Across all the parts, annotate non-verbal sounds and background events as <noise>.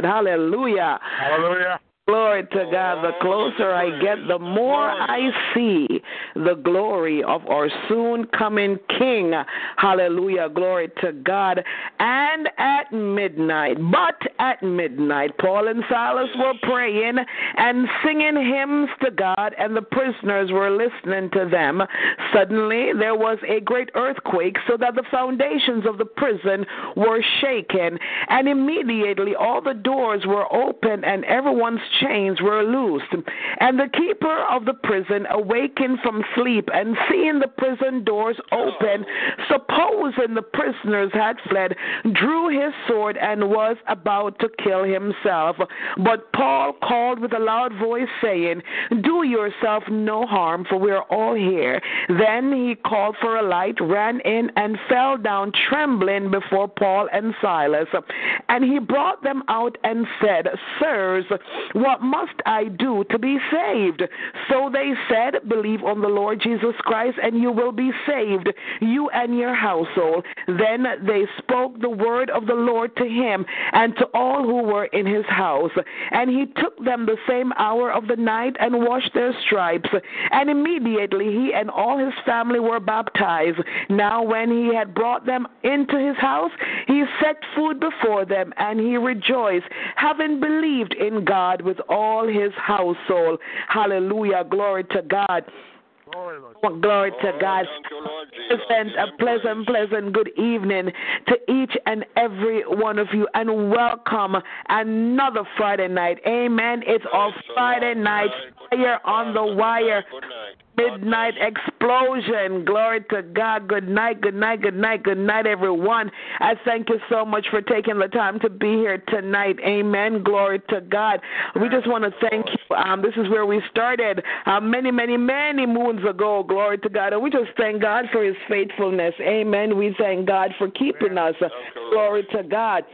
God. Hallelujah. Hallelujah. Glory to God. The closer I get, the more I see the glory of our soon coming King. Hallelujah. Glory to God. And at midnight, but at midnight, Paul and Silas were praying and singing hymns to God, and the prisoners were listening to them. Suddenly, there was a great earthquake, so that the foundations of the prison were shaken, and immediately all the doors were open and everyone's chains were loosed. And the keeper of the prison awakened from sleep and seeing the prison doors open, supposing the prisoners had fled, drew his sword and was about to kill himself. But Paul called with a loud voice, saying, Do yourself no harm, for we are all here. Then he called for a light, ran in, and fell down trembling before Paul and Silas. And he brought them out and said, Sirs, what must I do to be saved? So they said, Believe on the Lord Jesus Christ, and you will be saved, you and your household. Then they spoke the word of the Lord to him and to all who were in his house. And he took them the same hour of the night and washed their stripes. And immediately he and all his family were baptized. Now, when he had brought them into his house, he set food before them, and he rejoiced, having believed in God with all his household. Hallelujah. Glory to God. Glory oh, to God. Pleasant, a pleasant, pleasant good evening to each and every one of you, and welcome another Friday night. Amen. It's our Friday night fire on the wire midnight explosion. Glory to God. Good night, good night, good night, good night, everyone. I thank you so much for taking the time to be here tonight. Amen. Glory to God. We just want to thank you. Um, this is where we started uh, many, many, many moons ago. Glory to God. And we just thank God for his faithfulness. Amen. We thank God for keeping us. Glory to God.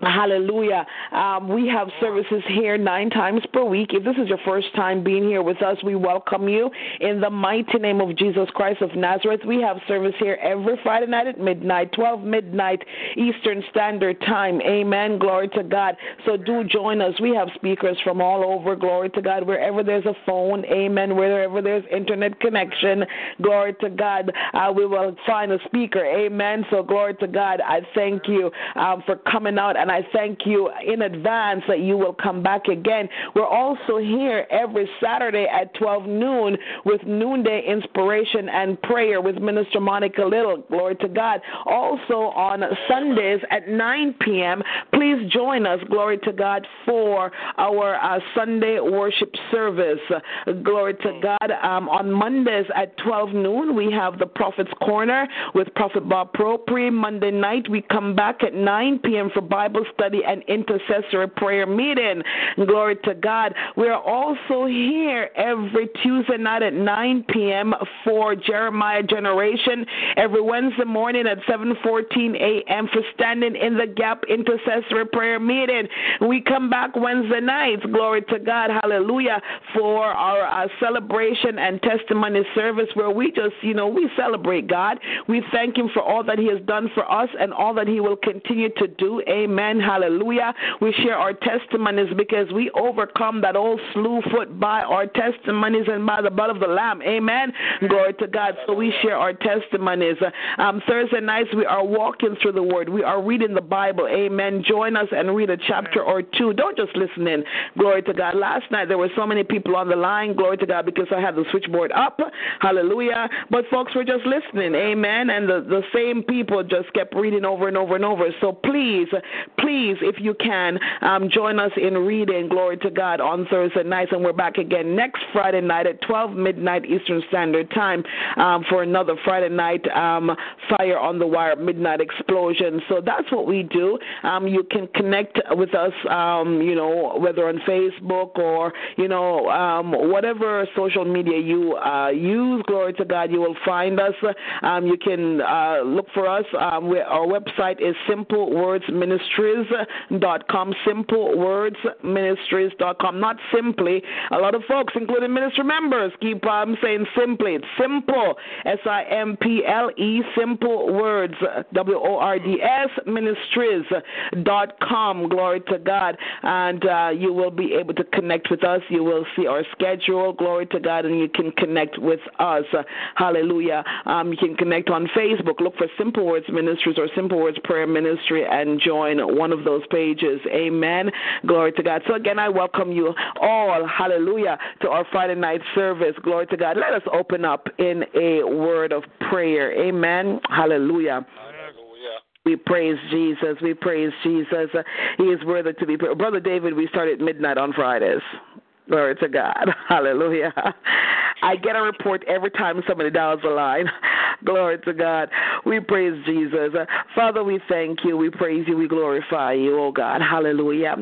Hallelujah. Um, we have services here nine times per week. If this is your first time being here with us, we welcome you in the mighty name of Jesus Christ of Nazareth. We have service here every Friday night at midnight, 12 midnight Eastern Standard Time. Amen. Glory to God. So do join us. We have speakers from all over. Glory to God. Wherever there's a phone, amen. Wherever there's internet connection, glory to God. Uh, we will find a speaker. Amen. So glory to God. I thank you um, for coming out and I thank you in advance that you will come back again. We're also here every Saturday at 12 noon with noonday inspiration and prayer with Minister Monica Little. Glory to God. Also on Sundays at 9 p.m., please join us, glory to God, for our uh, Sunday worship service. Glory to God. Um, on Mondays at 12 noon, we have the Prophet's Corner with Prophet Bob Propri. Monday night, we come back at 9 p.m. for Bible Bible study and intercessory prayer meeting. Glory to God. We are also here every Tuesday night at 9 p.m. for Jeremiah Generation. Every Wednesday morning at 7:14 a.m. for standing in the gap intercessory prayer meeting. We come back Wednesday nights. Glory to God. Hallelujah for our uh, celebration and testimony service where we just, you know, we celebrate God. We thank Him for all that He has done for us and all that He will continue to do. Amen. Amen. Hallelujah. We share our testimonies because we overcome that old slew foot by our testimonies and by the blood of the Lamb. Amen. Glory to God. So we share our testimonies. Um, Thursday nights, we are walking through the Word. We are reading the Bible. Amen. Join us and read a chapter or two. Don't just listen in. Glory to God. Last night, there were so many people on the line. Glory to God because I had the switchboard up. Hallelujah. But folks were just listening. Amen. And the, the same people just kept reading over and over and over. So please, please, if you can, um, join us in reading Glory to God on Thursday nights. And we're back again next Friday night at 12 midnight Eastern Standard Time um, for another Friday night um, Fire on the Wire Midnight Explosion. So that's what we do. Um, you can connect with us, um, you know, whether on Facebook or, you know, um, whatever social media you uh, use. Glory to God, you will find us. You can uh, look for us. our website is Simple Words Ministry simplewordsministries.com. Simplewordsministries.com. Not simply. A lot of folks, including ministry members, keep um, saying simply. It's simple. S I M P L E. Simple words. W O R D S ministries.com. Glory to God. And uh, you will be able to connect with us. You will see our schedule. Glory to God. And you can connect with us. Hallelujah. Um, you can connect on Facebook. Look for Simple Words Ministries or Simple Words Prayer Ministry and join one of those pages. Amen. Glory to God. So, again, I welcome you all. Hallelujah. To our Friday night service. Glory to God. Let us open up in a word of prayer. Amen. Hallelujah. We praise Jesus. We praise Jesus. He is worthy to be praised. Brother David, we start at midnight on Fridays. Glory to God. <laughs> Hallelujah. I get a report every time somebody dials the line. <laughs> Glory to God. We praise Jesus. Father, we thank you. We praise you. We glorify you, oh God. Hallelujah.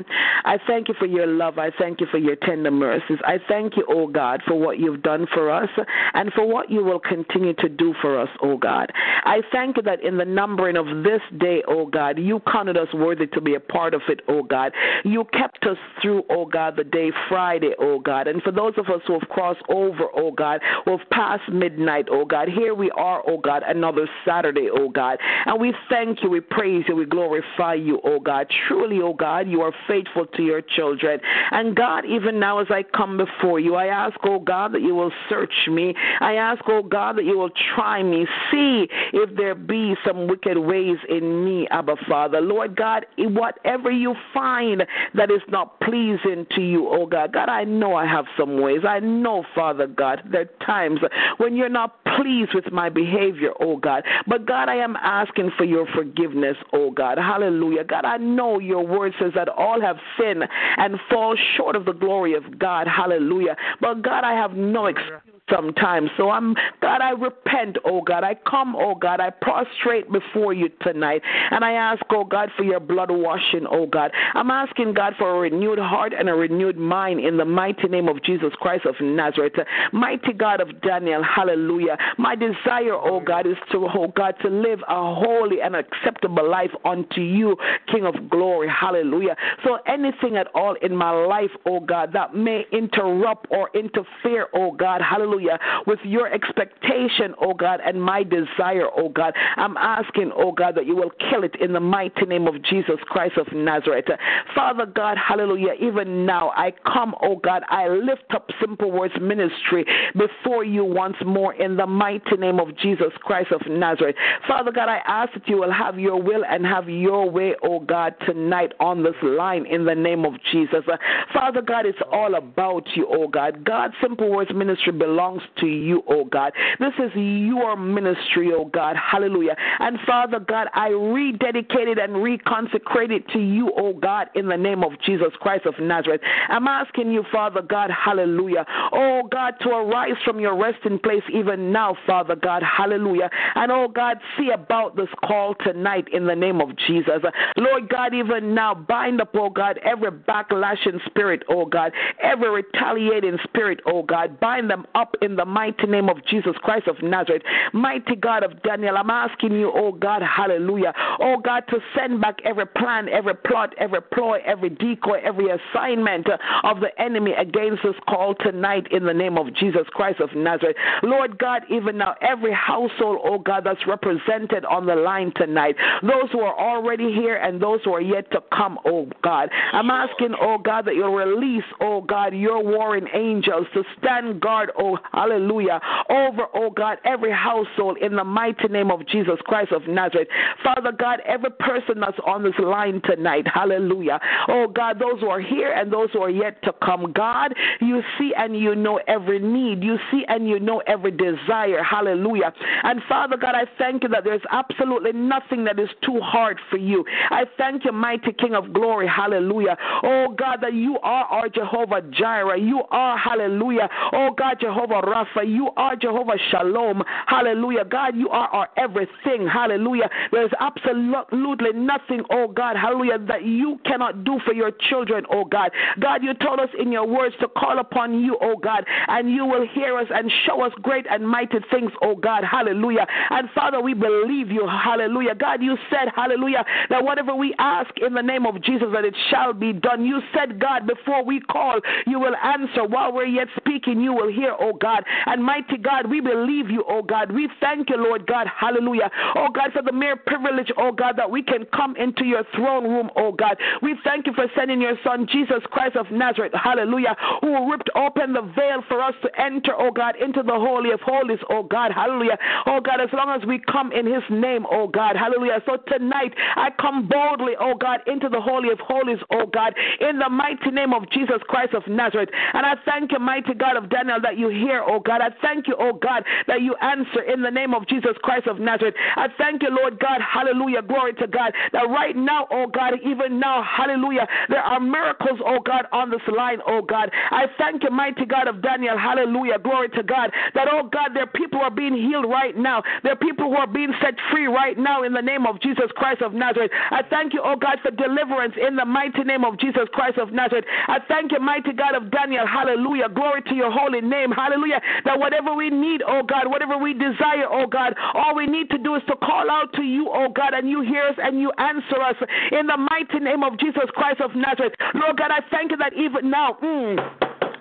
I thank you for your love. I thank you for your tender mercies. I thank you, oh God, for what you've done for us and for what you will continue to do for us, oh God. I thank you that in the numbering of this day, oh God, you counted us worthy to be a part of it, oh God. You kept us through, oh God, the day Friday, oh God. And for those of us who have crossed over, oh Oh God, who have passed midnight, oh God, here we are, oh God, another Saturday, oh God. And we thank you, we praise you, we glorify you, oh God. Truly, oh God, you are faithful to your children. And God, even now as I come before you, I ask, oh God, that you will search me. I ask, oh God, that you will try me. See if there be some wicked ways in me, Abba Father. Lord God, whatever you find that is not pleasing to you, oh God. God, I know I have some ways. I know, Father God, there are times when you're not pleased with my behavior, oh God. But God, I am asking for your forgiveness, oh God. Hallelujah. God, I know your word says that all have sinned and fall short of the glory of God. Hallelujah. But God, I have no excuse sometimes. So I'm God, I repent, oh God. I come, oh God. I prostrate before you tonight. And I ask, oh God, for your blood washing, oh God. I'm asking God for a renewed heart and a renewed mind in the mighty name of Jesus Christ of Nazareth. Mighty God of Daniel, hallelujah. My desire, oh God, is to, oh God, to live a holy and acceptable life unto you, King of glory, hallelujah. So anything at all in my life, oh God, that may interrupt or interfere, oh God, hallelujah hallelujah, with your expectation, oh God, and my desire, oh God. I'm asking, oh God, that you will kill it in the mighty name of Jesus Christ of Nazareth. Father God, hallelujah, even now I come, oh God, I lift up Simple Words Ministry before you once more in the mighty name of Jesus Christ of Nazareth. Father God, I ask that you will have your will and have your way, oh God, tonight on this line in the name of Jesus. Father God, it's all about you, oh God. God, Simple Words Ministry belongs belongs to you, oh God. This is your ministry, oh God. Hallelujah. And Father God, I rededicate it and reconsecrate it to you, oh God, in the name of Jesus Christ of Nazareth. I'm asking you, Father God, hallelujah. Oh God, to arise from your resting place even now, Father God, hallelujah. And oh God, see about this call tonight in the name of Jesus. Lord God, even now, bind up, oh God, every backlashing spirit, oh God, every retaliating spirit, oh God, bind them up in the mighty name of Jesus Christ of Nazareth. Mighty God of Daniel, I'm asking you, oh God, hallelujah. Oh God, to send back every plan, every plot, every ploy, every decoy, every assignment of the enemy against this call tonight in the name of Jesus Christ of Nazareth. Lord God, even now, every household, oh God, that's represented on the line tonight, those who are already here and those who are yet to come, oh God. I'm asking, oh God, that you'll release, oh God, your warring angels to stand guard, oh hallelujah, over, oh God, every household in the mighty name of Jesus Christ of Nazareth. Father God, every person that's on this line tonight, hallelujah. Oh God, those who are here and those who are yet to come, God, you see and you know every need. You see and you know every desire, hallelujah. And Father God, I thank you that there's absolutely nothing that is too hard for you. I thank you, mighty King of glory, hallelujah. Oh God, that you are our Jehovah Jireh. You are, hallelujah. Oh God, Jehovah Jehovah Rapha. You are Jehovah Shalom. Hallelujah. God, you are our everything. Hallelujah. There's absolutely nothing, oh God, hallelujah, that you cannot do for your children, oh God. God, you told us in your words to call upon you, oh God, and you will hear us and show us great and mighty things, oh God. Hallelujah. And Father, we believe you. Hallelujah. God, you said, hallelujah, that whatever we ask in the name of Jesus, that it shall be done. You said, God, before we call, you will answer. While we're yet speaking, you will hear, oh God. And mighty God, we believe you, oh God. We thank you, Lord God. Hallelujah. Oh God, for the mere privilege, oh God, that we can come into your throne room, oh God. We thank you for sending your Son, Jesus Christ of Nazareth, hallelujah, who ripped open the veil for us to enter, oh God, into the Holy of Holies, oh God, hallelujah. Oh God, as long as we come in His name, oh God, hallelujah. So tonight, I come boldly, oh God, into the Holy of Holies, oh God, in the mighty name of Jesus Christ of Nazareth. And I thank you, mighty God of Daniel, that you hear, oh God. I thank you, oh God, that you answer in the name of Jesus Christ of Nazareth. I thank you, Lord God, hallelujah, glory to God, that right now, oh God, even now, hallelujah, there are miracles, oh God, on this line, oh God. I thank you, mighty God of Daniel, hallelujah, glory to God, that, oh God, there are people who are being healed right now. There are people who are being set free right now in the name of Jesus Christ of Nazareth. I thank you, oh God, for deliverance in the mighty name of Jesus Christ of Nazareth. I thank you, mighty God of Daniel, hallelujah, glory to your holy name, hallelujah, that whatever we need, oh God, whatever we desire, oh God, all we need to do is to call out to you, oh God, and you hear us and you answer us in the mighty name of Jesus Christ of Nazareth. Lord God, I thank you that even now, mm,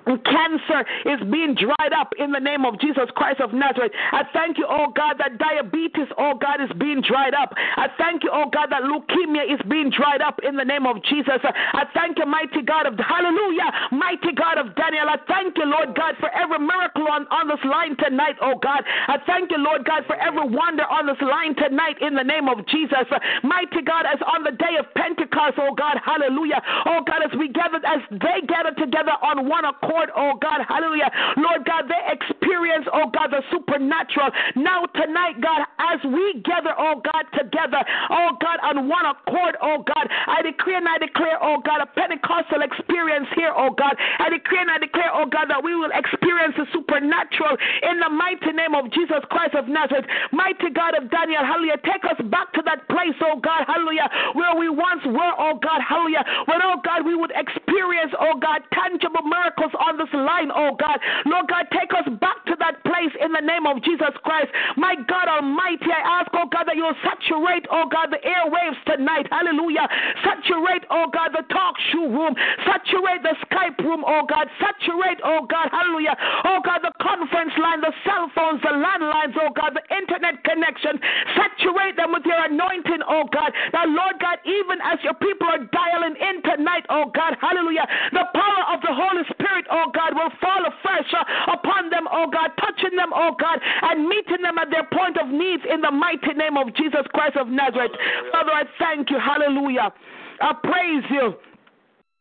Cancer is being dried up in the name of Jesus Christ of Nazareth. I thank you, oh God, that diabetes, oh God, is being dried up. I thank you, oh God, that leukemia is being dried up in the name of Jesus. I thank you, mighty God of hallelujah, mighty God of Daniel. I thank you, Lord God, for every miracle on, on this line tonight, oh God. I thank you, Lord God, for every wonder on this line tonight in the name of Jesus. Mighty God, as on the day of Pentecost, oh God, hallelujah. Oh God, as we gathered, as they gathered together on one accord Lord, oh God, hallelujah. Lord God, they experience, oh God, the supernatural. Now, tonight, God, as we gather, oh God, together, oh God, on one accord, oh God, I decree and I declare, oh God, a Pentecostal experience here, oh God. I decree and I declare, oh God, that we will experience the supernatural in the mighty name of Jesus Christ of Nazareth. Mighty God of Daniel, hallelujah. Take us back to that place, oh God, hallelujah, where we once were, oh God, hallelujah. When, oh God, we would experience, oh God, tangible miracles on this line, oh God. Lord God, take us back to that place in the name of Jesus Christ. My God Almighty, I ask, oh God, that you'll saturate, oh God, the airwaves tonight. Hallelujah. Saturate, oh God, the talk show room. Saturate the Skype room, oh God. Saturate, oh God, hallelujah. Oh God, the conference line, the cell phones, the landlines, oh God, the internet connection. Saturate them with your anointing, oh God. Now, Lord God, even as your people are dialing in tonight, oh God, hallelujah, the power of the Holy Spirit, oh God, will fall afresh uh, upon them, oh God, touching them, oh God, and meeting them at their point of needs in the mighty name of Jesus Christ of Nazareth. Father, I thank you. Hallelujah. I praise you.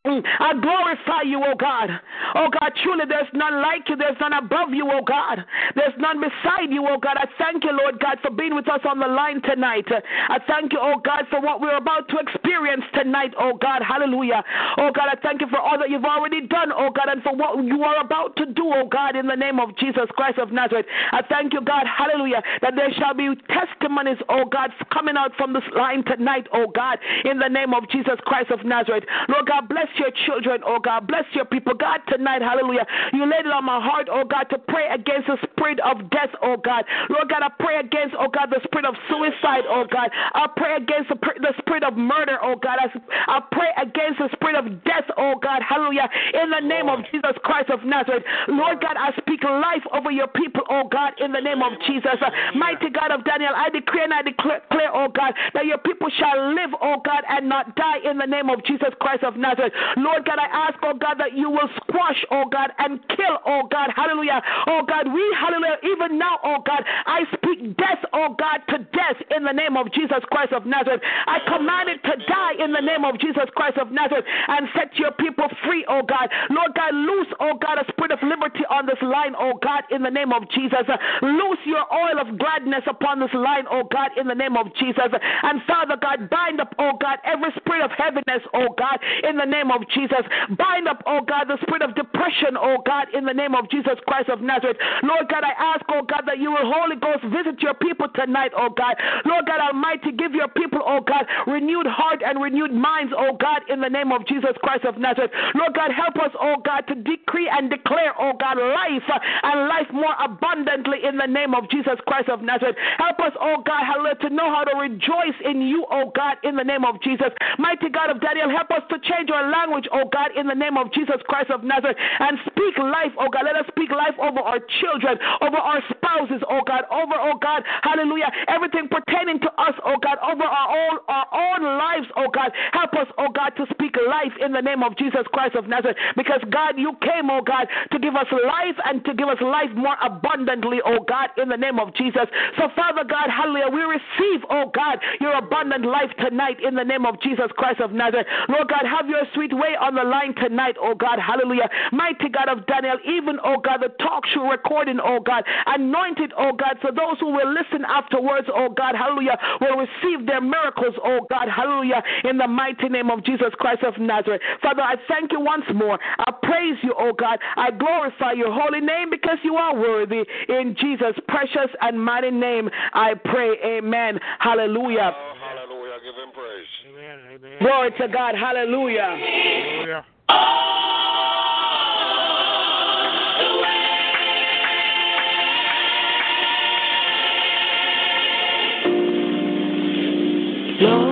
I glorify you, O God. Oh God, truly there's none like you. There's none above you, O God. There's none beside you, O God. I thank you, Lord God, for being with us on the line tonight. I thank you, oh God, for what we're about to experience tonight, oh God. Hallelujah. Oh God, I thank you for all that you've already done, oh God, and for what you are about to do, oh God, in the name of Jesus Christ of Nazareth. I thank you, God, hallelujah, that there shall be testimonies, oh God, coming out from this line tonight, oh God, in the name of Jesus Christ of Nazareth. Lord God, bless your children, oh God. Bless your people. God, tonight, hallelujah. You laid it on my heart, oh God, to pray against the spirit of death, oh God. Lord God, I pray against, oh God, the spirit of suicide, oh God. I pray against the, the spirit of murder, oh God. I, I pray against the spirit of death, oh God. Hallelujah. In the name of Jesus Christ of Nazareth. Lord God, I speak life over your people, oh God, in the name of Jesus. Mighty God of Daniel, I decree and I declare, oh God, that your people shall live, oh God, and not die in the name of Jesus Christ of Nazareth. Lord God, I ask, oh God, that you will squash, oh God, and kill, oh God, hallelujah. Oh God, we, hallelujah, even now, oh God, I speak death, oh God, to death in the name of Jesus Christ of Nazareth. I command it to die in the name of Jesus Christ of Nazareth and set your people free, oh God. Lord God, loose, oh God, a spirit of liberty on this line, oh God, in the name of Jesus. Loose your oil of gladness upon this line, oh God, in the name of Jesus. And Father God, bind up, oh God, every spirit of heaviness, oh God, in the name of Jesus. Bind up, oh God, the spirit of depression, oh God, in the name of Jesus Christ of Nazareth. Lord God, I ask, oh God, that you will, Holy Ghost, visit your people tonight, oh God. Lord God Almighty, give your people, oh God, renewed heart and renewed minds, oh God, in the name of Jesus Christ of Nazareth. Lord God, help us, oh God, to decree and declare, oh God, life and life more abundantly in the name of Jesus Christ of Nazareth. Help us, oh God, hallelujah, to know how to rejoice in you, oh God, in the name of Jesus. Mighty God of Daniel, help us to change our language, oh God, in the name of Jesus Christ of Nazareth, and speak life, oh God. Let us speak life over our children, over our spouses, oh God, over, oh God, hallelujah, everything pertaining to us, oh God, over our own, our own lives, oh God. Help us, oh God, to speak life in the name of Jesus Christ of Nazareth, because God, you came, oh God, to give us life and to give us life more abundantly, oh God, in the name of Jesus. So, Father God, hallelujah, we receive, oh God, your abundant life tonight in the name of Jesus Christ of Nazareth. Lord God, have your sweet way on the line tonight, oh God, hallelujah. Mighty God of Daniel, even, oh God, the TalkShoe recording, oh God, anointed, oh God, so those who will listen afterwards, oh God, hallelujah, will receive their miracles, oh God, hallelujah, in the mighty name of Jesus Christ of Nazareth. Father, I thank you once more. I praise you, oh God. I glorify your holy name because you are worthy. In Jesus' precious and mighty name, I pray. Amen. Hallelujah. Oh, hallelujah. Give him praise. Amen. Amen. Glory to God. Hallelujah. Hallelujah. Trying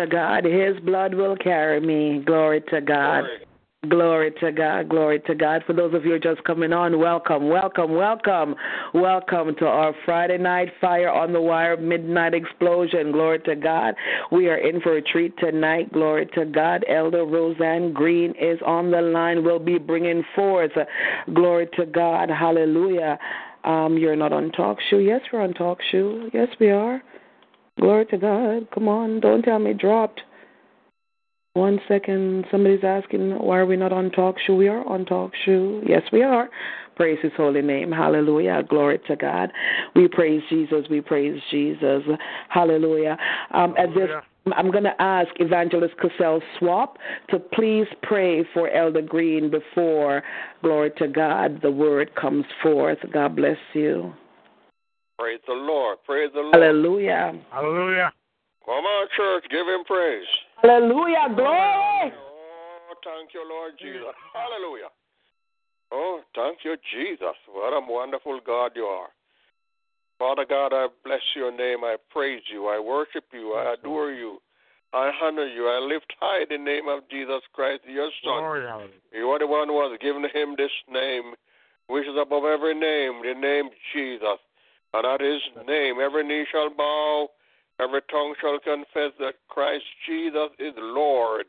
to God. His blood will carry me. Glory to God. Glory. Glory to God. Glory to God. For those of you just coming on, welcome, welcome, welcome, welcome to our Friday night fire on the wire midnight explosion. Glory to God. We are in for a treat tonight. Glory to God. Elder Roseann Green is on the line. We'll be bringing forth. Glory to God. Hallelujah. Um, you're not on talk show. Yes, we're on talk show. Yes, we are. Glory to God. Come on. Don't tell me dropped. One second. Somebody's asking why are we not on talk show? We are on talk show. Yes, we are. Praise his holy name. Hallelujah. Glory to God. We praise Jesus. We praise Jesus. Hallelujah. Um, at this I'm going to ask Evangelist Cassell Swap to please pray for Elder Green before, glory to God, the word comes forth. God bless you. Praise the Lord. Praise the Lord. Hallelujah. Hallelujah. Come on, church. Give him praise. Hallelujah. Glory. Oh, thank you, Lord Jesus. Hallelujah. Oh, thank you, Jesus. What a wonderful God you are. Father God, I bless your name. I praise you. I worship you. I adore you. I honor you. I lift high the name of Jesus Christ, your Son. Glory, hallelujah. You are the one who has given him this name, which is above every name, the name Jesus. And at his name, every knee shall bow, every tongue shall confess that Christ Jesus is Lord,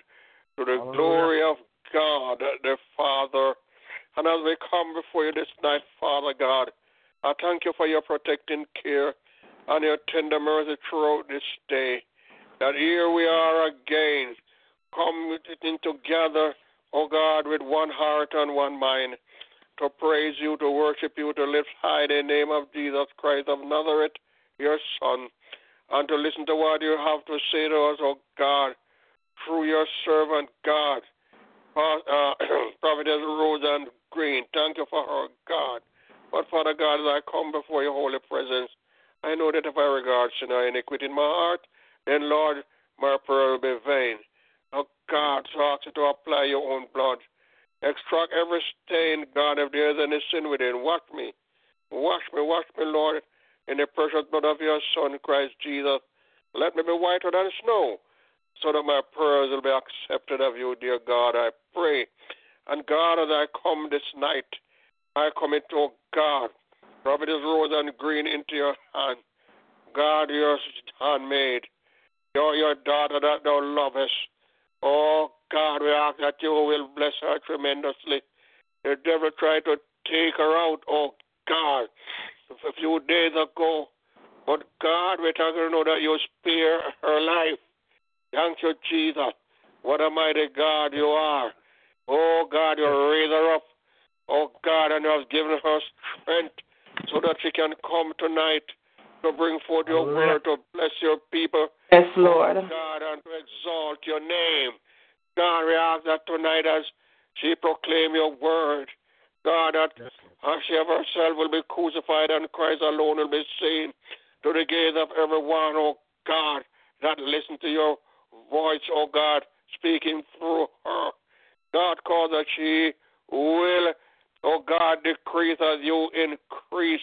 to the Hallelujah. glory of God the Father. And as we come before you this night, Father God, I thank you for your protecting care and your tender mercy throughout this day. That here we are again, coming together, O God, with one heart and one mind, to praise you, to worship you, to lift high the name of Jesus Christ of Nazareth, your Son, and to listen to what you have to say to us, O God, through your servant God, uh, <clears throat> Roseann Green. Thank you for her, God. But Father God, as I come before your holy presence, I know that if I regard sin or iniquity in my heart, then Lord, my prayer will be vain. Oh God, so I ask you to apply your own blood. Extract every stain, God, if there is any sin within. Wash me. Wash me, wash me, Lord, in the precious blood of your Son, Christ Jesus. Let me be whiter than snow, so that my prayers will be accepted of you, dear God, I pray. And God, as I come this night, I commit, oh God, Prophetess and Green into your hand. God, your handmaid, your, your daughter that thou lovest. Oh God, we ask that you will bless her tremendously. The devil tried to take her out, oh God, a few days ago. But God, we thank you know that you spare her life. Thank you, Jesus. What a mighty God you are. Oh God, you raise her up. Oh God, and you have given her strength so that she can come tonight to bring forth your word, to bless your people. Yes, Lord. Oh, God, and to exalt your name. God, we ask that tonight as she proclaim your word, God, that Yes, as she of herself will be crucified and Christ alone will be seen to the gaze of everyone, oh God, that listen to your voice, oh God, speaking through her. God, cause that she will, oh God, decrease as you increase.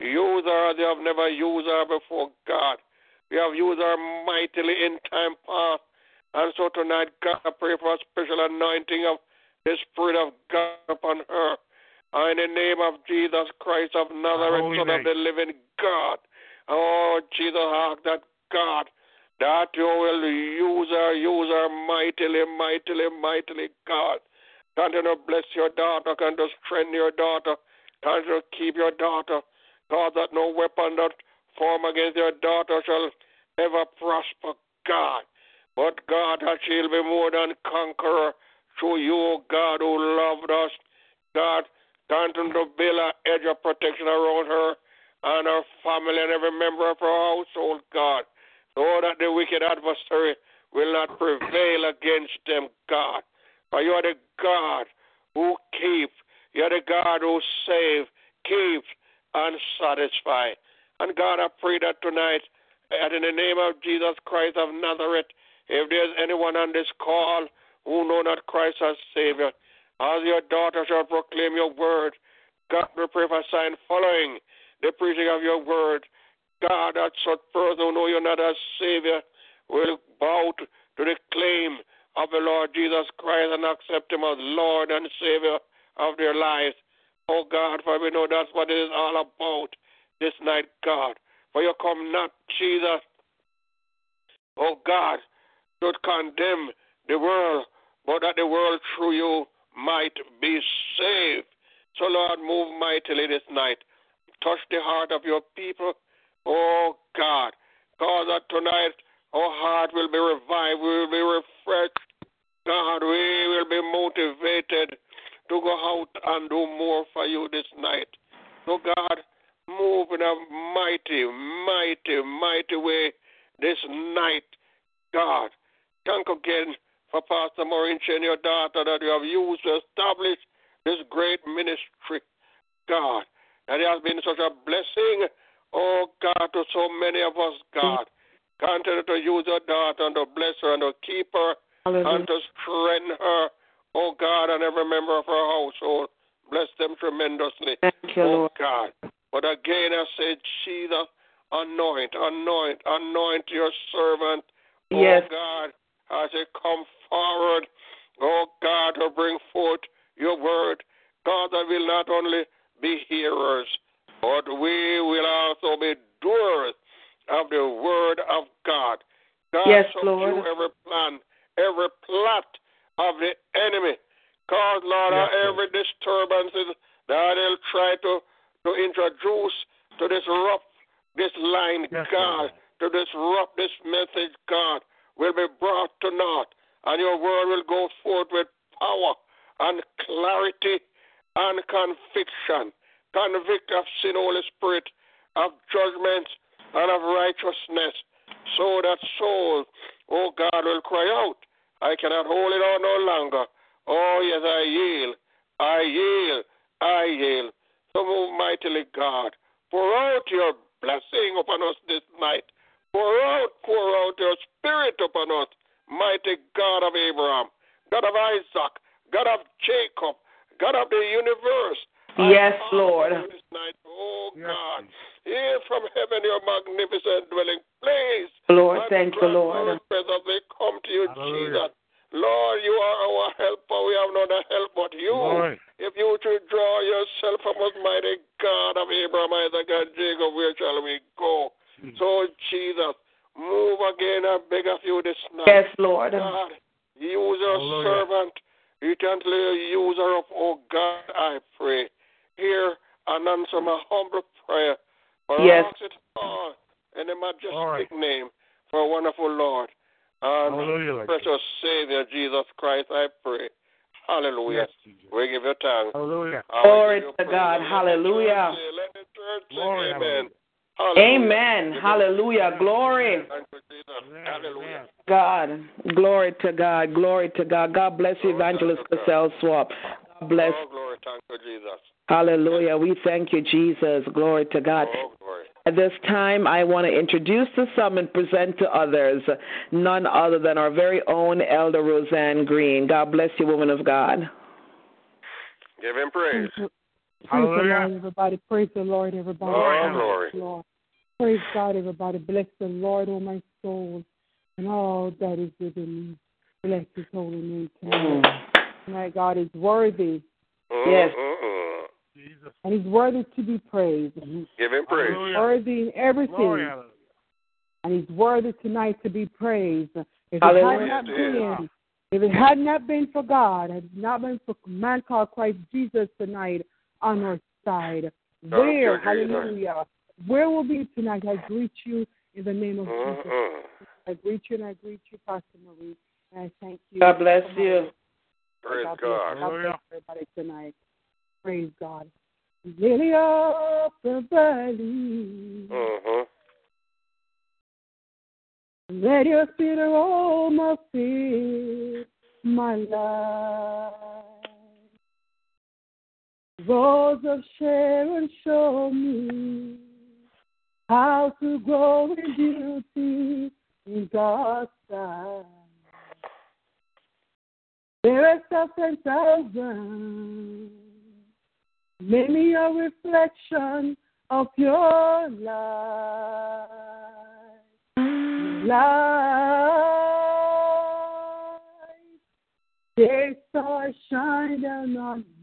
Use her as you have never used her before, God. You have used her mightily in time past. And so tonight, God, I pray for a special anointing of the Spirit of God upon her. And in the name of Jesus Christ of Nazareth, Holy Son of the living God. Oh, Jesus, ask that God, that you will use her, use her mightily, mightily, mightily, God. Continue to bless your daughter, continue to strengthen your daughter, continue to keep your daughter. God, that no weapon that form against your daughter shall ever prosper, God. But God, that she'll be more than conqueror through you, God, who loved us. God, continue to build an edge of protection around her and her family and every member of her household, God, so that the wicked adversary will not prevail against them, God. For you are the God who keeps, you are the God who saves, keeps, and satisfies. And God, I pray that tonight, that in the name of Jesus Christ of Nazareth, if there's anyone on this call who know not Christ as Savior, as your daughter shall proclaim your word, God, will pray for sign following the preaching of your word. God, that such person who know you not as Savior will bow to the claim of the Lord Jesus Christ and accept Him as Lord and Savior of their lives. Oh God, for we know that's what it is all about this night, God. For you come not, Jesus, oh God, to condemn the world, but that the world through you might be saved. So, Lord, move mightily this night. Touch the heart of your people, oh God. Cause that tonight our heart will be revived, we will be refreshed. God, we will be motivated to go out and do more for you this night. So, God, move in a mighty, mighty, mighty way this night. God, thank again for Pastor Mauricio and your daughter that you have used to establish this great ministry. God, that it has been such a blessing, oh God, to so many of us, God. Continue to use your daughter and to bless her and to keep her Hallelujah. and to strengthen her, oh God, and every member of her household. Bless them tremendously. Thank you, oh Lord. God. But again, I say, Jesus, anoint, anoint, anoint your servant. Oh yes. Oh God, as they come forward, oh God, to bring forth your word. God, that will not only be hearers, but we will also be doers of the word of God. God, Yes, Lord. every plan, every plot of the enemy. Cause, Lord, Yes, every disturbances that they'll try to, to introduce to disrupt this line, Yes, God, Lord. to disrupt this message, God, will be brought to naught, and your word will go forth with power and clarity and conviction. Convict of sin, Holy Spirit, of judgment and of righteousness, so that soul, oh God, will cry out, I cannot hold it on no longer. Oh, yes, I yield. I yield. I yield. So move mightily, God. Pour out your blessing upon us this night. Pour out, pour out your spirit upon us, mighty God of Abraham, God of Isaac, God of Jacob, God of the universe. Yes, call Lord. This night, oh Yes, God, hear from heaven your magnificent dwelling place. Lord, And thank you, grant Lord. us As we come to you, Hallelujah. Jesus. Lord, you are our helper. We have no help but you. Lord. If you should draw yourself from us, mighty God of Abraham, Isaac, and Jacob, where shall we go? Jesus. So, Jesus, move again, I beg of you this night. Yes, Lord. God, use your Hallelujah. servant. Eternally use her up, oh God, I pray. Hear and answer my humble prayer. For Yes. I ask it all in the majestic All right. name for a wonderful Lord and Hallelujah. Lord precious Savior Jesus Christ, I pray. Hallelujah. Yes, We give you thanks. Hallelujah. Glory to. God. Hallelujah. Let the church say Glory, amen. hallelujah. Hallelujah. Amen. Hallelujah. Glory. Thank you, Jesus. Amen. Hallelujah. God. Glory to God. Glory to God. God bless you, Evangelist Cassell Swap. God bless. Oh, glory. Thank you, Jesus. Hallelujah. We thank you, Jesus. Glory to God. Oh, glory. At this time, I want to introduce to some and present to others none other than our very own Elder Roseann Green. God bless you, woman of God. Give him praise. Praise the Lord, everybody. Praise the Lord, everybody. Glory, Praise glory. Lord. Praise God, everybody. Bless the Lord, oh my soul, and all that is within me. Bless his holy name tonight. Mm. My God is worthy, mm-hmm. Yes. Mm-mm-mm. Jesus. and he's worthy to be praised. And he's Give him praise. Hallelujah. worthy in everything, Glory. And he's worthy tonight to be praised. If it had not Yes, he is. been, if it had not been for God, had it not been for man called Christ Jesus tonight on our side, where, you, hallelujah, where will be tonight? I greet you in the name of Jesus. Mm-mm. I greet you and I greet you, Pastor Marie. And I thank you. God bless for you. Praise God God. God bless Hallelujah. everybody tonight. Praise God. Lily of the valley, Mm-hmm. let your sweet aroma fill my life. Rose of Sharon, show me how to grow in beauty in God's sight. There are thousand, make me a reflection of your light. light. Day star shine down on.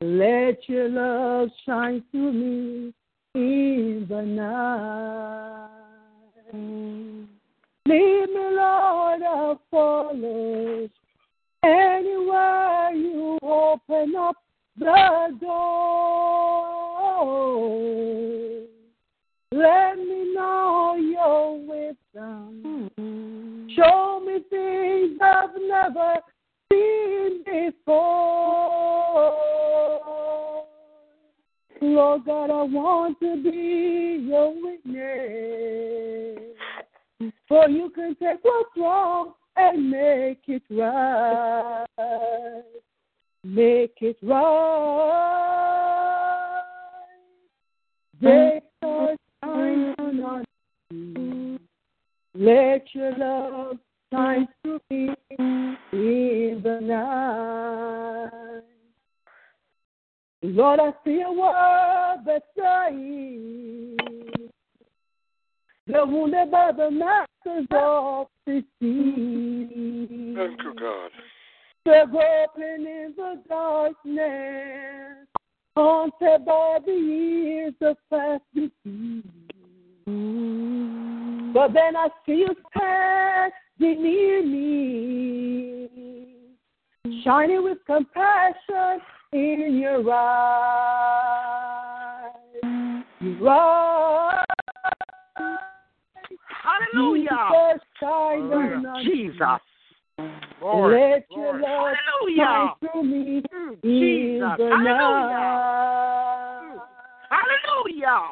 Let your love shine through me in the night. Lead me, Lord, I'll follow. Anywhere you open up the door, let me know your wisdom. Hmm. Show me things I've never seen before. Lord God, I want to be your witness. For you can take what's wrong and make it right. Make it right. On me. Let your love shine to me in the night. Lord, I see a that says, the wounded by the masters of the sea. Thank you, God. The groping in the darkness, haunted by the years of past defeat. But then I see you standing near me, shining with compassion in your eyes. Eyes. Hallelujah. Jesus, us. Jesus. Let your love Hallelujah. shine through me Mm, Jesus. Hallelujah. Hallelujah.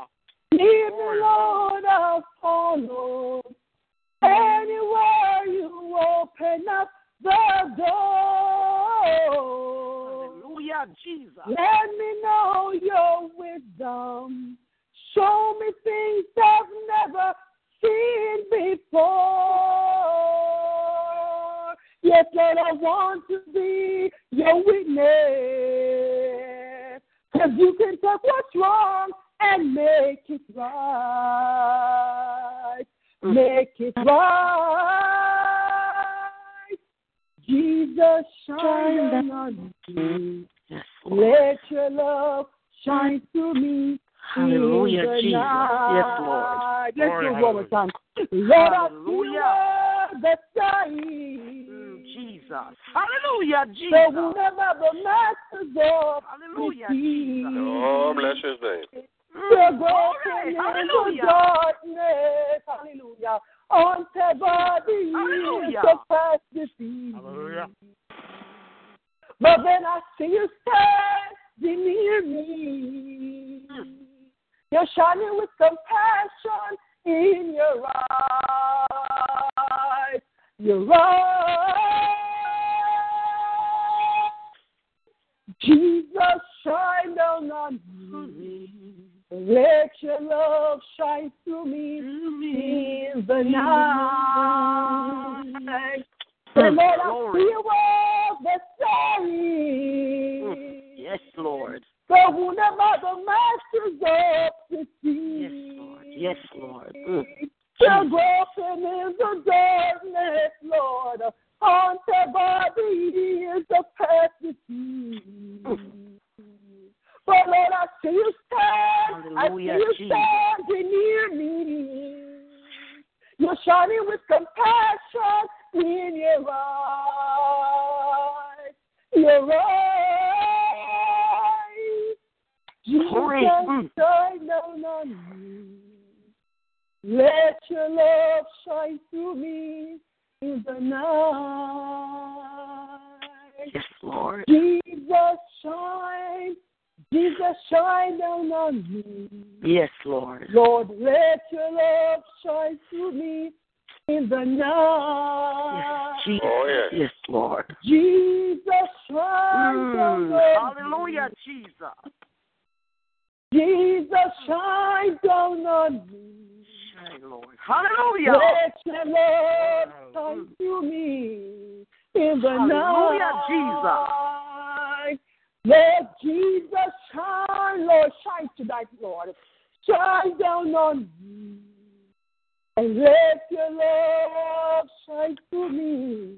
Leave me, Lord, I'll follow. Anywhere you open up the door, Hallelujah, Jesus. let me know your wisdom. Show me things I've never seen before. Yes, Lord, I want to be your witness. Because you can take what's wrong and make it right. Make it right. Jesus, shine down on me. Yes, Let your love shine through me. Hallelujah, in the Jesus. Yes, Lord. night. Let's Lord, do it one more time. Lord, I see Hallelujah. the sky. Mm, Jesus. Hallelujah, So Jesus. whenever the masters of Hallelujah, Jesus. Oh, bless his name. the Mm, broken glory. Hallelujah. darkness, hallelujah, until body Hallelujah. the past defeat. Hallelujah. But then I see you standing near me. You're shining with compassion in your eyes. Your eyes. Jesus, shine down on me. Mm-hmm. Let your love shine through me in the night. The Lord, I Glory. see all the story. Yes, Lord. The wounded by the masters of the sea. Yes, Lord. Yes, Lord. Mm. The broken in the darkness, Lord, haunted by the years of past. But Lord, I see you stand, I see Hallelujah, you Jesus. standing near me. You're shining with compassion in your eyes. Your eyes. Jesus, Mm. shine down on me. Let your love shine through me in the night. Yes, Lord. Jesus, shine. Jesus, shine down on me. Yes, Lord. Lord, let your love shine through me in the night. Yes, Jesus. Oh, yes. Yes, Lord. Jesus, shine down Mm. on Hallelujah, me. Jesus. Jesus, shine down on me. Shine, Lord. Hallelujah. Let your love shine through me in the night. Hallelujah, night. Let Jesus shine, Lord, shine tonight, Lord. Shine down on me. And let your love shine through me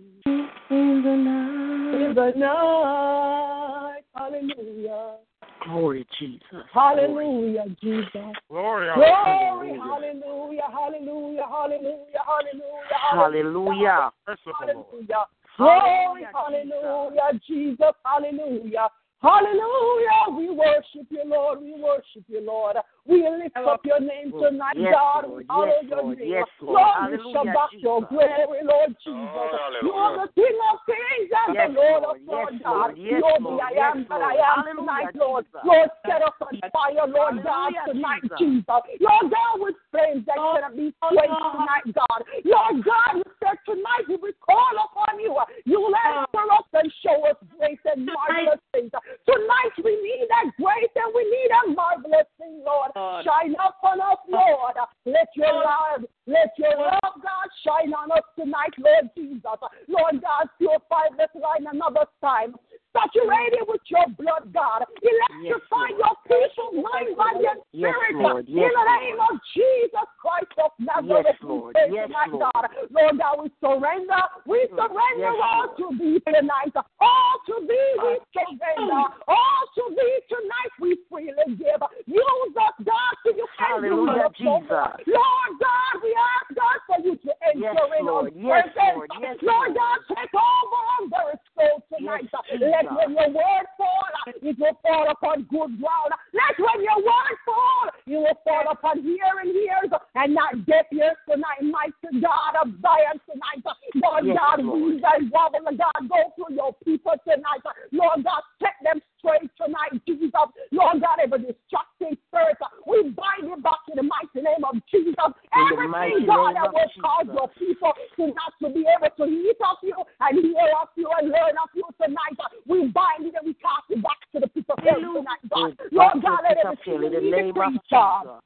In the night. in the night. Hallelujah. Glory, Jesus. Hallelujah, Jesus. Glory. Glory, hallelujah, hallelujah, hallelujah, hallelujah, Hallelujah. Merciful hallelujah. Glory, Hallelujah, hallelujah, Jesus, hallelujah. Hallelujah. We worship you, Lord. We worship you, Lord. We lift oh, up your name oh, tonight, Yes, God. Lord. We honor Yes, your name. Yes, Lord. Lord, we shall back your glory, Lord oh, Jesus. Oh, you are the King of kings and Yes, the Lord, of lords, God. Lord. Yes, Lord, I am that. I am Hallelujah, tonight, Lord. Jesus. Lord, set us on fire, Lord God, tonight, Jesus. Jesus. Lord God, with flames that cannot be quenched tonight, God. Lord God, you said tonight we will call upon you. You will answer us and show us grace and marvelous things. Tonight we need that grace and we need a marvelous thing, Lord. Shine upon us, Lord. Let your love, let your love, God, shine on us tonight, Lord Jesus. Lord God, purify this line another time. Saturate it with your blood, God. Electrify your people's mind, body, and Yes, spirit. Lord. In the name of Jesus Christ of Nazareth, Yes, Lord. Yes, tonight, Lord. God. Lord God, we surrender. We surrender Yes, all Lord. to thee tonight. All to thee we surrender. All to thee tonight we freely give. Use us, God, so you can Hallelujah, us. Jesus. Lord God, we ask God for you to enter Yes, in Lord. our Yes, presence. Lord. Yes, Lord. God, take over our very soul tonight. Yes, Let When your word fall, it will fall upon good ground. Let when your word fall, you will fall upon hearing ears and not deaf ears tonight. Mighty God of Zion tonight. Lord Yes, God, Lord. we that wobble, God, go through your people tonight. Lord God, set them straight tonight, Jesus. Lord God, every destructive spirit, we bind it back in the mighty name of Jesus. Everything, God, that will cause your people to not to be able to eat of you and hear of you and learn of you tonight. We bind it and we cast it back to the people tonight, God. Lord God, let everything in the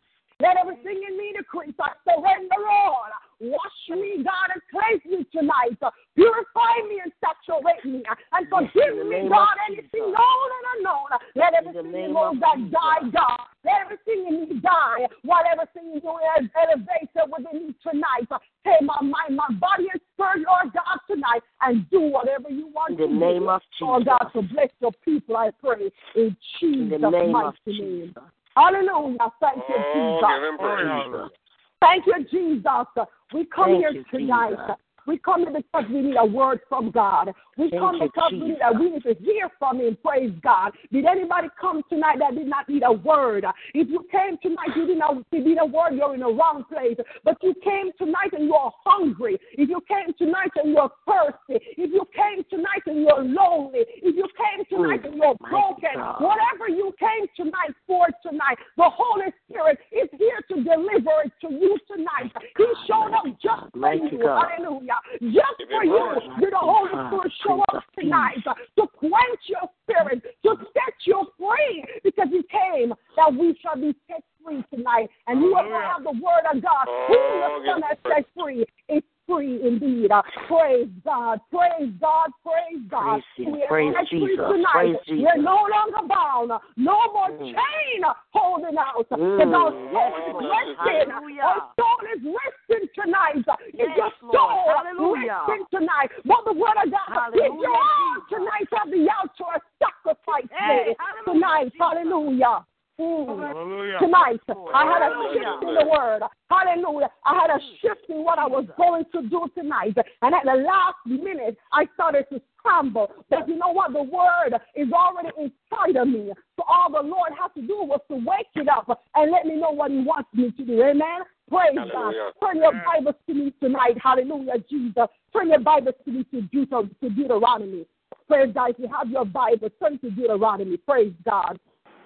in me name of decrease, God. Jesus. Let everything in me decrease. I surrender all. Wash me, God, and cleanse me tonight. Purify me and saturate me. And forgive me, God, anything known and unknown. Let everything in me, Lord God, die, God. Let everything in me die. While everything you do is elevated within me tonight. Take my mind, my body, and spirit, Lord God, tonight. And do whatever you want In the to name do. of Jesus. Lord God, to bless your people, I pray. In In Jesus' the name of mighty name. Jesus. Hallelujah. Thank you, Oh, Jesus. give him praise. Thank you, Jesus. We come Thank here you, tonight. Jesus. We come here because we need a word from God. We Thank come because we need, Jesus. we need to hear from Him. Praise God. Did anybody come tonight that did not need a word? If you came tonight, you did not need a word. You're in the wrong place. But you came tonight and you are hungry. If you came tonight and you're thirsty. If you came tonight and you're lonely. If you came tonight oh and you're broken. God. Whatever you came tonight for tonight, the Holy Spirit is here to deliver it to you tonight. He showed up just for you. God. Hallelujah. Just for you. Did the Holy Spirit show up tonight to quench your spirit, to set you free because He came that we shall be set free tonight. And you will Hallelujah. have the word of God. Who the Son has set free is free indeed. Uh, Praise God. Praise God. Praise God. Praise We are Praise Jesus. Tonight. Praise Jesus. We're no longer bound. No more Mm. chain holding out. Mm. Because our Yes, soul is resting. Hallelujah. Our soul is resting tonight. Is Yes, your Lord. soul Hallelujah. resting tonight? But the word of God is Hallelujah, your all Jesus. tonight at the altar sacrifice Hey, day. hallelujah. Hallelujah. Mm Hallelujah. tonight. I had a shift in the word. Hallelujah. I had a shift in what I was going to do tonight. And at the last minute, I started to scramble. But you know what? The word is already inside of me. So all the Lord had to do was to wake it up and let me know what He wants me to do. Amen. Praise Hallelujah. God. Turn your Bibles to me tonight. Hallelujah, Jesus. Turn your Bibles to me to, Deut- to Deuteronomy. Praise God. If you have your Bible, turn to Deuteronomy. Praise God.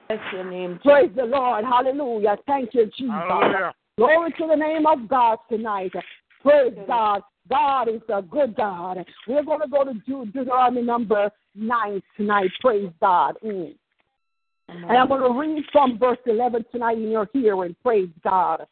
Bless your name. Praise the Lord. Hallelujah. Thank you, Jesus. Hallelujah. Glory to the name of God tonight. Praise God. God is a good God. We're going to go to Deut- Deuteronomy number 9 tonight. Praise God. Mm. And I'm going to read from verse 11 tonight in your hearing. Praise God.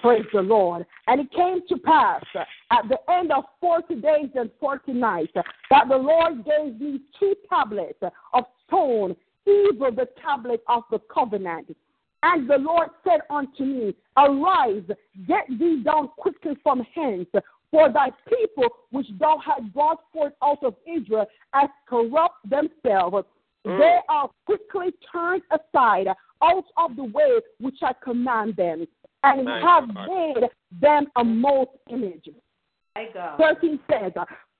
Praise the Lord. And it came to pass at the end of 40 days and 40 nights that the Lord gave me two tablets of stone, even the tablet of the covenant, And the Lord said unto me, Arise, get thee down quickly from hence, for thy people which thou hast brought forth out of Israel as corrupt themselves. They are quickly turned aside out of the way which I command them, and have made them a most image. My God. 13 says,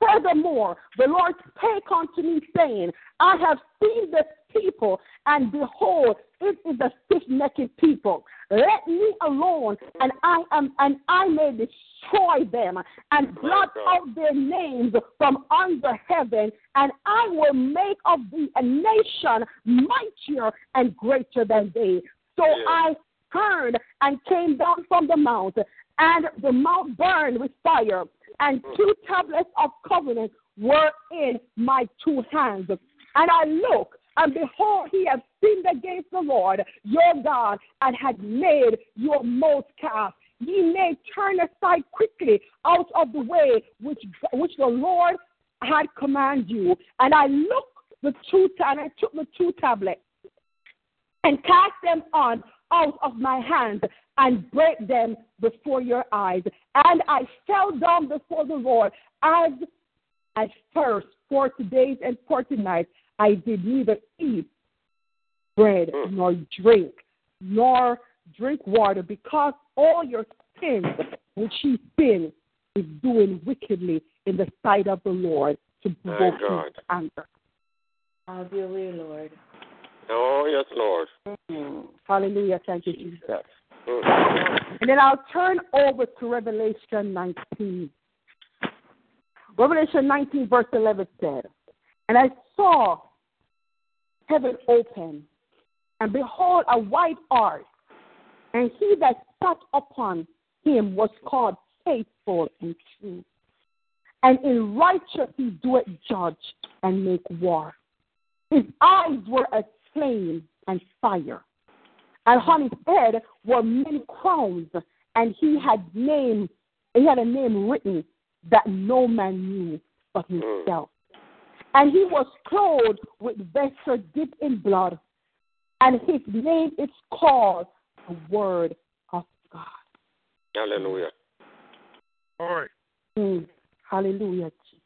Furthermore, the Lord spake unto me, saying, I have seen this people, and behold, it is a stiff-necked people. Let me alone, and I am, and I may destroy them, and blot out their names from under heaven, and I will make of thee a nation mightier and greater than they. So. I turned and came down from the mount, and the mount burned with fire, and two tablets of covenant were in my two hands. And I looked, and behold, he had sinned against the Lord your God, and had made your most calf. Ye may turn aside quickly out of the way which which the Lord had commanded you. And I looked the two and I took the two tablets and cast them on out of my hand and break them before your eyes. And I fell down before the Lord as at first forty days and forty nights. I did neither eat bread nor drink nor drink water because all your sins which he sin is doing wickedly in the sight of the Lord to provoke his God. to anger. Have your way, Lord. Oh, yes, Lord. Mm. Hallelujah. Thank you, Jesus. And then I'll turn over to Revelation 19. Revelation 19, verse 11 said, And I saw heaven open, and behold, a white hart, and he that sat upon him was called faithful and true. And in righteousness he doeth judge and make war. His eyes were as flame and fire and on his head were many crowns, and he had name he had a name written that no man knew but himself. And he was clothed with vesture dipped in blood, and his name is called the Word of God. Hallelujah. All right. Mm. Hallelujah, Jesus.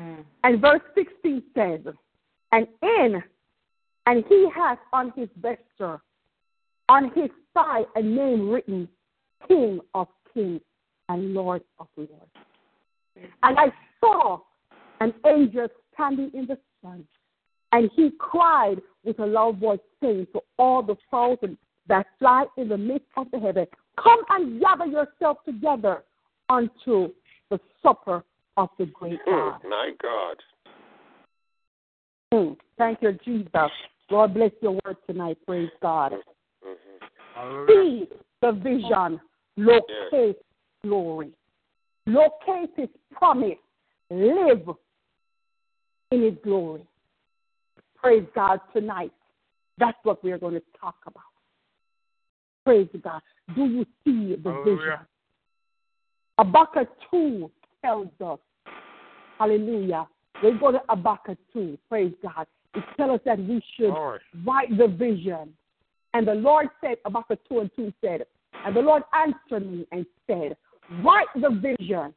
Mm. And verse 16 says, And in, and he has on his vesture, on his thigh, a name written, King of kings and Lord of lords. And I saw an angel standing in the sun, and he cried with a loud voice, saying to all the fowls that fly in the midst of the heaven, Come and gather yourself together unto the supper of the great God. Mm. My God. Mm. Thank you, Jesus. Lord, bless your word tonight. Praise God. hmm See the vision. Locate glory. Locate his promise. Live in his glory. Praise God tonight. That's what we're going to talk about. Praise God. Do you see the vision? Habakkuk 2 tells us, hallelujah. We go to Habakkuk 2, praise God. It tells us that we should right. write the vision. And the Lord said, Habakkuk 2 and 2 said, and the Lord answered me and said, Write the vision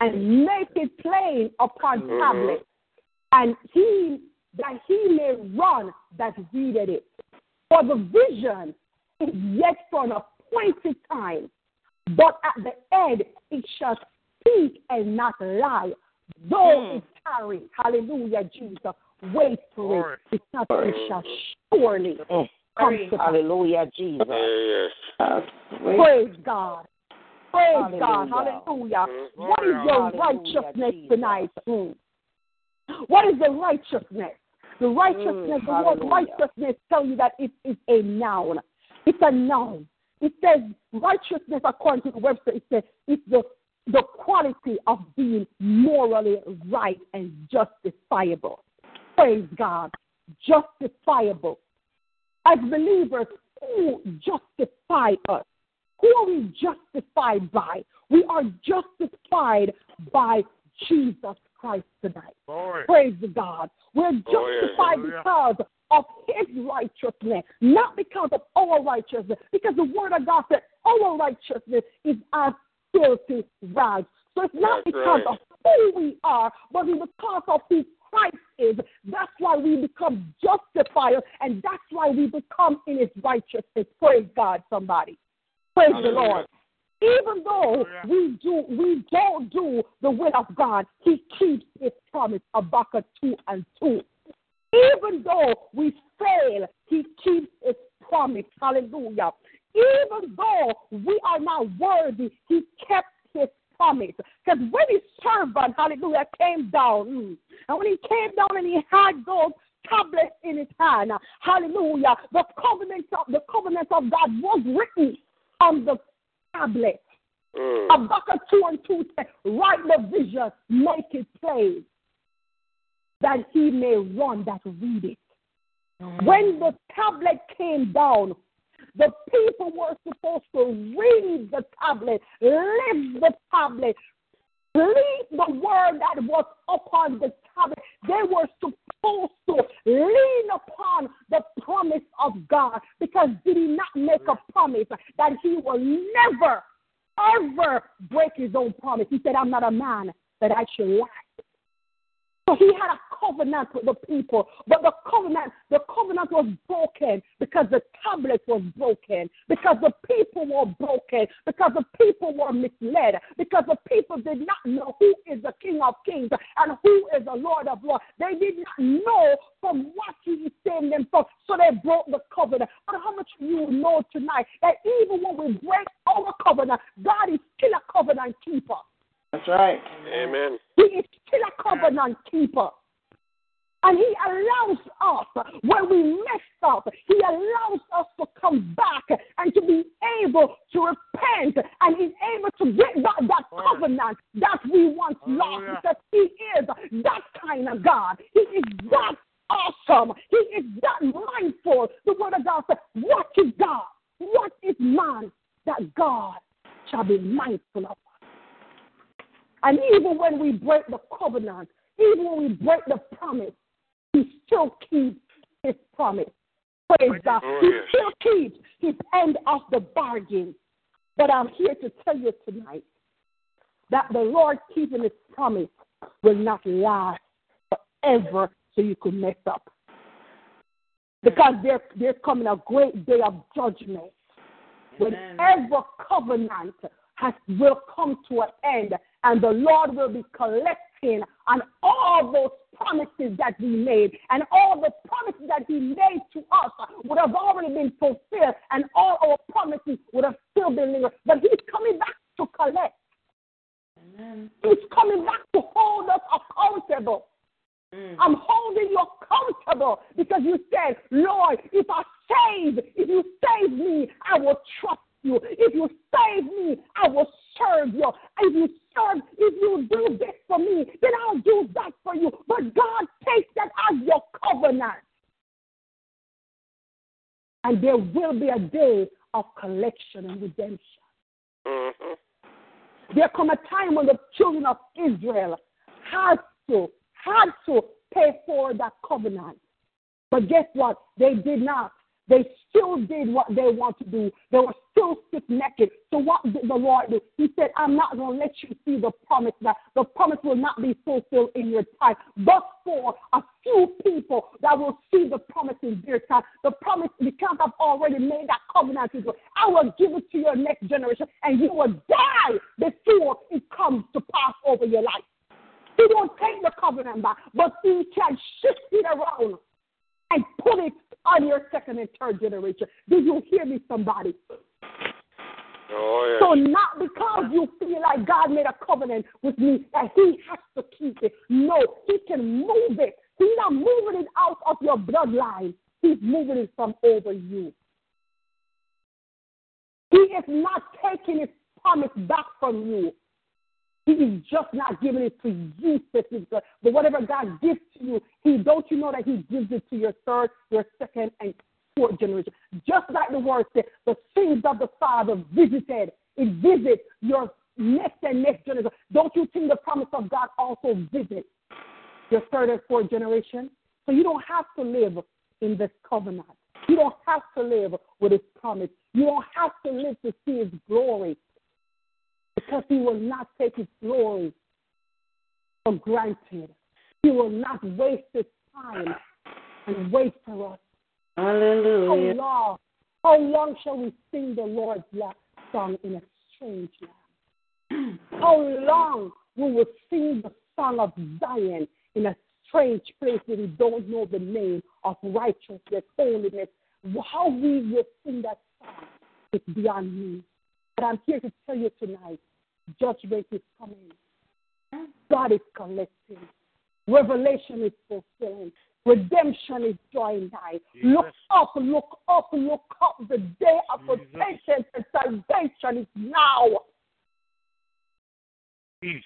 and make it plain upon Mhm. tablets, and he that he may run that readeth it. For the vision is yet for an appointed time, but at the end it shall speak and not lie. Though it tarry, hallelujah, Jesus, wait for Lord. it, because it shall surely come to pass. Hallelujah, Jesus. Yeah. Praise God. Praise God. Hallelujah. Hallelujah. Mhm. What is your Hallelujah, righteousness Jesus. tonight? Mm. What is the righteousness? The righteousness, Mm, the word righteousness tell you that it is a noun. It's a noun. It says righteousness according to the Webster, it says it's the the quality of being morally right and justifiable. Praise God. Justifiable. As believers, who justify us? Who are we justified by? We are justified by Jesus Christ tonight. Right. Praise God. We're Oh, justified Hallelujah. because of his righteousness, not because of our righteousness, because the word of God said our righteousness is as filthy rags. So it's not That's because right. of who we are, but it's because of who Christ is. That's why we become justified, and that's why we become in his righteousness. Praise God, somebody. Praise the Lord. Even though we do we don't do the will of God, He keeps His promise. Habakkuk two and two. Even though we fail, He keeps His promise. Hallelujah. Even though we are not worthy, He kept His promise. Because when His servant, Hallelujah, came down, mm, and when He came down and He had those tablets in His hand, Hallelujah, the covenant of the covenant of God was written on the tablet. Mm. Habakkuk 2 and 2 said, Write the vision, make it plain, that he may run that read it. When the tablet came down, the people were supposed to read the tablet, live the tablet, believe the word that was upon the tablet. They were supposed to lean upon the promise of God because did he not make a promise that he will never, ever break his own promise? He said, I'm not a man that I should lie. So he had a covenant with the people, but the covenant, the covenant was broken because the tablet was broken, because the people were broken, because the people were misled, because the people did not know who is the King of Kings and who is the Lord of Lords. They did not know from what he is saving them from, so they broke the covenant. But how much you know tonight that even when we break our covenant, God is still a covenant keeper. That's right. Amen. He is still a covenant keeper. And he allows us, when we mess up, he allows us to come back and to be able to repent and he's able to get back that covenant that we once lost Hallelujah. because he is that kind of God. He is that awesome. He is that mindful. The word of God says, What is God? What is man that God shall be mindful of? And even when we break the covenant, even when we break the promise, he still keeps his promise. Praise God. Oh, He still keeps his end of the bargain. But I'm here to tell you tonight that the Lord keeping his promise will not last forever so you could mess up. Because there, there's coming a great day of judgment when every covenant has will come to an end, and the Lord will be collecting on all those promises that He made, and all the promises that He made to us would have already been fulfilled, and all our promises would have still been lingering. But He's coming back to collect. He's coming back to hold us accountable. Mm. I'm holding you accountable because you said, Lord, if I save, if you save me, I will trust you. If you save me, I will serve you. If you serve, if you do this for me, then I'll do that for you. But God takes that as your covenant. And there will be a day of collection and redemption. Mm-hmm. There come a time when the children of Israel had to, had to pay for that covenant. But guess what? They did not. They still did what they want to do. They were still stiff necked. So what did the Lord do? He said, I'm not going to let you see the promise that the promise will not be fulfilled in your time. But for a few people that will see the promise in their time, the promise, because I've already made that covenant with you, I will give it to your next generation and you will die before it comes to pass over your life. He won't take the covenant back, but he can shift it around and put it on your second and third generation. Did you hear me, somebody? Oh, So not because you feel like God made a covenant with me that He has to keep it. No, He can move it. He's not moving it out of your bloodline. He's moving it from over you. He is not taking His promise back from you. He is just not giving it to you, specifically. But whatever God gives to you, He don't you know that He gives it to your third, your second, and fourth generation. Just like the word said, the sins of the Father visited. It visits your next and next generation. Don't you think the promise of God also visits your third and fourth generation? So you don't have to live in this covenant. You don't have to live with his promise. You don't have to live to see his glory because he will not take his glory for granted. He will not waste his time and wait for us. Hallelujah. How long? How long shall we sing the Lord's song in a strange land? How long we will sing the song of Zion in a strange place where we don't know the name of righteousness, holiness? How we will sing that song is beyond me. But I'm here to tell you tonight, judgment is coming. God is collecting. Revelation is fulfilling. Redemption is drawing nigh. Look up, look up, look up. The day of repentance and salvation is now. Jesus.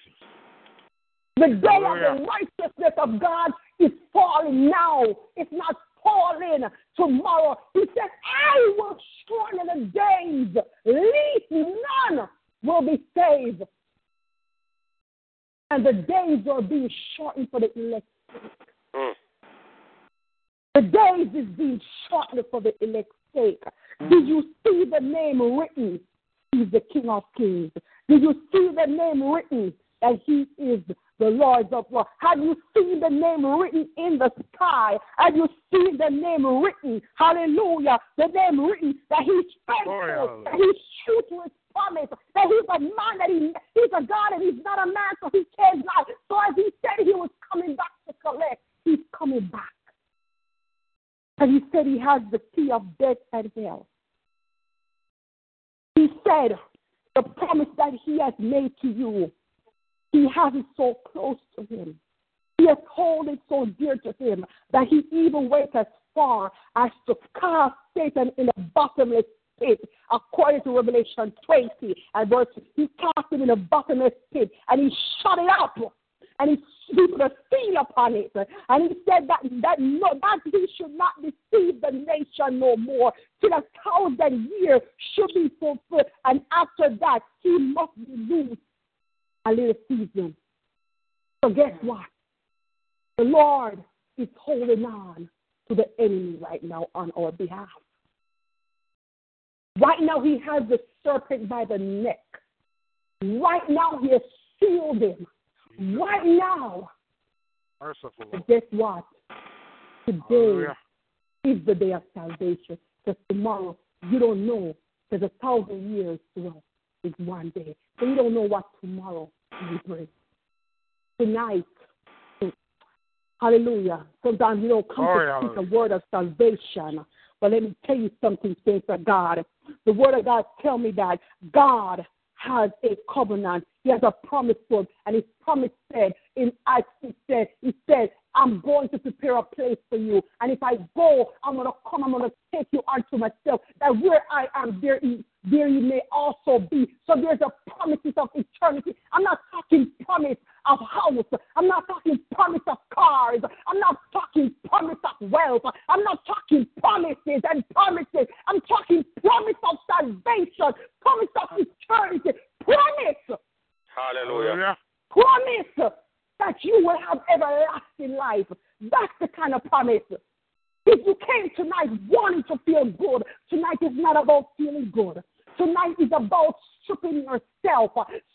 The day of the righteousness of God is falling now. It's not falling tomorrow. He said, I will shorten the days, leave none will be saved. And the days are being shortened for the elect. Mm. The days is being shortened for the elect's sake. Did you see the name written? He's the King of Kings. Did you see the name written that He is the Lord of Lords? Have you seen the name written in the sky? Have you seen the name written? Hallelujah. The name written that He's faithful, that He's true to His promise, that He's a man, that he, He's a God, and He's not a man, so He cares not. So as He said He was coming back to collect, He's coming back. And he said he has the key of death and hell. He said the promise that he has made to you, he has it so close to him. He has hold it so dear to him that he even went as far as to cast Satan in a bottomless pit, according to Revelation 20 and verse. He cast him in a bottomless pit and he shut it up and he, he put a seal upon it. And he said that that no, that he should not deceive the nation no more till a thousand years should be fulfilled. And after that, he must be loosed a little season. So guess what? The Lord is holding on to the enemy right now on our behalf. Right now, he has the serpent by the neck. Right now, he has sealed him. Right now, Merciful. but guess what? Today Hallelujah. is the day of salvation. Because tomorrow, you don't know. Because a thousand years to us is one day. So you don't know what tomorrow will bring. Tonight, hallelujah. Sometimes you don't come Glory, to speak a word of salvation. But let me tell you something, saints of God. The word of God tell me that God has a covenant. He has a promise to us. And his promise said in Acts, he said, he said, I'm going to prepare a place for you. And if I go, I'm gonna come, I'm gonna take you unto myself. That where I am, there you, there you may also be. So there's a promises of eternity. I'm not talking promise of house. I'm not talking promise of cars. I'm not talking promise of wealth. I'm not talking promises and promises. I'm talking promise of salvation, promise of eternity, promise, Hallelujah. promise that you will have everlasting life. That's the kind of promise. If you came tonight wanting to feel good, tonight is not about feeling good. Tonight is about stripping yourself,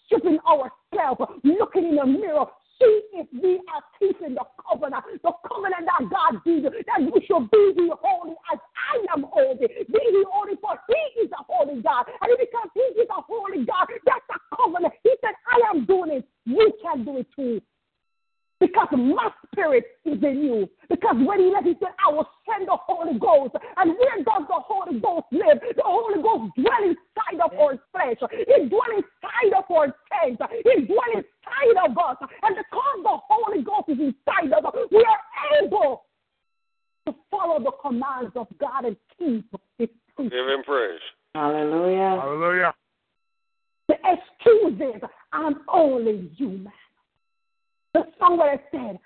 stripping ourselves, looking in the mirror, see if we are keeping the covenant, the covenant that God did, that we should be ye holy as I am holy. Be ye holy, for He is a holy God. And because He is a holy God, that's a covenant. He said, I am doing it. You can do it too. Because my spirit is in you. Because when he left, he said, I will send the Holy Ghost. And where does the Holy Ghost live? The Holy Ghost dwell inside of our flesh. He dwell inside of our tent. He dwell inside of us. And because the Holy Ghost is inside of us, we are able to follow the commands of God and keep his Give him praise. Hallelujah. Hallelujah. The excuses, I'm only human. The song where it said,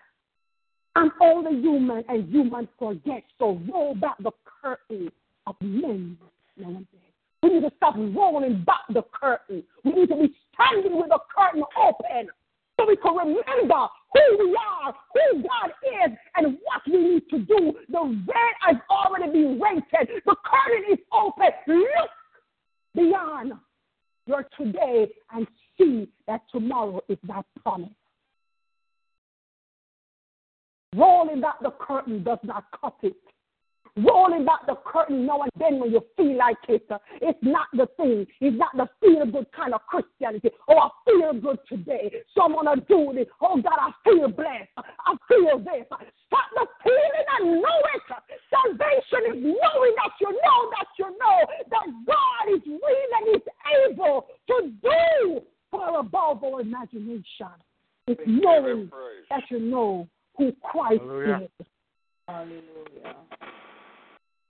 I'm only human and human forget. So roll back the curtain of men. We need to stop rolling back the curtain. We need to be standing with the curtain open. so we can remember who we are, who God is, and what we need to do. The veil has already been rented. The curtain is open. Look beyond your today and see that tomorrow is not promised. Rolling back the curtain does not cut it. Rolling back the curtain now and then when you feel like it. uh, It's not the thing. It's not the feel good kind of Christianity. Oh, I feel good today. So I'm going to do this. Oh, God, I feel blessed. I feel this. Stop the feeling and know it. Salvation is knowing that you know that you know that God is real and He's able to do far above our imagination. It's knowing that you know who Christ Hallelujah. is. Hallelujah.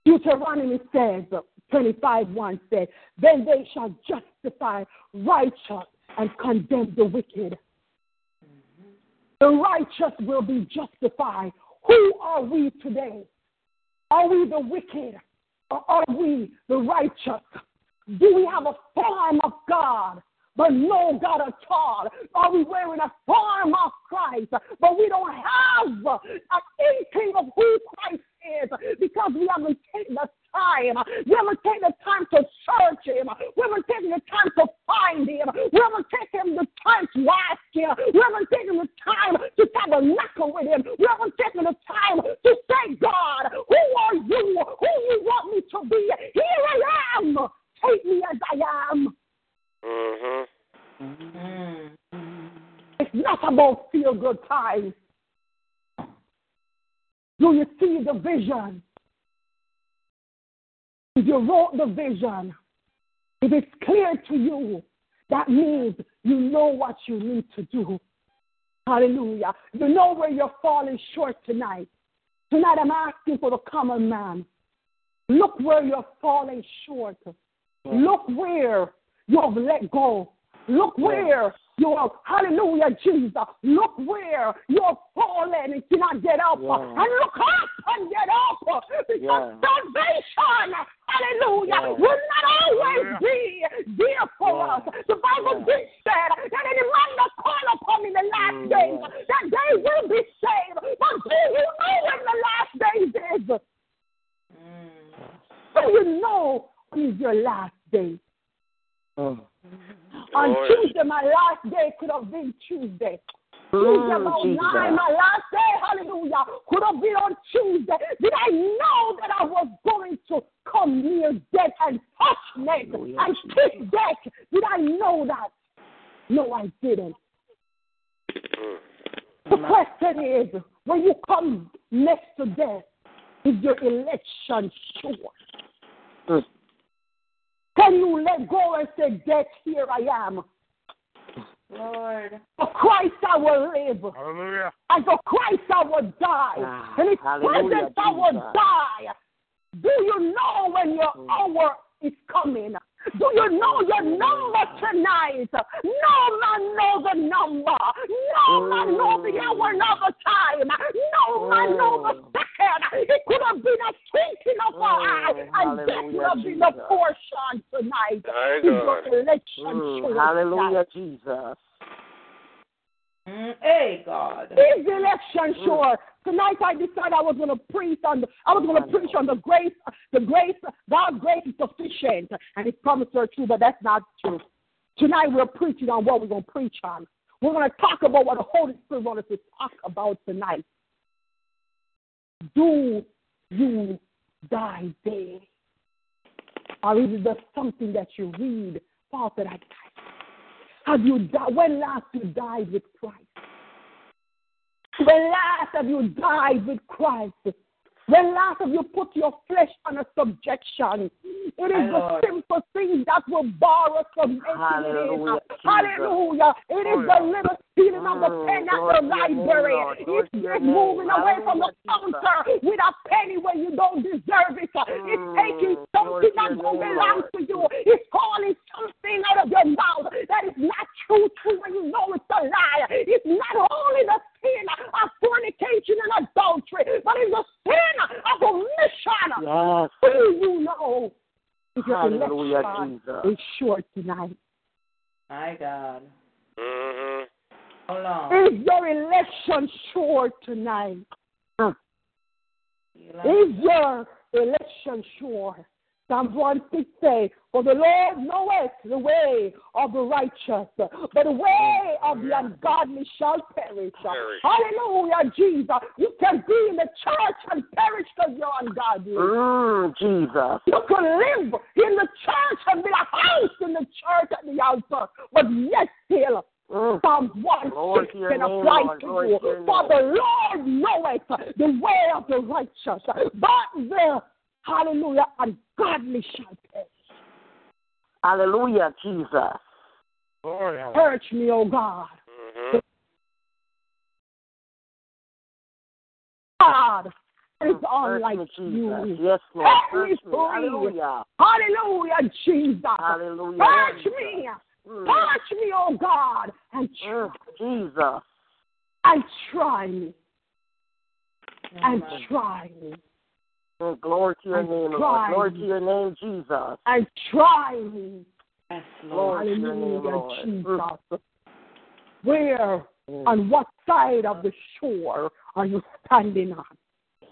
Deuteronomy says, uh, 25 1 says, Then they shall justify righteous and condemn the wicked. Mm-hmm. The righteous will be justified. Who are we today? Are we the wicked or are we the righteous? Do we have a form of God? But no God at all. Are we wearing a form of Christ? But we don't have an inkling of who Christ is because we haven't taken the time. We haven't taken the time to search Him. We haven't taken the time to find Him. We haven't taken the time to ask Him. We haven't taken the time to tabernacle with Him. We haven't taken the time to say, God, who are you? Who you want me to be? Here I am. Take me as I am. Mhm. It's not about feel good times. Do you see the vision? If you wrote the vision, if it's clear to you, that means you know what you need to do. Hallelujah. You know where you're falling short tonight. Tonight I'm asking for the common man. Look where you're falling short. Look where you have let go. Look where you have, hallelujah, Jesus. Look where you're fallen and cannot get up. Yeah. And look up and get up. Because Yeah. salvation, hallelujah, Yeah. will not always be there for us. The Bible did say that any man that call upon me in the last Mm, days, that they will be saved. But do you know when the last days is? Do you know when is your last day? Mm. On Oh. Tuesday, my last day could have been Tuesday. Tuesday Mm, about Jesus. nine, my last day, hallelujah, could have been on Tuesday. Did I know that I was going to come near death and touch neck Hallelujah, and Jesus. kiss death? Did I know that? No, I didn't. Mm. The question is, when you come next to death, is your election sure? Can you let go and say, Death, here I am? Lord. For Christ I will live. Hallelujah. And for Christ I will die. Ah, and in hallelujah, presence I will die. Do you know when your Mm. hour is coming? Do you know your number tonight? No man knows the number. No man knows the hour nor the time. No man knows the Mm. second. It could have been a twinkling of an eye, Mm, and that would hallelujah, have been the Jesus. portion tonight. My Is your God. election Mm, sure hallelujah, Jesus. Mm, hey, God. Is election sure? Tonight I decided I was going to preach on. The, I was going to preach on the grace. The grace, God's grace is sufficient, and His promises are true. But that's not true. Tonight we're preaching on what we're going to preach on. We're going to talk about what the Holy Spirit wants us to talk about tonight. Do you die daily, or is it just something that you read? Paul said, "I died." Have you died? When last you died with Christ? When last have you died with Christ? When last of you put your flesh under subjection? It is the simple things that will bar us from making Hallelujah. Hallelujah. It is the little stealing of the Mm, pen at the library. It's just moving away from the counter with a penny when you don't deserve it. It's Mm, taking something that don't belong to you. It's calling something out of your mouth that is not true, true when you know it's a lie. It's not only the sin of fornication and adultery, but it's a sin of omission. Yes. Do you know if your Hallelujah, election Jesus. is short tonight? My God. Mhm. Hold on. Is your election sure tonight? Is your election sure? Psalm 1 6 say, For the Lord knoweth the way of the righteous, but the way of the ungodly shall perish. Perish. Hallelujah, Jesus. You can be in the church and perish because you're ungodly. Mm, Jesus. You can live in the church and be a house in the church at the altar, but yet still Mm. Psalm 1 Glory 6 can apply Lord. to Glory you. For the Lord knoweth the way of the righteous, but the hallelujah ungodly shall perish. Hallelujah, Jesus. Glory, hallelujah. Purge me, O God. Mm-hmm. God is Search unlike me, you. Yes, Lord. Search me. Hallelujah. Hallelujah, Jesus. Hallelujah. Purge me. Mm. Purge me, O God, and Mm, try, Jesus. and try me. And try me. Mm, Glory to your And name, Lord. Glory me. to your name, Jesus. I try me. Yes, Lord. Glory to your name, Hallelujah, Lord. Jesus. Where, Mm. on what side of the shore are you standing on? Glory I'll do it.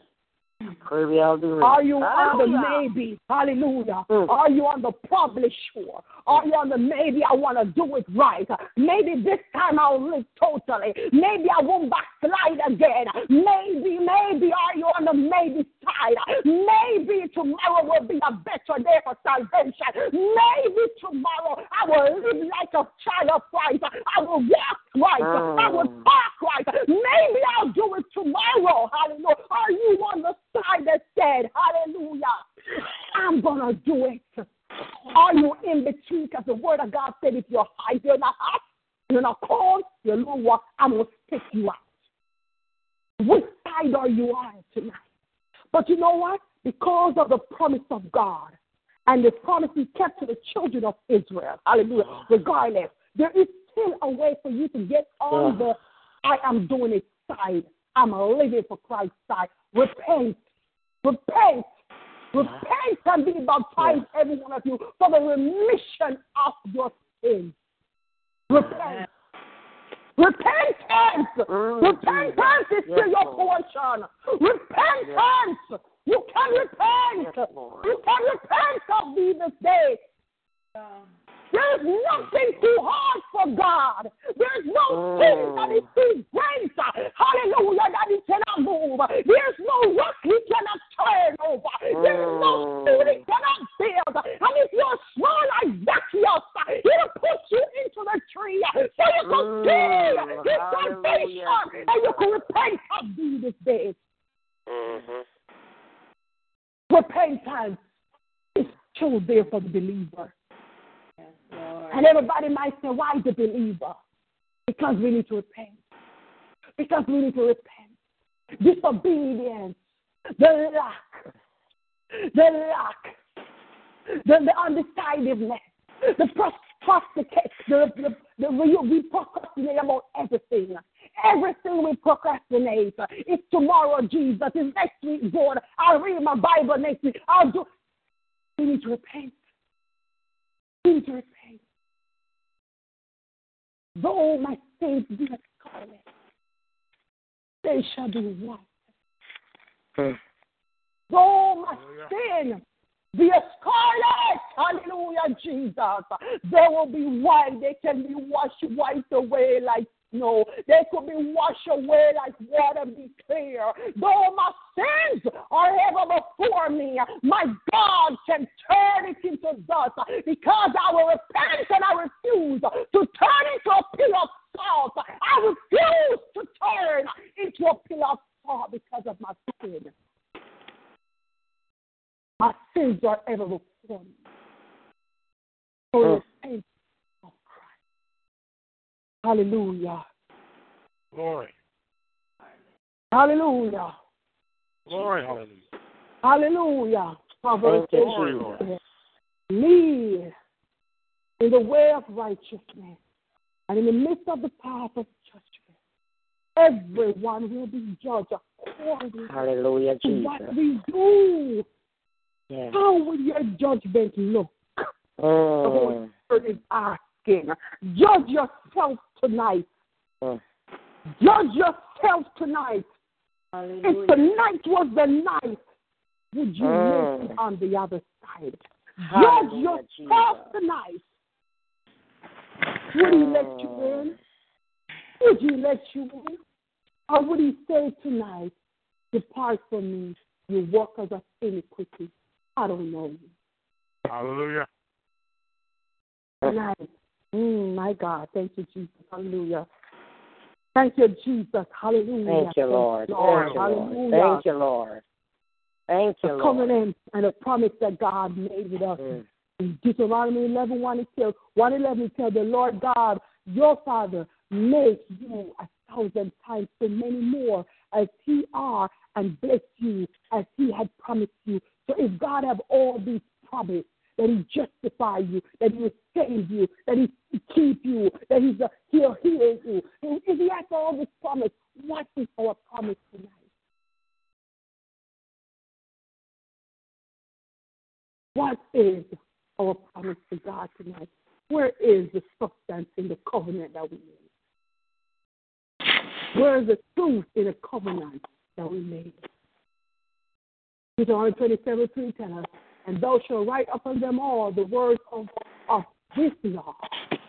Are you on the maybe? Hallelujah. Mm. Are you on the probably shore? Are you on the maybe I want to do it right? Maybe this time I'll live totally. Maybe I won't backslide again. Maybe, maybe are you on the maybe side? Maybe tomorrow will be a better day for salvation. Maybe tomorrow I will live like a child of Christ. I will walk right. I will Mm. talk right. Maybe I'll do it tomorrow. Hallelujah. Are you on the side that said, Hallelujah, I'm going to do it? Are you in between? Because the word of God said, if you're hot, you're not hot, you're not cold, you're lukewarm, I'm going to spit you out. Which side are you on tonight? But you know what? Because of the promise of God and the promise He kept to the children of Israel, hallelujah, regardless, there is still a way for you to get on the I am doing it side. I'm living for Christ's side. Repent. Repent. Repent and be baptized, every one of you, for the remission of your sins. Repent. Repentance. Mm, Repentance is Jesus. still Yes, your portion. Repentance. You can repent. Yes, You can repent of me this day. There's nothing too hard for God. There's no Mm. sin that is too great. Hallelujah, that he cannot move. There's no rock he cannot turn over. There's no Mm. stone he cannot build. And if you're small like Zacchaeus, he'll put you into the tree so you can Mm. see his salvation and you can repent of thee this day. Mm-hmm. Repentance is still there for the believer. And everybody might say, why the believer? Because we need to repent. Because we need to repent. Disobedience, the lack, the lack, the, the undecisiveness, the procrastinate, the, the, the, we procrastinate about everything. Everything we procrastinate. It's tomorrow, Jesus. It's next week, God. I'll read my Bible next week. I'll do. We need to repent. We need to repent. Though my sins be as scarlet, they shall be white. Mm. Though my sin be as scarlet, hallelujah, Jesus, they will be white. They can be washed white away like snow. They could be washed away like water be clear. Though my sins are ever before me, my God can turn it into dust because I will repent and I refuse to turn into a pillar of salt. I refuse to turn into a pillar of salt because of my sin. My sins are ever before me. So Mm. repent of Christ. Hallelujah. Glory. Hallelujah. Glory, hallelujah. Hallelujah. Proverbs Thank you, 8 Glory, Lord. says, Lead in the way of righteousness, and in the midst of the path of judgment, everyone will be judged according Hallelujah, to what Jesus. we do. Yes. How will your judgment look? The Holy Mm. Spirit is asking. Judge yourself tonight. Mm. Judge yourself tonight. Hallelujah. If tonight was the night, would you Mm. make it on the other side? Judge yourself Jesus. tonight. Would he let you in? Would he let you in? Or would he say tonight, Depart from me, you workers of iniquity? I don't know you. Hallelujah. Tonight. Mm, my God. Thank you, Jesus. Hallelujah. Thank you, Jesus. Hallelujah. Thank you, Lord. Lord. Thank you, Lord. Thank you, Lord. Thank you, the Lord. covenant and the promise that God made with us. Mm. In Deuteronomy 11, 1, it 111 it tells the Lord God, your Father, make you a thousand times so many more as He are and bless you as He had promised you. So if God have all these promises, that He justify you, that He will save you, that He keep you, that He's uh, He'll heal you. If He has all this promise, what is our promise tonight? What is our promise to God tonight? Where is the substance in the covenant that we made? Where is the truth in the covenant that we made? Deuteronomy 27 3 tells us, And thou shalt write upon them all the words of, of this law,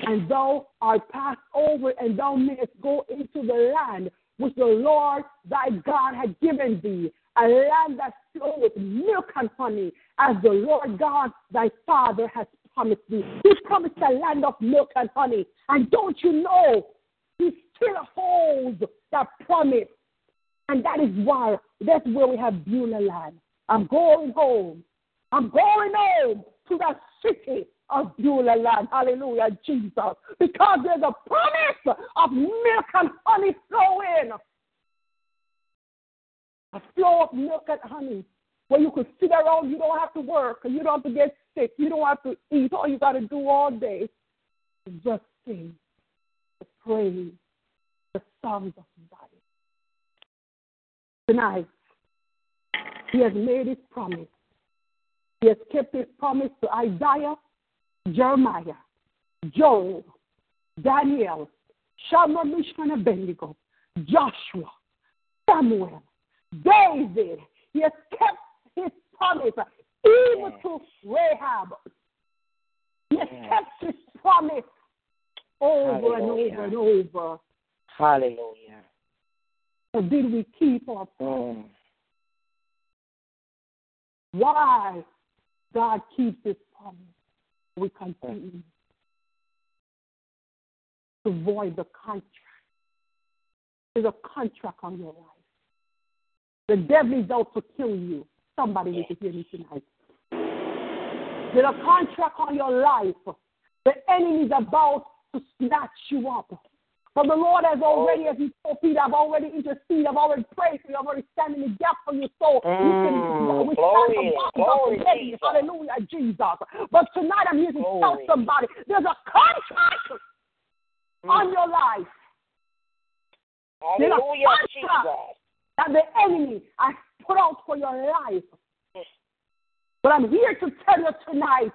and thou art passed over, and thou mayest go into the land which the Lord thy God had given thee, a land that flows with milk and honey, as the Lord God thy Father has promised thee. He promised a land of milk and honey. And don't you know, he still holds that promise. And that is why, that's where we have Beulah land. I'm going home. I'm going home to that city of Beulah land. Hallelujah, Jesus. Because there's a promise of milk and honey flowing. A flow of milk and honey where you could sit around, you don't have to work, you don't have to get sick, you don't have to eat. All you got to do all day is just sing, the praise, the songs of God. Tonight, He has made His promise. He has kept His promise to Isaiah, Jeremiah, Joel, Daniel, Shadrach, Meshach, and Abednego, Joshua, Samuel, David. He has kept his promise, even to Rahab. He has kept his promise over and over and over. Hallelujah. So did we keep our promise? Mm. Why God keeps his promise? We continue to void the contract. There's a contract on your life. The devil is out to kill you. Somebody needs to hear me tonight. There's a contract on your life. The enemy is about to snatch you up. But the Lord has already, as He told Peter, I've already interceded, I've already prayed for you, I've already stand in the gap for you. So you can Mm, we glory, stand for glory, Jesus. Hallelujah, Jesus. But tonight I'm here to tell somebody there's a contract Mm. on your life Hallelujah, contract. Jesus. that the enemy has put out for your life. But I'm here to tell you tonight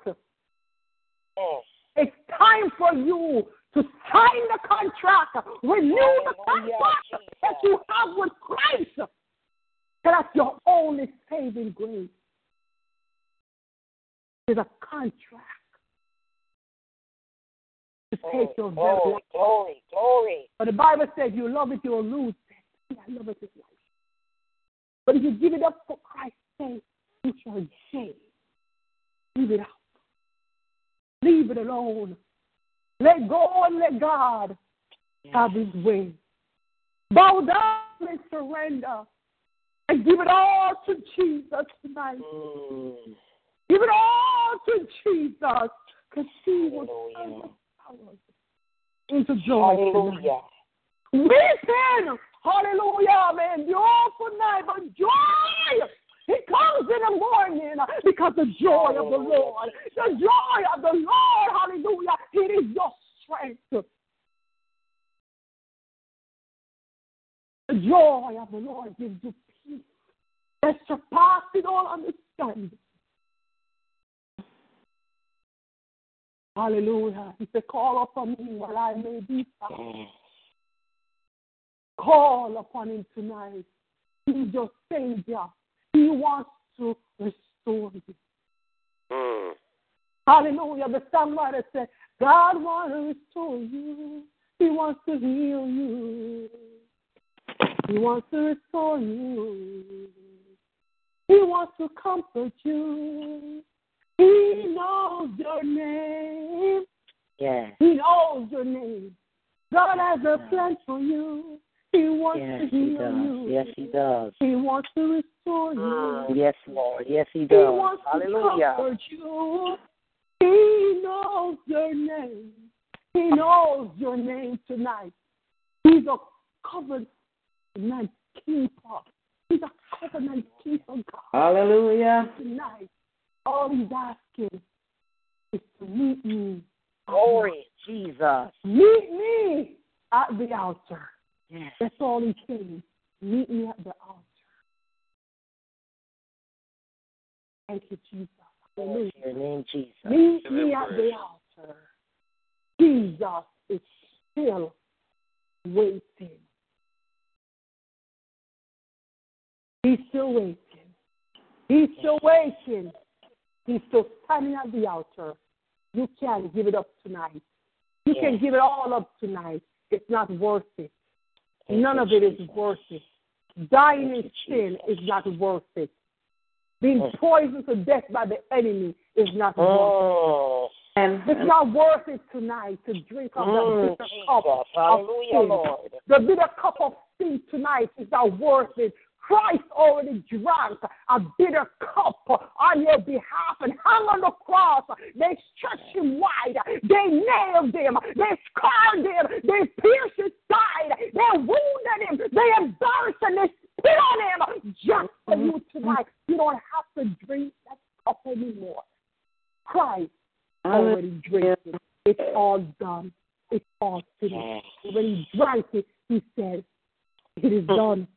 Mm. it's time for you to sign the contract, renew the contract that you have with Christ. That's your only saving grace. Is a contract to oh, take your Glory, glory, glory. But the Bible says you love it, you'll lose it. I love it is life. But if you give it up for Christ's sake, you shall gain. Leave it out. Leave it alone. Let go and let God have his way. Bow down and surrender. And give it all to Jesus tonight. Mm. Give it all to Jesus. Because he will turn Hallelujah. the powers into joy. Hallelujah. Weeping, hallelujah, man, endure for night, but joy, it comes in the morning because the joy of the oh. Lord, the joy of the Lord, hallelujah, it is your strength. The joy of the Lord gives you peace that surpasses all understanding. Hallelujah. He said, Call upon me while I may be found. Call upon him tonight. He's your Savior. He wants to restore you. Mm. Hallelujah. The songwriter said, God wants to restore you. He wants to heal you. He wants to restore you. He wants to comfort you. He knows your name. Yes. He knows your name. God has a plan for you. He wants Yes, to he heal does. you. Yes, he does. He wants to restore you. Ah. Yes, Lord. Yes, he He does. wants to Hallelujah. comfort you. He knows your name. He knows your name tonight. He's a covenant keeper. He's a covenant keeper, God. Hallelujah. Tonight, all he's asking is to meet me. Glory, Jesus. Meet me at the altar. Yes. That's all he's saying. Meet me at the altar. Thank you, Jesus. Hallelujah. your name, Jesus. Meet Give me at the altar. Jesus is still waiting. He's still waiting. He's still waiting. He's still standing at the altar. You can't give it up tonight. You can Yes. give it all up tonight. It's not worth it. Thank None of it is worth it. Dying in sin is not worth it. Being Mm. poisoned to death by the enemy is not worth it. Oh, And, It's not worth it tonight to drink of that mm, bitter Jesus. cup of Hallelujah, sin. Lord. The bitter cup of sin tonight is not worth it. Christ already drank a bitter cup on your behalf and hung on the cross. They stretched him wide. They nailed him. They scarred him. They pierced his side. They wounded him. They embarrassed and they spit on him. Just for you tonight. You don't have to drink that cup anymore. Christ already drank it. It's all done. It's all finished. When he drank it, he said, It is done.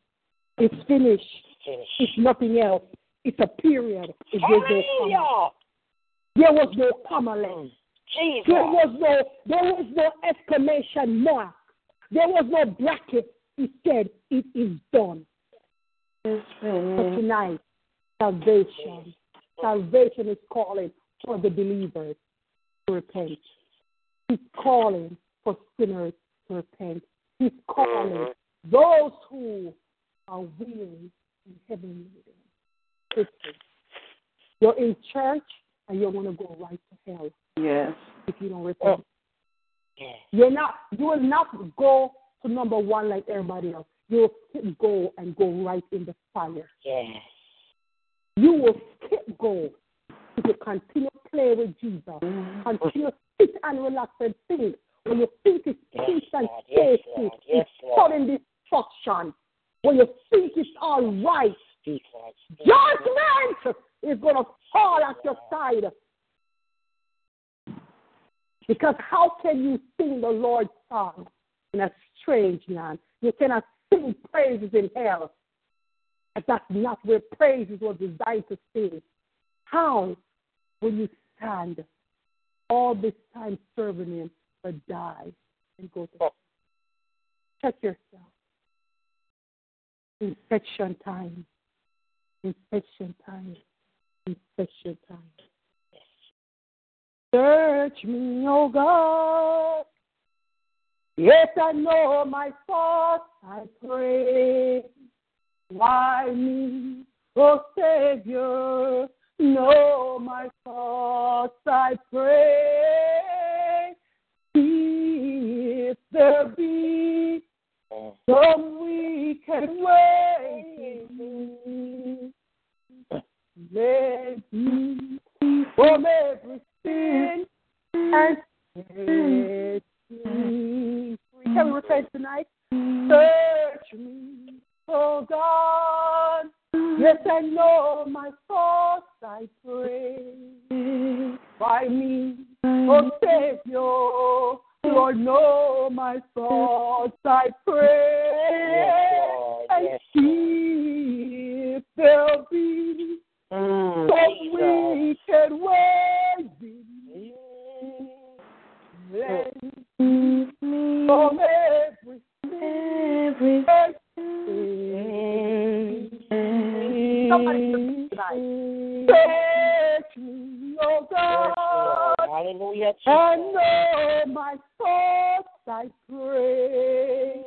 It's finished. Finish. It's nothing else. It's a period. It no There was no comma left. Jesus. There was no there was no exclamation mark. There was no bracket. He said, It is done. But tonight, salvation. Salvation is calling for the believers to repent. He's calling for sinners to repent. He's calling mm-hmm. those who are weary and heavy laden. Listen, you're in church and you're going to go right to hell Yes. if you don't repent. Yes. You're not. You will not go to number one like everybody else. You will skip go and go right in the fire. Yes. You will skip go if you continue to play with Jesus. Mm. Continue to sit and relax and think. When you think it's Yes, peace and Lord. Yes, safety, Lord. Yes, it's Lord. sudden destruction. When you think it's all right, judgment is going to fall at your side. Because how can you sing the Lord's song in a strange land? You cannot sing praises in hell. But that's not where praises were designed to sing. How will you stand all this time serving Him but die and go to hell? Check yourself. Inspection time. Inspection time. Inspection time. Search me, oh God. Yes, I know my thoughts, I pray. Why me, oh Savior? Know my thoughts, I pray. If there be. Some we can wait. me from every sin and. Can we repent tonight? Search me, oh God. Yes, I know my thoughts, I pray. By me, oh Savior. Lord, know my thoughts, I pray, and see if there'll be mm, so weak and worthy. Let me from everything. everything. Somebody oh God. Hallelujah, And know my thoughts I pray.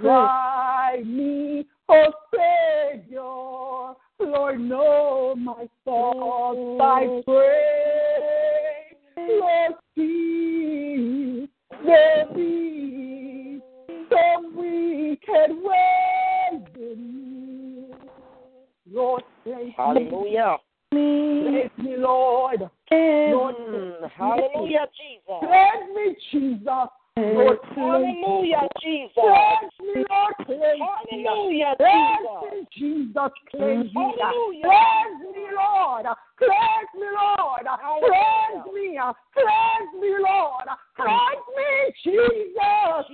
Try me, oh Savior. Lord, know my thoughts I pray. Lord, see there be some wicked ways in me. Lord, place me, place me, Lord. Lord, Hallelujah, Jesus. Cleanse me, Jesus. Lord, Hallelujah, Jesus. Me, Lord. Hallelujah, Jesus. Jesus, cleanse me. Hallelujah. Cleanse me, Lord. Cleanse me, Lord. Cleanse me. Cleanse me, Lord. Cleanse me, Jesus.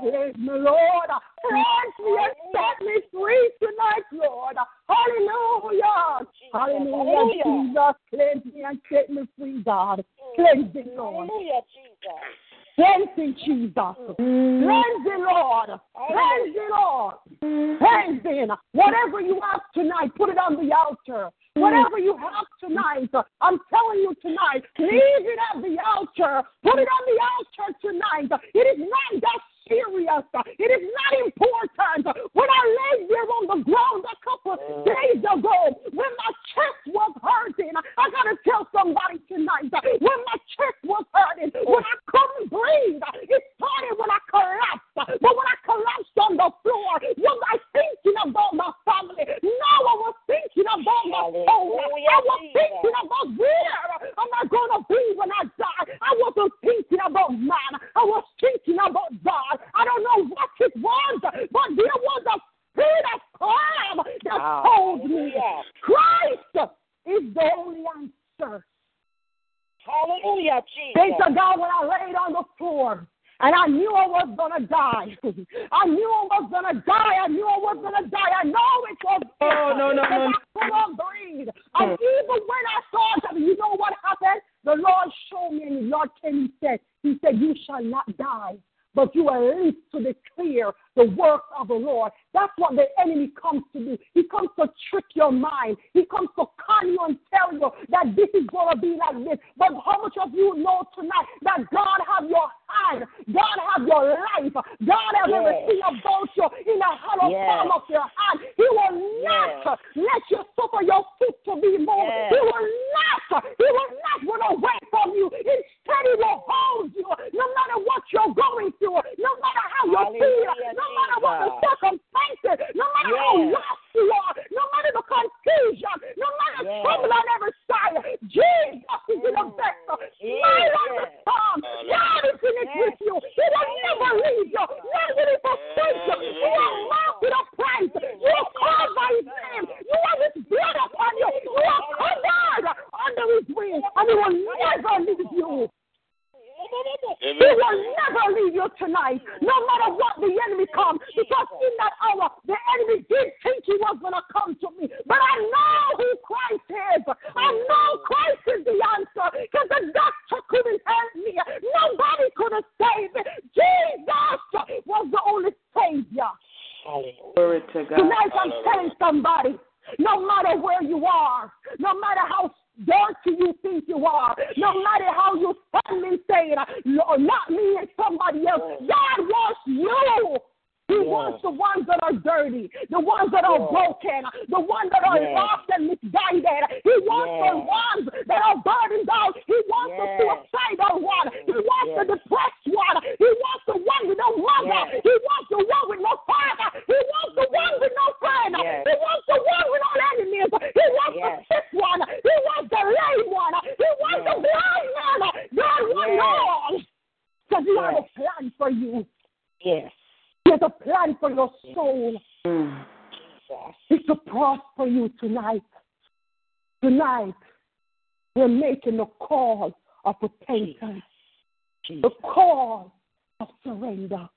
Cleanse me, Lord. Cleanse me and set me free tonight, Lord. Hallelujah. Hallelujah, Jesus. Cleanse me and set me free, God. Mm. Cleanse me, Lord. Hallelujah, Jesus. Cleansing Jesus. Mm. Cleansing Lord. Cleansing Lord. Mm. Praise Cleansing. Whatever you have tonight, put it on the altar. Mm. Whatever you have tonight, I'm telling you tonight, leave it at the altar. Put it on the altar tonight. It is not that serious. It is not important. When I lay there on the ground a couple mm. days ago, when my chest was hurting, I gotta tell somebody tonight, when my chest was hurting, when I couldn't breathe, it started when I collapsed. But when I collapsed on the floor, was I thinking about my family? No, I was thinking about my soul. I was thinking about where am I gonna be when I die? I wasn't thinking about man. I was thinking about God. I don't know what it was, but there was a spirit of calm that ah, told me. Christ is the only answer. Hallelujah, Jesus. to God when I laid on the floor. And I knew I was gonna die. <laughs> I knew I was gonna die. I knew I was gonna die. I know it was. Oh, no, no, no. I couldn't breathe. And even when I thought that, you know what happened? The Lord showed me, and the Lord came and said, He said, "You shall not die." But you will live to declare the work of the Lord. That's what the enemy comes to do. He comes to trick your mind. He comes to con you and tell you that this is going to be like this. But how much of you know tonight that God have your hand, God have your life, God have Yes. everything about you in the hollow Yes. palm of your hand. He will not let you suffer your foot to be moved. Yes. He will not. He will not run away from you. Instead, he will hold you. No matter what you're going through, no matter how you feel, Hallelujah, no matter what the circumstances, no matter how Yes. lost you are, no matter the confusion, no matter Yes. trouble on every side, Jesus is in the vessel. Smile on the Yes. storm. God is in it with you. He will never leave you. Nor will he forsake you. You are marked with a price. You are called by his name. You have his blood upon you. You are covered under his wings, and he will never leave you. He will never leave you tonight, no matter what the enemy comes. Because in that hour, the enemy did think he was going to come to me. But I know who Christ is. I know Christ is the answer. Because the doctor couldn't help me. Nobody could have saved me. Jesus was the only Savior. Glory to God. Tonight I'm telling somebody, no matter where you are, no matter how dirty you think you are, no matter how you and say, "Lord, not me and somebody else, God wants you. He Yes. wants the ones that are dirty, the ones that are Yes. broken, the ones that are Yes. lost and misguided. He wants the ones that are burdened out. He wants the suicidal one. He wants the depressed one. He wants the one with no mother. He wants the one with no father. He wants the one with no friend. He wants the one with no enemies. He wants the sick one. He wants the lame one. He wants the blind man. God wants all. Because He has a plan for you. Yes. He has a plan for your soul. Mm. It's to prosper you tonight. Tonight, we're making the call of repentance, the call of surrender,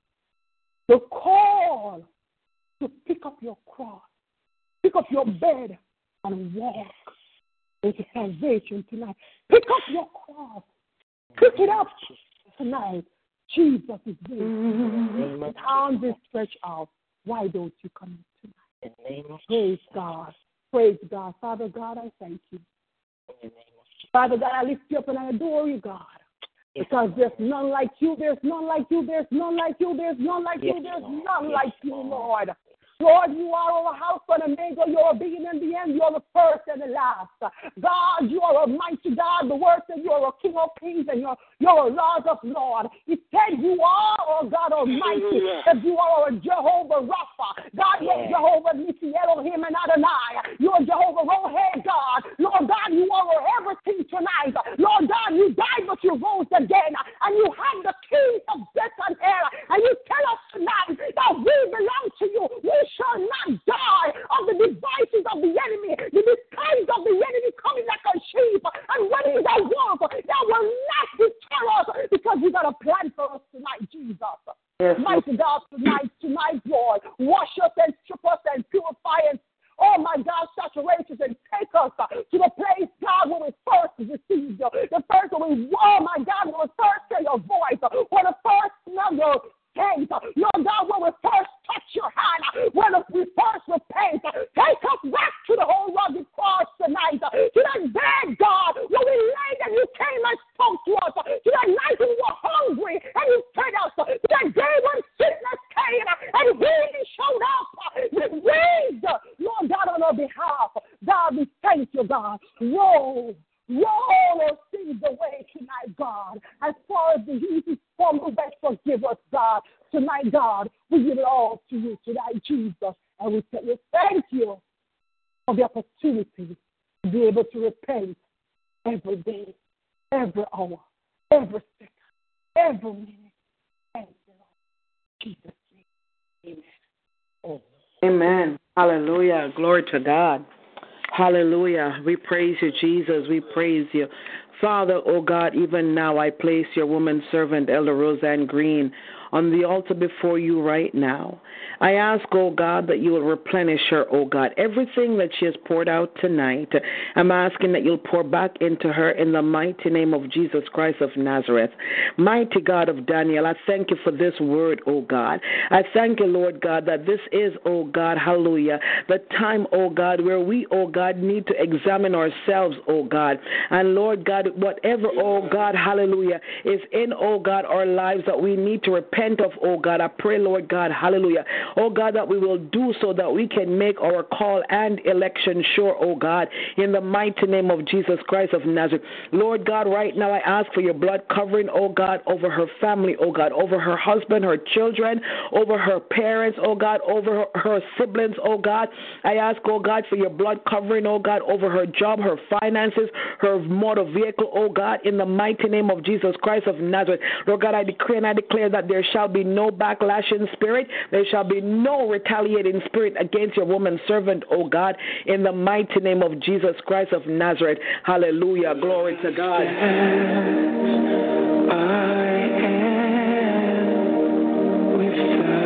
the call to pick up your cross, pick up your bed, and walk into salvation tonight. Pick up your cross, pick it up tonight. Jesus is there. name mm-hmm. of His arms is stretched out. Why don't you come in tonight? In the name of Praise God. Praise God. Father God, I thank you. in the name of Jesus. Father God, I lift you up and I adore you, God. Because there's none like you, there's none like you, there's none like you, there's none like you, there's none like you, Lord. Lord, you are our house and Omega. You're a beginning and the end. You're the first and the last. God, you are a mighty God. The word says you are a King of kings and you're, you're a Lord of lords. It said you are, oh God Almighty, that you are our Jehovah Rapha. God, you're Jehovah Nissi, Elohim, and Adonai. You're Jehovah Rohi, God. Lord God, you are our everything tonight. Lord God, you died, but you rose again. And you have the keys of death and hell. And you tell us tonight that we belong to you. We shall not die of the devices of the enemy, the disguise of the enemy coming like a sheep and running the wolf that will not deter us because you got a plan for us tonight, Jesus. Yes, Mighty God, tonight, tonight, Lord, wash us and strip us and purify us. Oh my God, saturate us and take us to the place, God, where we first received you. The first when we, oh my God, when we first hear your voice, when the first smell your scent, Lord God, when we first touch your hand, when we first repent, take us back to the whole rugged cross tonight, to that bed, God, where we laid and you came and spoke to us, to that night when we were hungry and you fed us, to that day when sickness came and healing showed up, you raised, Lord God, on our behalf. God, we thank you, God. Roll, roll those things away tonight, God. As far as the east is from the west, forgive us, God. Tonight, God, we give it all to you tonight, Jesus. And we say, you, thank you for the opportunity to be able to repent every day, every hour, every second, every minute. Thank you, Lord. Jesus' name. Amen. Amen. Hallelujah. Glory to God. Hallelujah. We praise you, Jesus. We praise you. Father, oh God, even now I place your woman servant, Elder Roseann Green, on the altar before you right now. I ask, oh God, that you will replenish her, oh God. Everything that she has poured out tonight, I'm asking that you'll pour back into her in the mighty name of Jesus Christ of Nazareth. Mighty God of Daniel, I thank you for this word, oh God. I thank you, Lord God, that this is, oh God, hallelujah, the time, oh God, where we, oh God, need to examine ourselves, oh God. And Lord God, whatever, oh God, hallelujah, is in, oh God, our lives that we need to repent of, oh God, I pray, Lord God, hallelujah, oh God, that we will do so that we can make our call and election sure, oh God, in the mighty name of Jesus Christ of Nazareth. Lord God, right now I ask for your blood covering, oh God, over her family, oh God, over her husband, her children, over her parents, oh God, over her, her siblings, oh God. I ask, oh God, for your blood covering, oh God, over her job, her finances, her motor vehicle, oh God, in the mighty name of Jesus Christ of Nazareth. Lord God, I decree and I declare that there shall be no backlashing spirit. There shall be no retaliating spirit against your woman servant, O God, in the mighty name of Jesus Christ of Nazareth. Hallelujah. Glory to God. O Lamb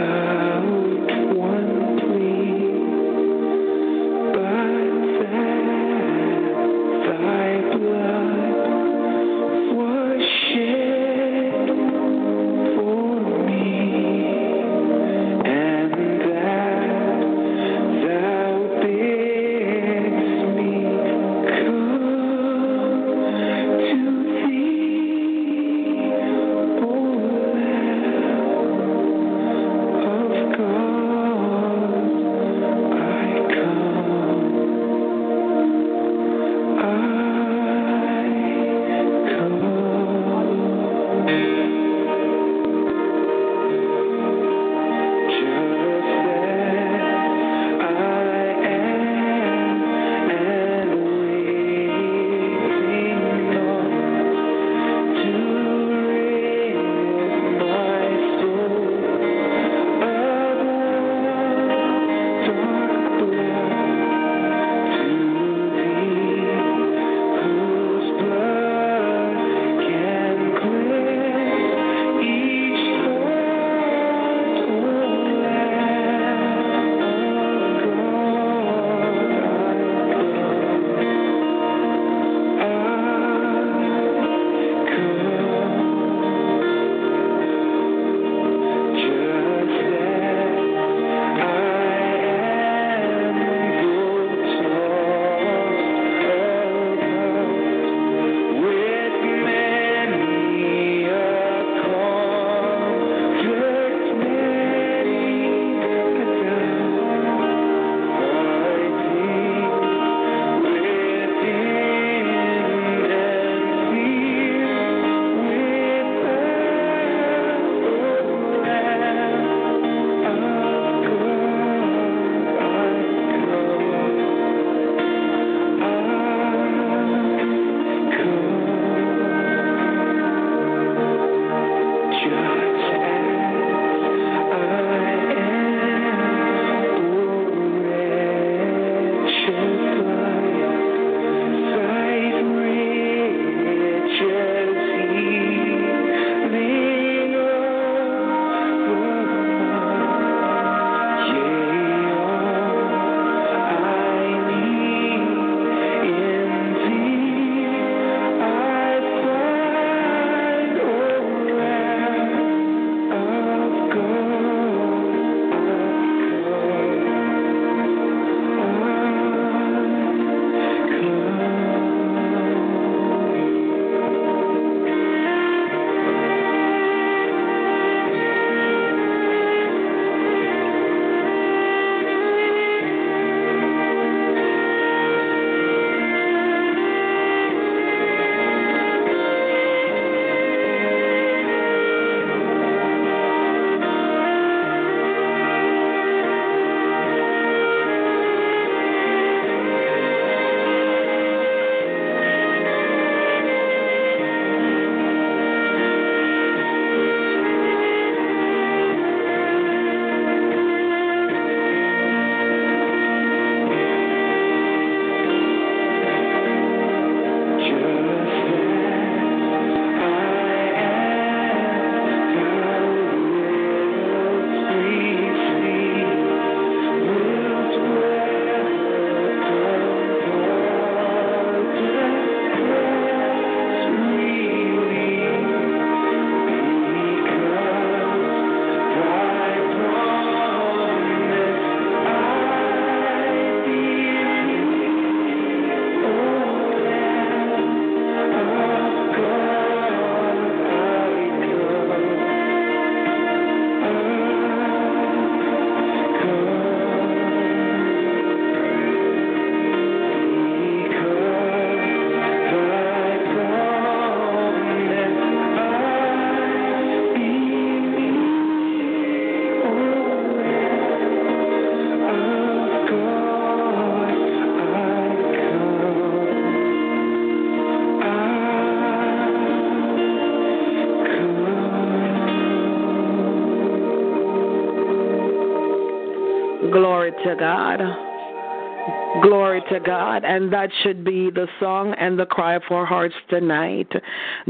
God. And that should be the song and the cry of our hearts tonight.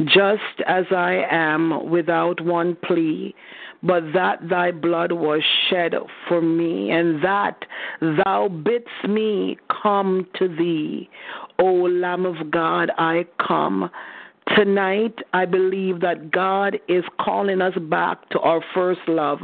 Just as I am without one plea, but that thy blood was shed for me, and that thou bidst me come to thee. O Lamb of God, I come. Tonight, I believe that God is calling us back to our first love.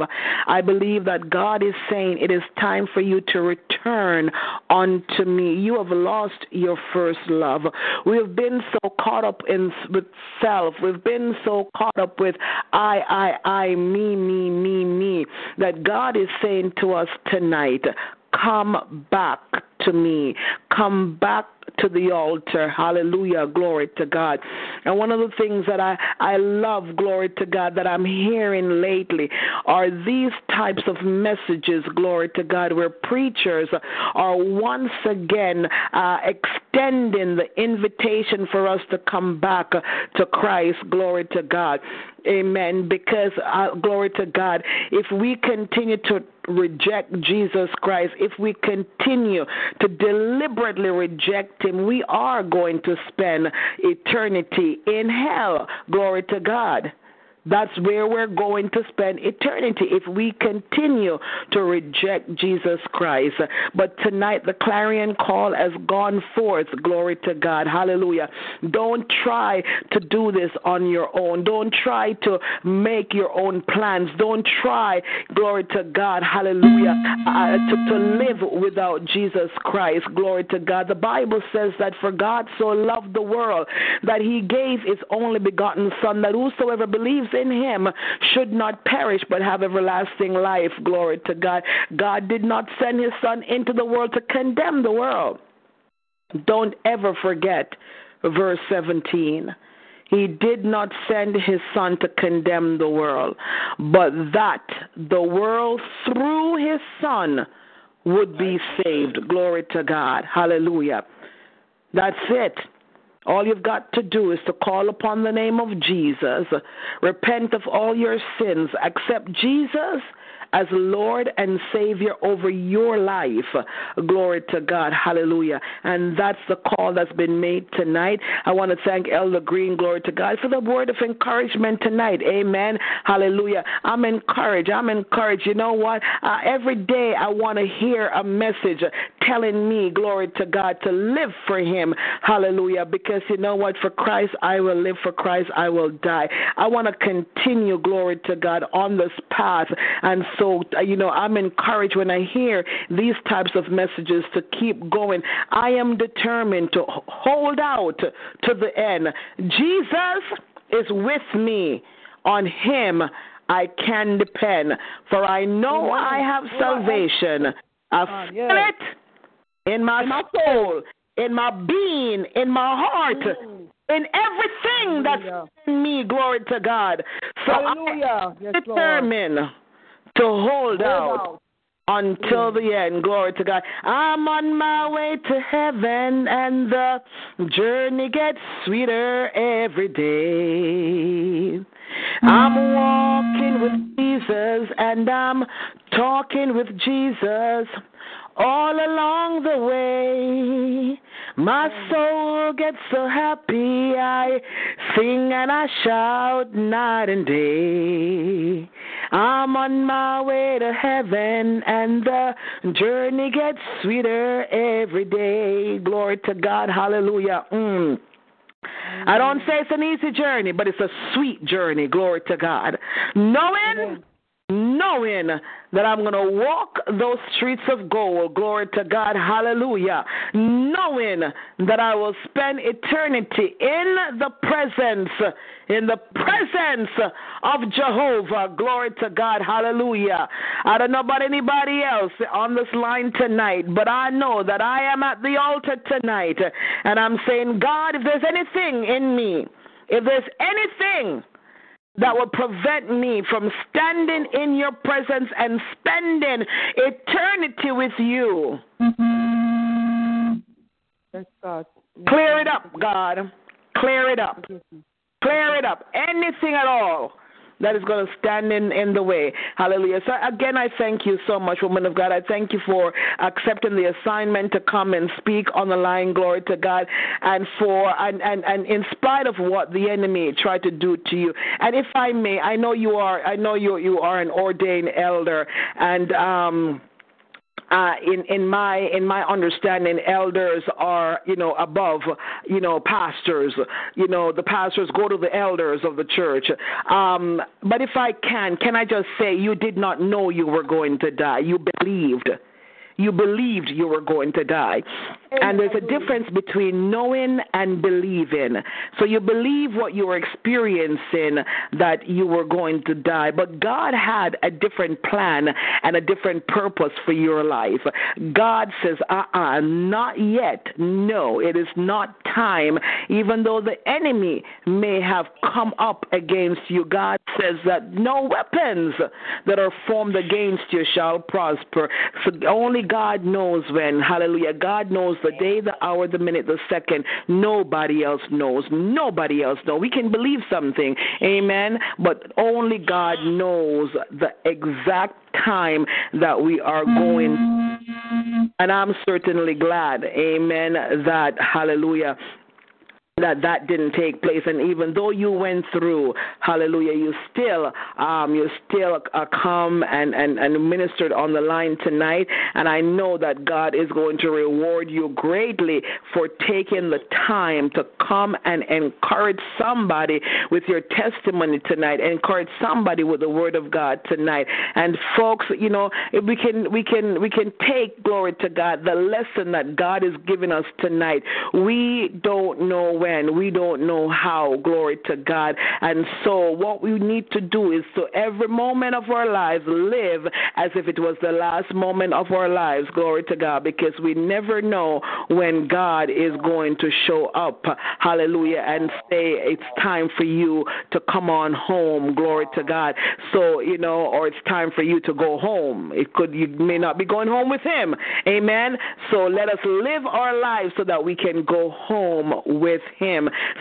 I believe that God is saying it is time for you to return unto me. You have lost your first love. We've been so caught up in with self. We've been so caught up with I, I, I, me, me, me, me that God is saying to us tonight, come back to me. Come back to the altar. Hallelujah. Glory to God. And one of the things that I, I love, glory to God, that I'm hearing lately are these types of messages, glory to God, where preachers are once again uh, extending the invitation for us to come back to Christ. Glory to God. Amen. Because, uh, glory to God, if we continue to reject Jesus Christ, if we continue to deliberately reject Him, we are going to spend eternity in hell. Glory to God. That's where we're going to spend eternity if we continue to reject Jesus Christ. But tonight, the clarion call has gone forth. Glory to God. Hallelujah. Don't try to do this on your own. Don't try to make your own plans. Don't try, glory to God. Hallelujah. Uh, to, to live without Jesus Christ. Glory to God. The Bible says that for God so loved the world that he gave his only begotten Son, that whosoever believes in him should not perish but have everlasting life. Glory to God. God did not send his son into the world to condemn the world. Don't ever forget verse 17. He did not send his son to condemn the world, but that the world through his son would be saved. Glory to God. Hallelujah. That's it. All you've got to do is to call upon the name of Jesus, repent of all your sins, accept Jesus as Lord and Savior over your life. Glory to God. Hallelujah. And that's the call that's been made tonight. I want to thank Elder Green, glory to God, for the word of encouragement tonight. Amen. Hallelujah. I'm encouraged. I'm encouraged. You know what? Uh, every day I want to hear a message telling me, glory to God, to live for Him. Hallelujah. Because you know what? For Christ, I will live. For Christ, I will die. I want to continue, glory to God, on this path. And so, uh, you know, I'm encouraged when I hear these types of messages to keep going. I am determined to hold out to the end. Jesus is with me. On him I can depend, for I know I have salvation. I feel it in my soul, in my being, in my heart, in everything that's in me. Glory to God. So Hallelujah. I determine to hold out until mm. the end. Glory to God. I'm on my way to heaven, and the journey gets sweeter every day. I'm mm. walking with Jesus, and I'm talking with Jesus all along the way. My soul gets so happy, I sing and I shout night and day. I'm on my way to heaven, and the journey gets sweeter every day. Glory to God, hallelujah. Mm. I don't say it's an easy journey, but it's a sweet journey. Glory to God. Knowing knowing that I'm going to walk those streets of gold. Glory to God. Hallelujah. Knowing that I will spend eternity in the presence, in the presence of Jehovah. Glory to God. Hallelujah. I don't know about anybody else on this line tonight, but I know that I am at the altar tonight and I'm saying, God, if there's anything in me, if there's anything that will prevent me from standing in your presence and spending eternity with you. Yes, God. Clear it up, God. Clear it up. Clear it up. Anything at all that is going to stand in, in the way. Hallelujah. So again, I thank you so much, woman of God. I thank you for accepting the assignment to come and speak on the line. Glory to God. And for, and, and, and in spite of what the enemy tried to do to you. And if I may, I know you are, I know you, you are an ordained elder and, um, uh, in in my in my understanding, elders are you know above you know pastors. You know the pastors go to the elders of the church. Um, but if I can, can I just say you did not know you were going to die. You believed. You believed you were going to die. And there's a difference between knowing and believing. So you believe what you were experiencing that you were going to die, but God had a different plan and a different purpose for your life. God says, uh uh-uh, uh not yet. No, it is not time. Even though the enemy may have come up against you, God says that no weapons that are formed against you shall prosper. So only God knows when. Hallelujah. God knows the day, the hour, the minute, the second. Nobody else knows. Nobody else knows. We can believe something. Amen. But only God knows the exact time that we are going. And I'm certainly glad, amen, that, hallelujah, that that didn't take place. And even though you went through hallelujah you still um you still uh, come and and and ministered on the line tonight. And i know that god is going to reward you greatly for taking the time to come and encourage somebody with your testimony tonight. Encourage somebody with the word of god tonight. And folks you know we can we can we can take glory to god the lesson that god is giving us tonight. We don't know when when. We don't know how. Glory to God. And so, what we need to do is to every moment of our lives live as if it was the last moment of our lives. Glory to God. Because we never know when God is going to show up. Hallelujah. And say, it's time for you to come on home. Glory to God. So, you know, or it's time for you to go home. It could, you may not be going home with Him. Amen. So, let us live our lives so that we can go home with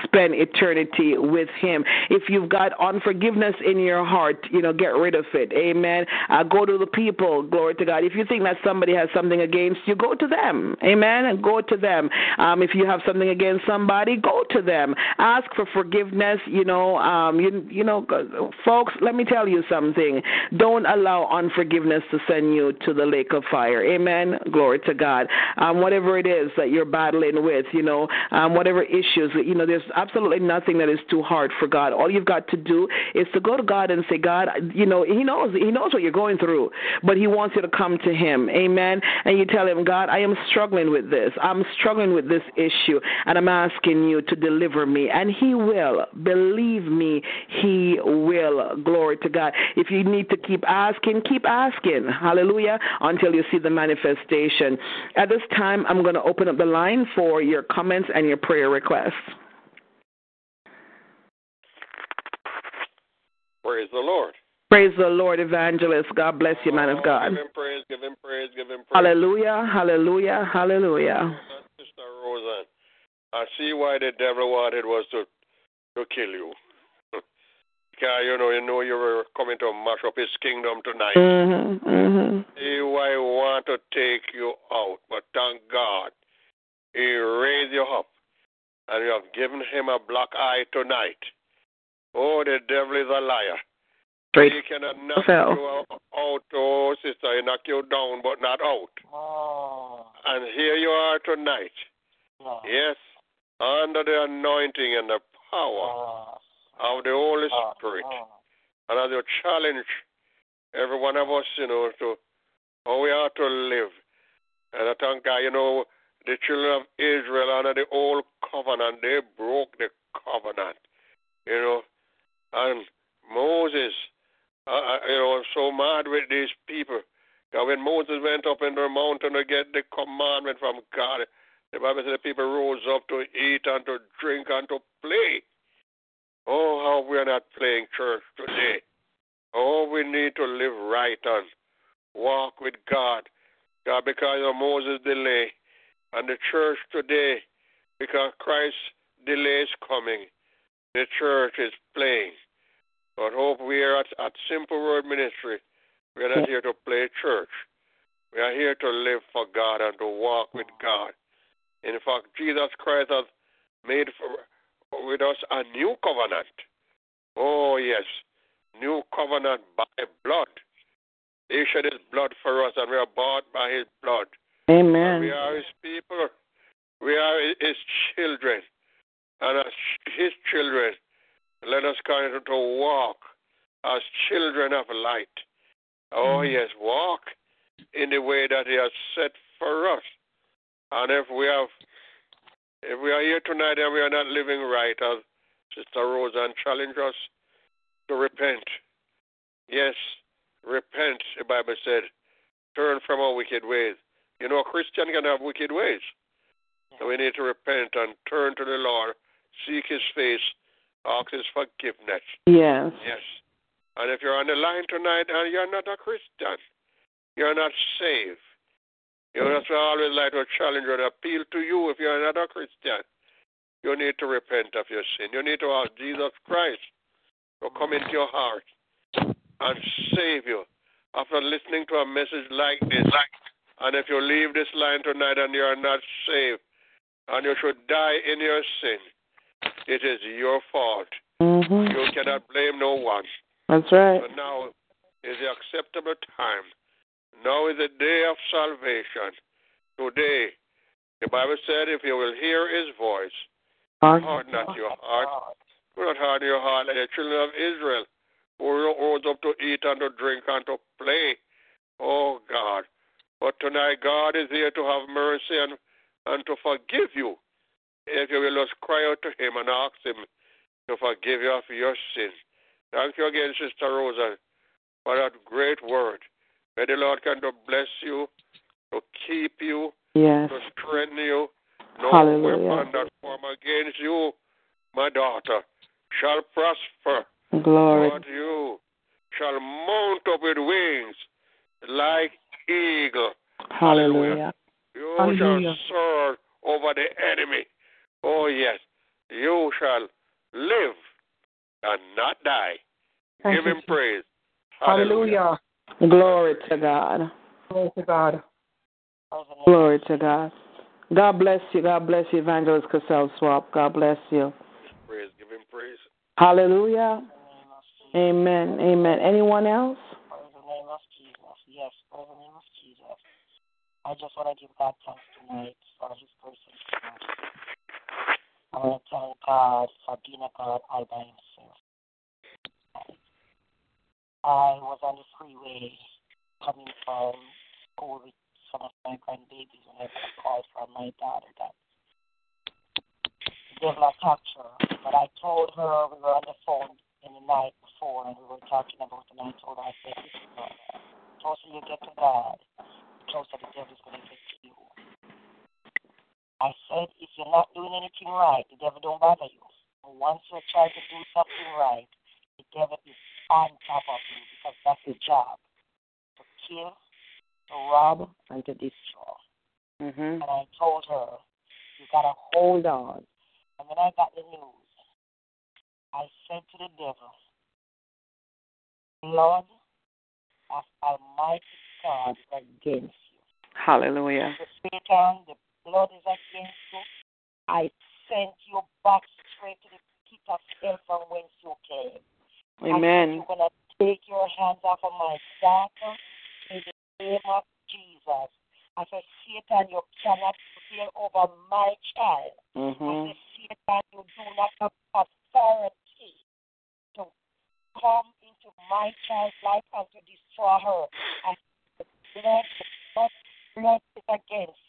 spend eternity with Him. If you've got unforgiveness in your heart, you know, get rid of it. Amen. Uh, go to the people. Glory to God. If you think that somebody has something against you, go to them. Amen. And go to them. Um, if you have something against somebody, go to them. Ask for forgiveness. You know, um, you you know, folks. Let me tell you something. Don't allow unforgiveness to send you to the lake of fire. Amen. Glory to God. Um, whatever it is that you're battling with, you know, um, whatever issues you know, there's absolutely nothing that is too hard for God. All you've got to do is to go to God and say, God, you know, He knows He knows what you're going through, but He wants you to come to Him. Amen. And you tell Him, God, I am struggling with this. I'm struggling with this issue, and I'm asking you to deliver me. And He will. Believe me, He will. Glory to God. If you need to keep asking, keep asking. Hallelujah. Until you see the manifestation. At this time, I'm going to open up the line for your comments and your prayer requests. Praise the Lord. Praise the Lord, evangelist. God bless you, man of God. Give him praise, give him praise, give him praise. Hallelujah, hallelujah, hallelujah. Sister Roseann, I see why the devil wanted was to to kill you. <laughs> because you know, you know you were coming to mash up his kingdom tonight. Mm-hmm, mm-hmm. See why he want to take you out. But thank God, he raised you up. And you have given him a black eye tonight. Oh, the devil is a liar. Straight he cannot knock fell. you out, oh sister. He knock you down, but not out. Oh. And here you are tonight. Oh. Yes, under the anointing and the power Oh. of the Holy Oh. Spirit. Oh. And as you challenge every one of us, you know, to how we are to live. And I thank God, you know, the children of Israel under the old covenant, they broke the covenant. You know, and Moses, uh, you know, I'm so mad with these people. Because when Moses went up in the mountain to get the commandment from God, the Bible said the people rose up to eat and to drink and to play. Oh, how we are not playing church today. Oh, we need to live right and walk with God. God, because of Moses' delay, and the church today, because Christ's delay is coming, the church is playing. But hope we are at, at Simple Word Ministry. We are not here to play church. We are here to live for God and to walk with God. In fact, Jesus Christ has made for, with us a new covenant. Oh, yes, new covenant by blood. He shed his blood for us, and we are bought by his blood. Amen. We are his people. We are his children. And as his children, let us continue to walk as children of light. Oh, mm. yes, walk in the way that he has set for us. And if we have if we are here tonight and we are not living right, as Sister Roseann challenged us to repent. Yes, repent, the Bible said. Turn from our wicked ways. You know, a Christian can have wicked ways. So we need to repent and turn to the Lord, seek his face, ask his forgiveness. Yes. Yes. And if you're on the line tonight and you're not a Christian, you're not saved. You mm. know, that's why I always like to challenge and appeal to you if you're not a Christian. You need to repent of your sin. You need to ask Jesus Christ to come into your heart and save you. After listening to a message like this, and if you leave this line tonight and you are not saved, and you should die in your sin, it is your fault. Mm-hmm. You cannot blame no one. That's right. So now is the acceptable time. Now is the day of salvation. Today, the Bible said, if you will hear his voice, harden not your heart. Do not harden your heart like the children of Israel who rose up to eat and to drink and to play. Oh God. But tonight God is here to have mercy and, and to forgive you. If you will just cry out to him and ask him to forgive you of your sins. Thank you again, Sister Rosa, for that great word. May the Lord can to bless you, to keep you, Yes. to strengthen you. No Hallelujah. weapon that form against you, my daughter, shall prosper. Glory. But you shall mount up with wings like eagle. Hallelujah. You Hallelujah. shall soar over the enemy. Oh, yes. You shall live and not die. Thank Give you, him Jesus. praise. Hallelujah. Glory to God. Glory to God. Glory to God. God bless you. God bless you, Evangelist Cassell Swap. God bless you. Praise. Give him praise. Hallelujah. Amen. Amen. Anyone else? In the name of Jesus. Yes, in the name of Jesus. I just want to give God thanks tonight for his grace I want to thank God for being a God all by himself. I was on the freeway coming from school with some of my grandbabies when I got a call from my daughter that the devil attacked her. But I told her we were on the phone in the night before and we were talking about it and I told her, I said, listen, the closer you get to God, the closer the devil's going to get to you. I said, if you're not doing anything right, the devil don't bother you. But once you try to do something right, the devil is on top of you because that's his job. To kill, to rob, and to destroy. Mm-hmm. And I told her, you gotta hold on. And when I got the news, I said to the devil, Lord of Almighty God against you. Hallelujah. The Satan, the blood is against you. I sent you back straight to the pit of hell from whence you came. Amen. said, You're gonna take your hands off of my daughter in the name of Jesus. I said, Satan, you cannot prevail over my child. I Mm-hmm. said, Satan, you do not have authority to come into my child's life and to destroy her. I said, blood, blood, blood is against.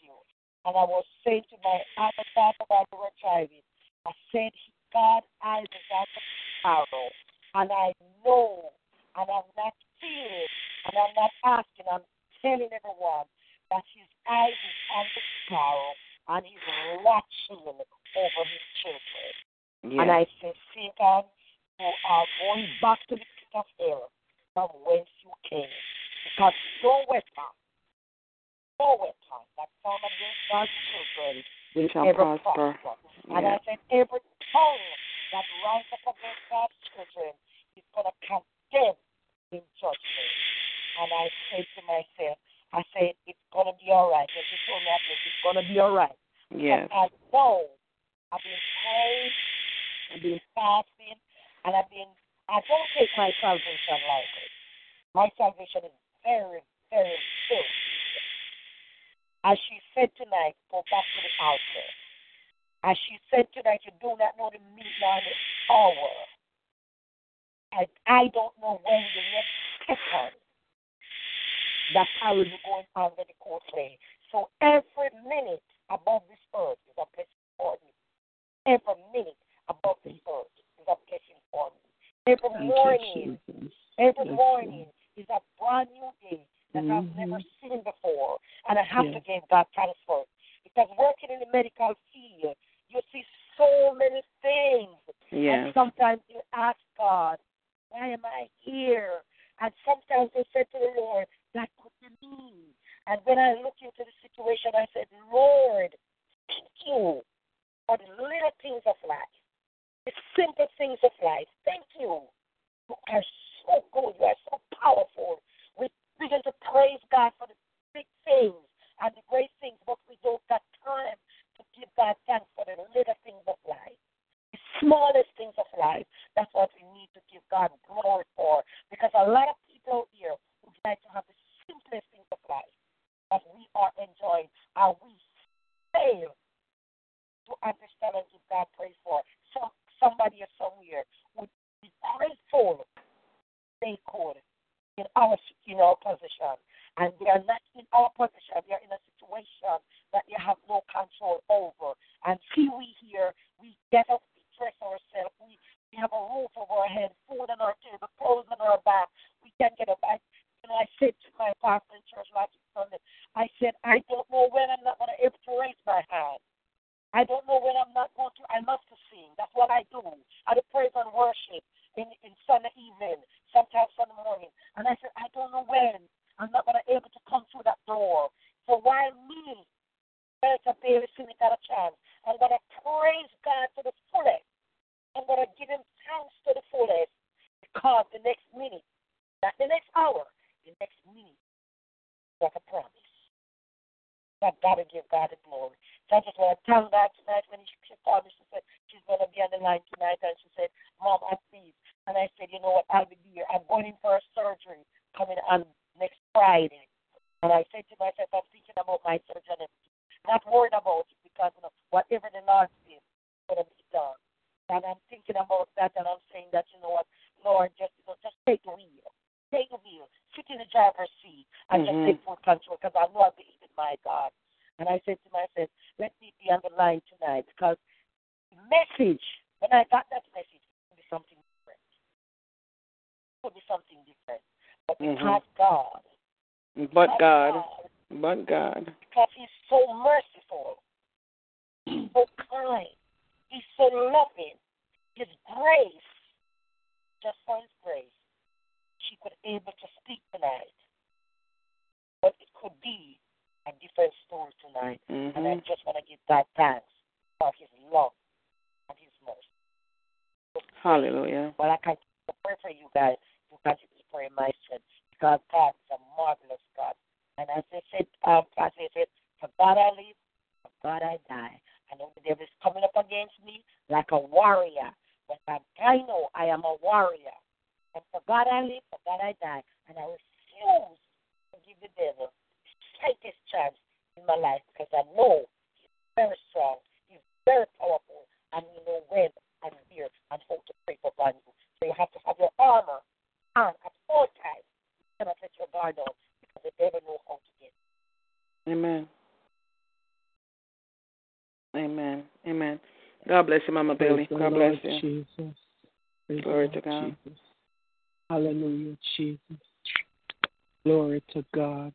And I was saying to my other daughter while we were driving, I said, God eyes is on the sparrow. And I know, and I'm not fearing, and I'm not asking, I'm telling everyone that his eyes is on the sparrow and he's watching over his children. And I said, Satan, you are going back to the pit of hell from whence you came. Because no weapon, no weapon that against God's children will Shall ever prosper. prosper. And I said, every tongue that rises up against God's children is going to condemn in judgment. And I said to myself, I said, it's going to be all right. Told me, I said, it's going to be all right. Yes. I know I've been praying, I've been fasting, and I've been, I don't take my salvation lightly. My salvation is very, very serious. As she said tonight, go back to the altar. As she said tonight, you do not know the midnight hour. I, I don't know when the next second that I will be going under the court play. So every minute above this earth is a blessing for me. Every minute above this earth is a blessing for me. Every morning, every morning is a brand new day that I've Mhm. never seen before. And I have Yes. to give God thanks for it. Because working in the medical field, you see so many things. And sometimes you ask God, why am I here? And sometimes you say to the Lord, that could be me. And when I look into the situation, I said, Lord, thank you for the little things of life, the simple things of life. Thank you. You are so good. You are so powerful. Begin to praise God for the big things and the great things, but we don't got time to give God thanks for the little things of life the smallest things of life. That's what we need to give God glory for. Because a lot of people here would like to have the simplest things of life that we are enjoying, and we fail to understand and give God praise for. Some somebody or somewhere would be grateful they could in our in our position. And they are not in our position. They are in a situation that they have no control over. And see we here, we get up, we dress ourselves, we, we have a roof over our head, food on our table, clothes on our back. We can't get up. I, you know, I said to my pastor in church last Sunday, I said, I don't know when I'm not going to able to raise my hand. I don't know when I'm not going to. I to sing. That's what I do. I do praise and worship in, in Sunday evening, sometimes Sunday morning. And I said, I don't know when I'm not going to be able to come through that door. So while me, Erica Bailey, Cynic got a chance, I'm going to praise God to the fullest. I'm going to give him thanks to the fullest because the next minute, not the next hour, the next minute, like a promise. I've got to give God the glory. So I just want to God tonight when she, she called me, she said she's going to be on the line tonight, and she said, Mom, I please. And I said, you know what, I'll be here. I'm going in for a surgery coming on next Friday. And I said to myself, I'm thinking about my surgery. Not worried about it because you know, whatever the Lord says is going to be done. And I'm thinking about that, and I'm saying that, you know what, Lord, just you know, just take the wheel. Take the wheel. Sit in the driver's seat and just Mhm. take full control because I know I believe in my God. And I said to myself, let me be on the line tonight because message, when I got that message, it could be something different. It could be something different. But Mhm. because God, But because God. But God. because He's so merciful, He's so kind, He's so loving, His grace, just for His grace, she could able to speak tonight. But it could be a different story tonight. And I Mhm. just want to give God thanks for His love and His mercy. Hallelujah. But I can pray for you guys to continue to pray my strength because God is a marvelous God. And as I said, um, as I said, for God I live, for God I die. I know the devil is coming up against me like a warrior, but I know I am a warrior. And for God I live, for God I die. And I refuse to give the devil the this chance in my life because I know he's very strong, he's very powerful, and you know when and where and how to pray for you. So you have to have your armor on at all times. You cannot let your guard down because the devil knows how to get. Amen. Amen. Amen. God bless you, Mama Bailey. Praise the God Lord bless you. Jesus. Praise Glory the to God. Jesus. Hallelujah, Jesus. Glory to God.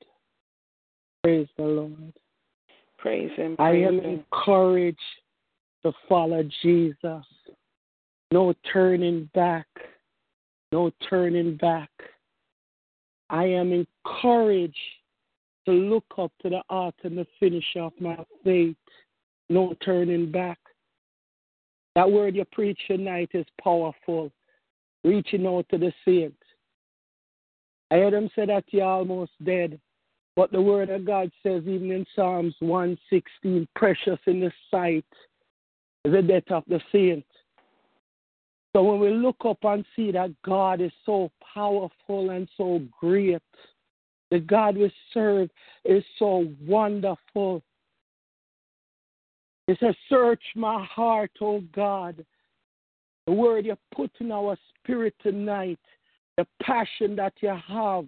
Praise the Lord. Praise Him. I am Him. encouraged to follow Jesus. No turning back. No turning back. I am encouraged to look up to the art and the finish of my faith. No turning back. That word you preach tonight is powerful. reaching out to the saints. I heard them say that you're almost dead. But the word of God says, even in Psalms 116, precious in the sight is the death of the saints. So when we look up and see that God is so powerful and so great, the God we serve is so wonderful. It says, Search my heart, O God. The word you put in our spirit tonight, the passion that you have,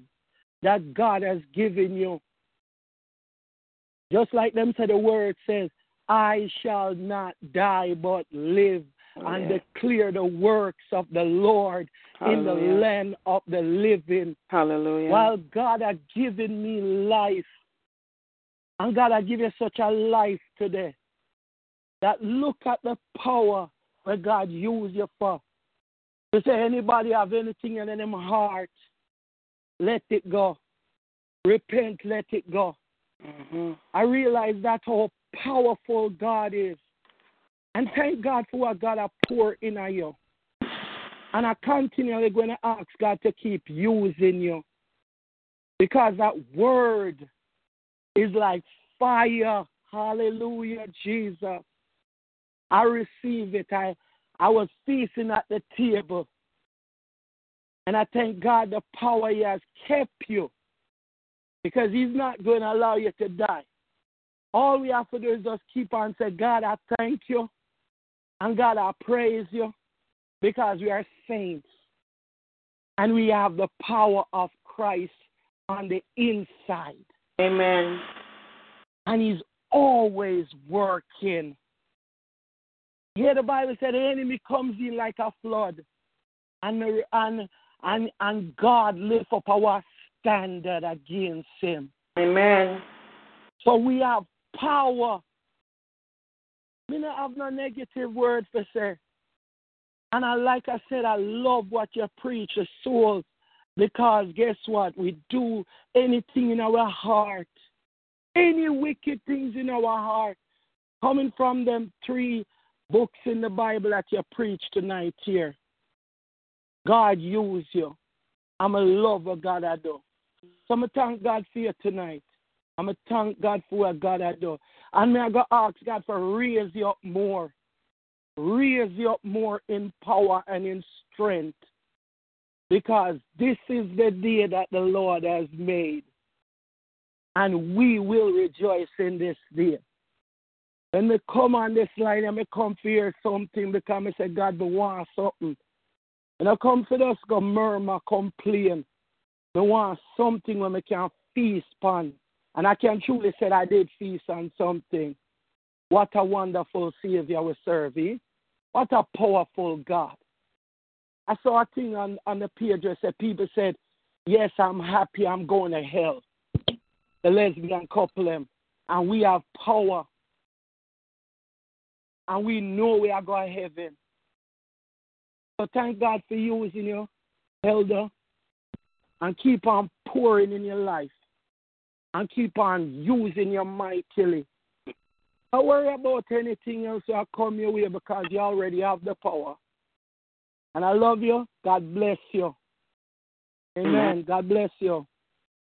that God has given you. Just like them said, the word says, I shall not die but live oh, and declare the works of the Lord in the land of the living. Hallelujah. While God has given me life, and God has given you such a life today, that look at the power that God used you for. To say anybody have anything in them heart, let it go. Repent, let it go. Mhm. I realize that's how powerful God is. And thank God for what God has poured in you. And I continually going to ask God to keep using you. Because that word is like fire. Hallelujah, Jesus. I receive it. I, I was feasting at the table. And I thank God the power He has kept you. Because He's not going to allow you to die. All we have to do is just keep on saying, God, I thank you. And God, I praise you. Because we are saints. And we have the power of Christ on the inside. Amen. And He's always working. Here the Bible said the enemy comes in like a flood. And, and, and, and God lift up our standard against him. Amen. So we have power. We don't have no negative word to say. And I, like I said, I love what you preach, the soul, because guess what? We do anything in our heart, any wicked things in our heart, coming from them three books in the Bible that you preach tonight here. God use you. I'm a lover, God I do. So I'm a thank God for you tonight. I'm a thank God for what God I do. And I'm going to ask God for raise you up more. Raise you up more in power and in strength. Because this is the day that the Lord has made. And we will rejoice in this day. When me come on this line and me come for hear something because I say, God, me want something. And I come for us go murmur, complain. Me want something when me can feast upon. And I can truly say I did feast on something. What a wonderful Savior we serve. Eh? What a powerful God. I saw a thing on, on the page where said people said, Yes, I'm happy I'm going to hell. The lesbian couple them. And we have power. And we know we are going to heaven. So thank God for using you, elder. And keep on pouring in your life. And keep on using your mightily. Don't worry about anything else that come your way because you already have the power. And I love you. God bless you. Amen. Amen. God bless you.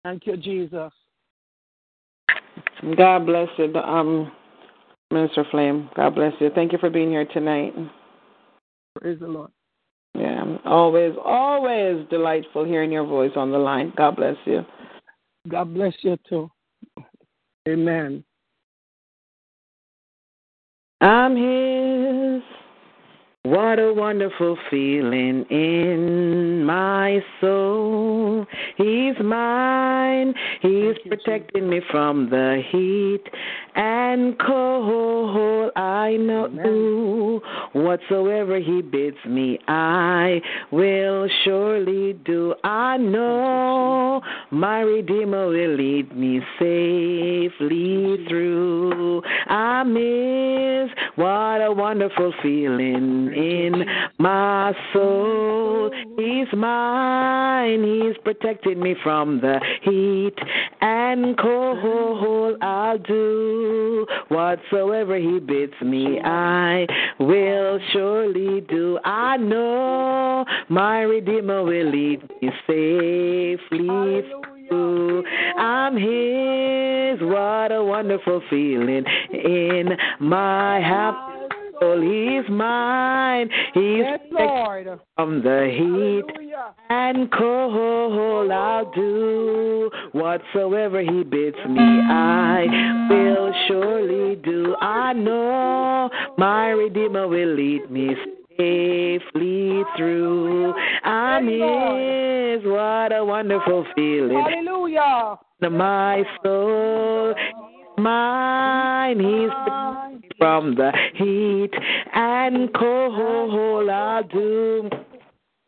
Thank you, Jesus. God bless you, um, Minister Flame. God bless you. Thank you for being here tonight. Praise the Lord. Yeah, always, always delightful hearing your voice on the line. God bless you. God bless you too. Amen. I'm His. What a wonderful feeling in my soul. He's mine. He's protecting me from the heat and cold. I know do whatsoever He bids me, I will surely do. I know my Redeemer will lead me safely through. I miss what a wonderful feeling in my soul. He's mine. He's protecting me from the heat and cold. I'll do whatsoever he bids me. I will surely do. I know my Redeemer will lead me safely through. I'm his. What a wonderful feeling in my soul. He's mine. He's Yes, Lord. from the heat Hallelujah. and cold. I'll do whatsoever he bids me. I will surely do. I know my Redeemer will lead me safely through. I'm his. What a wonderful feeling Hallelujah. my soul. Mine, he's from the heat and cold. I'll do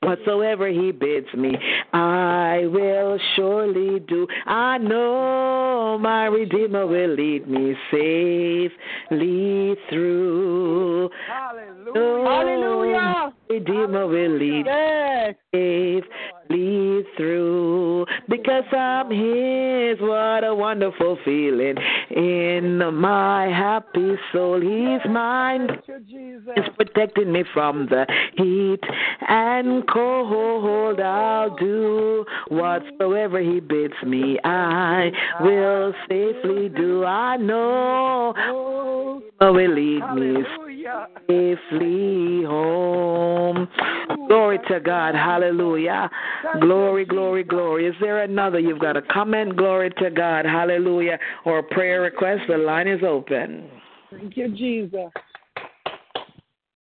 whatsoever he bids me. I will surely do. I know my Redeemer will lead me safely through. Hallelujah. Hallelujah. Redeemer will lead Yes. Safely through because I'm His. What a wonderful feeling in my happy soul. He's mine. He's protecting me from the heat and cold. I'll do whatsoever He bids me. I will safely do. I know He will lead me Hallelujah. safely home. Glory to God. Hallelujah. Glory, glory, glory. Is there another? You've got a comment. Glory to God. Hallelujah. Or a prayer request. The line is open. Thank you, Jesus.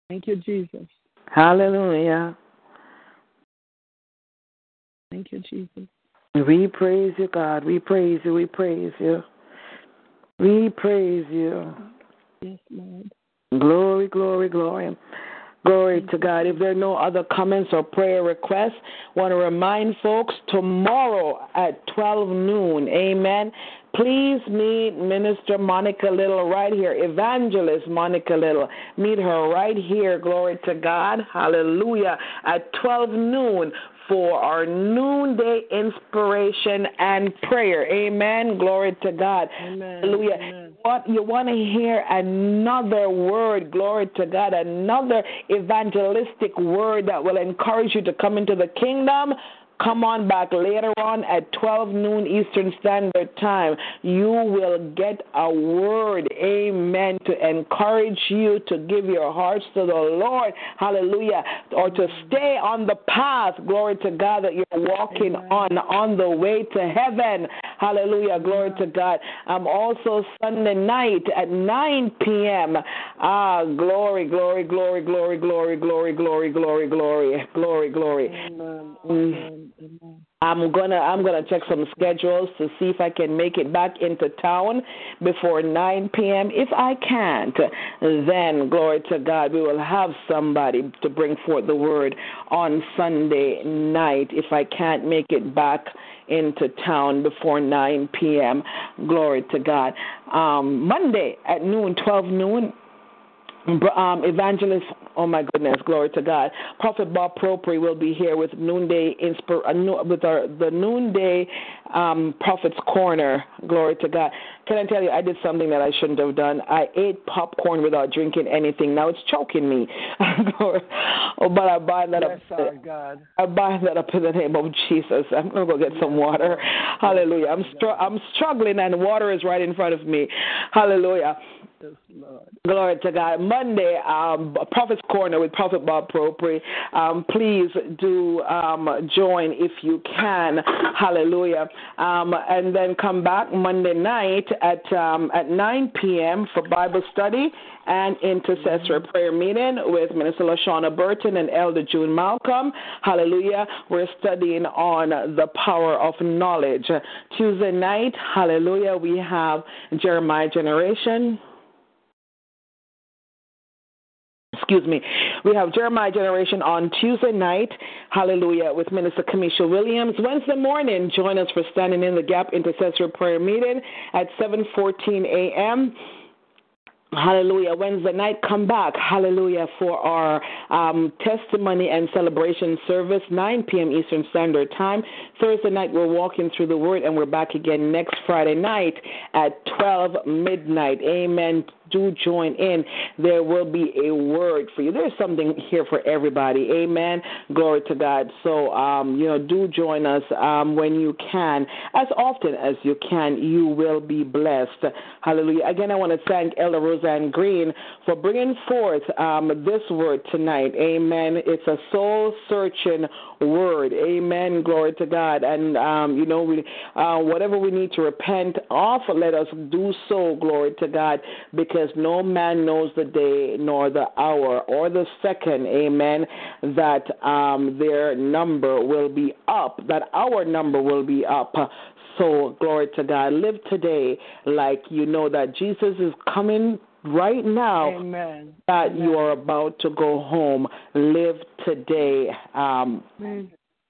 Thank you, Jesus. Hallelujah. Thank you, Jesus. We praise you, God. We praise you. We praise you. We praise you. Yes, Lord. Glory, glory, glory. Glory to God. If there are no other comments or prayer requests, want to remind folks tomorrow at 12 noon, amen. Please meet Minister Monica Little right here, Evangelist Monica Little. Meet her right here, glory to God, hallelujah, at 12 noon for our noonday inspiration and prayer. Amen. Glory to God. Amen. Hallelujah. Amen. What you want to hear another word, glory to God, another evangelistic word that will encourage you to come into the kingdom. Come on back later on at 12 noon Eastern Standard Time. You will get a word, amen, to encourage you to give your hearts to the Lord, hallelujah, or to stay on the path, glory to God, that you're walking on, on the way to heaven, hallelujah, glory to God. I'm um, also, Sunday night at 9 p.m., ah, glory, glory, glory, glory, glory, glory, glory, glory, glory, glory, glory. Amen. Mm. Amen. Amen. I'm gonna I'm gonna check some schedules to see if I can make it back into town before 9 p.m. If I can't, then glory to God, we will have somebody to bring forth the word on Sunday night. If I can't make it back into town before 9 p.m., glory to God. Um, Monday at noon, 12 noon, um, evangelist, oh my goodness, glory to God. Prophet Bob Propri will be here with noonday inspir- uh, with our the noonday um, Prophet's Corner. Glory to God. Can I tell you, I did something that I shouldn't have done. I ate popcorn without drinking anything. Now it's choking me. <laughs> oh, but I bind that Yes, up. our God. I bind that up in the name of Jesus. I'm gonna go get some water. Hallelujah. I'm str- I'm struggling, and water is right in front of me. Hallelujah. Yes, Lord. Glory to God. Monday, um, Prophet's Corner with Prophet Bob Propri. Um, please do um, join if you can. Hallelujah. Um, and then come back Monday night at um, at 9 p.m. for Bible study and intercessory prayer meeting with Minister Lashana Burton and Elder June Malcolm. Hallelujah. We're studying on the power of knowledge. Tuesday night, hallelujah, we have Jeremiah Generation. Excuse me. We have Jeremiah Generation on Tuesday night, hallelujah, with Minister Kamisha Williams. Wednesday morning, join us for Standing in the Gap Intercessory Prayer Meeting at 7.14 a.m. Hallelujah. Wednesday night, come back. Hallelujah. For our um, testimony and celebration service, 9 p.m. Eastern Standard Time. Thursday night, we're walking through the Word, and we're back again next Friday night at 12 midnight. Amen. Do join in. There will be a word for you. There's something here for everybody. Amen. Glory to God. So, um, you know, do join us um, when you can. As often as you can, you will be blessed. Hallelujah. Again, I want to thank Elder Roseann Green for bringing forth um, this word tonight. Amen. It's a soul searching word. Amen. Glory to God. And, um, you know, we, uh, whatever we need to repent of, let us do so. Glory to God. Because no man knows the day nor the hour or the second. Amen. That um, their number will be up, that our number will be up. So, glory to God. Live today like you know that Jesus is coming right now Amen. that Amen. you are about to go home. Live today. Um,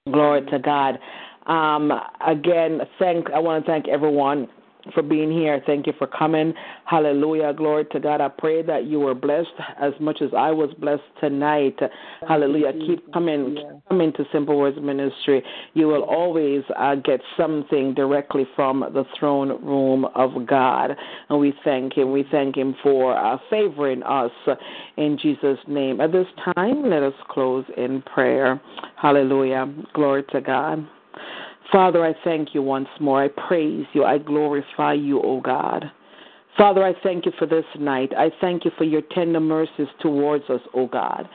glory to God. Um, again, thank I want to thank everyone for being here. Thank you for coming. Hallelujah. Glory to God. I pray that you were blessed as much as I was blessed tonight. Hallelujah. Keep coming, keep coming to Simple Words Ministry. You will always uh, get something directly from the throne room of God. And we thank Him. We thank Him for uh, favoring us in Jesus' name. At this time, let us close in prayer. Hallelujah. Glory to God. Father, I thank you once more. I praise you. I glorify you, O God. Father, I thank you for this night. I thank you for your tender mercies towards us, O God.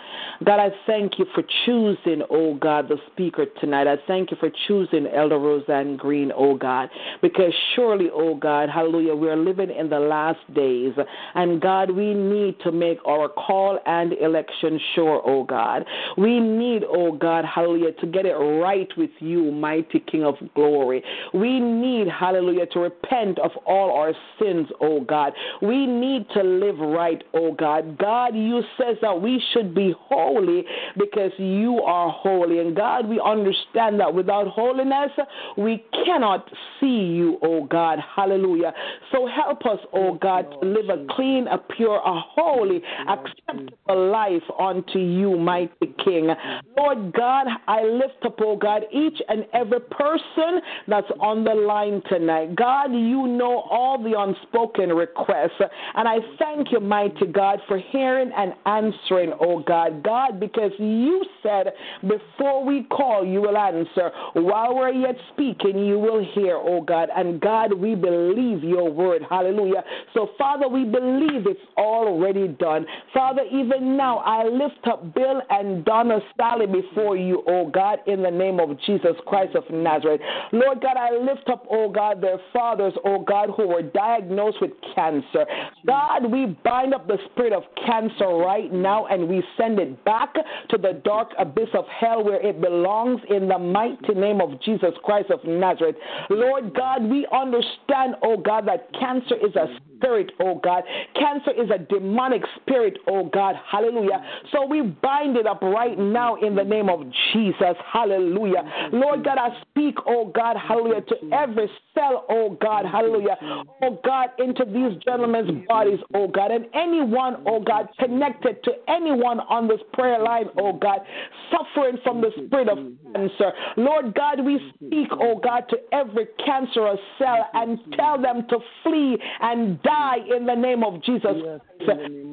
God, I thank you for choosing, O God, the speaker tonight. I thank you for choosing Elder Roseann Green, O God, because surely, O God, hallelujah, we are living in the last days. And God, we need to make our call and election sure, O God. We need, O God, hallelujah, to get it right with you, mighty King of glory. We need, hallelujah, to repent of all our sins, O God. We need to live right, oh God. God, you says that we should be holy because you are holy. And God, we understand that without holiness, we cannot see you, oh God. Hallelujah. So help us, oh God, to live a clean, a pure, a holy, acceptable life unto you, mighty King. Lord God, I lift up, oh God, each and every person that's on the line tonight. God, you know all the unspoken requests. And I thank you, mighty God, for hearing and answering, oh God. God, because you said before we call, you will answer. While we're yet speaking, you will hear, oh God. And God, we believe your word. Hallelujah. So, Father, we believe it's already done. Father, even now, I lift up Bill and Donna Sally before you, oh God, in the name of Jesus Christ of Nazareth. Lord God, I lift up, oh God, their fathers, oh God, who were diagnosed with cancer. God, we bind up the spirit of cancer right now and we send it back to the dark abyss of hell where it belongs in the mighty name of Jesus Christ of Nazareth. Lord God, we understand, oh God, that cancer is a spirit, oh God. Cancer is a demonic spirit, oh God. Hallelujah. So we bind it up right now in the name of Jesus. Hallelujah. Lord God, I speak, oh God, hallelujah, to every cell, oh God, hallelujah. Oh God, into these gentlemen's bodies, oh God, and anyone, oh God, connected to anyone on this prayer line, oh God, suffering from the spirit of cancer. Lord God, we speak, oh God, to every cancerous cell and tell them to flee and die in the name of Jesus.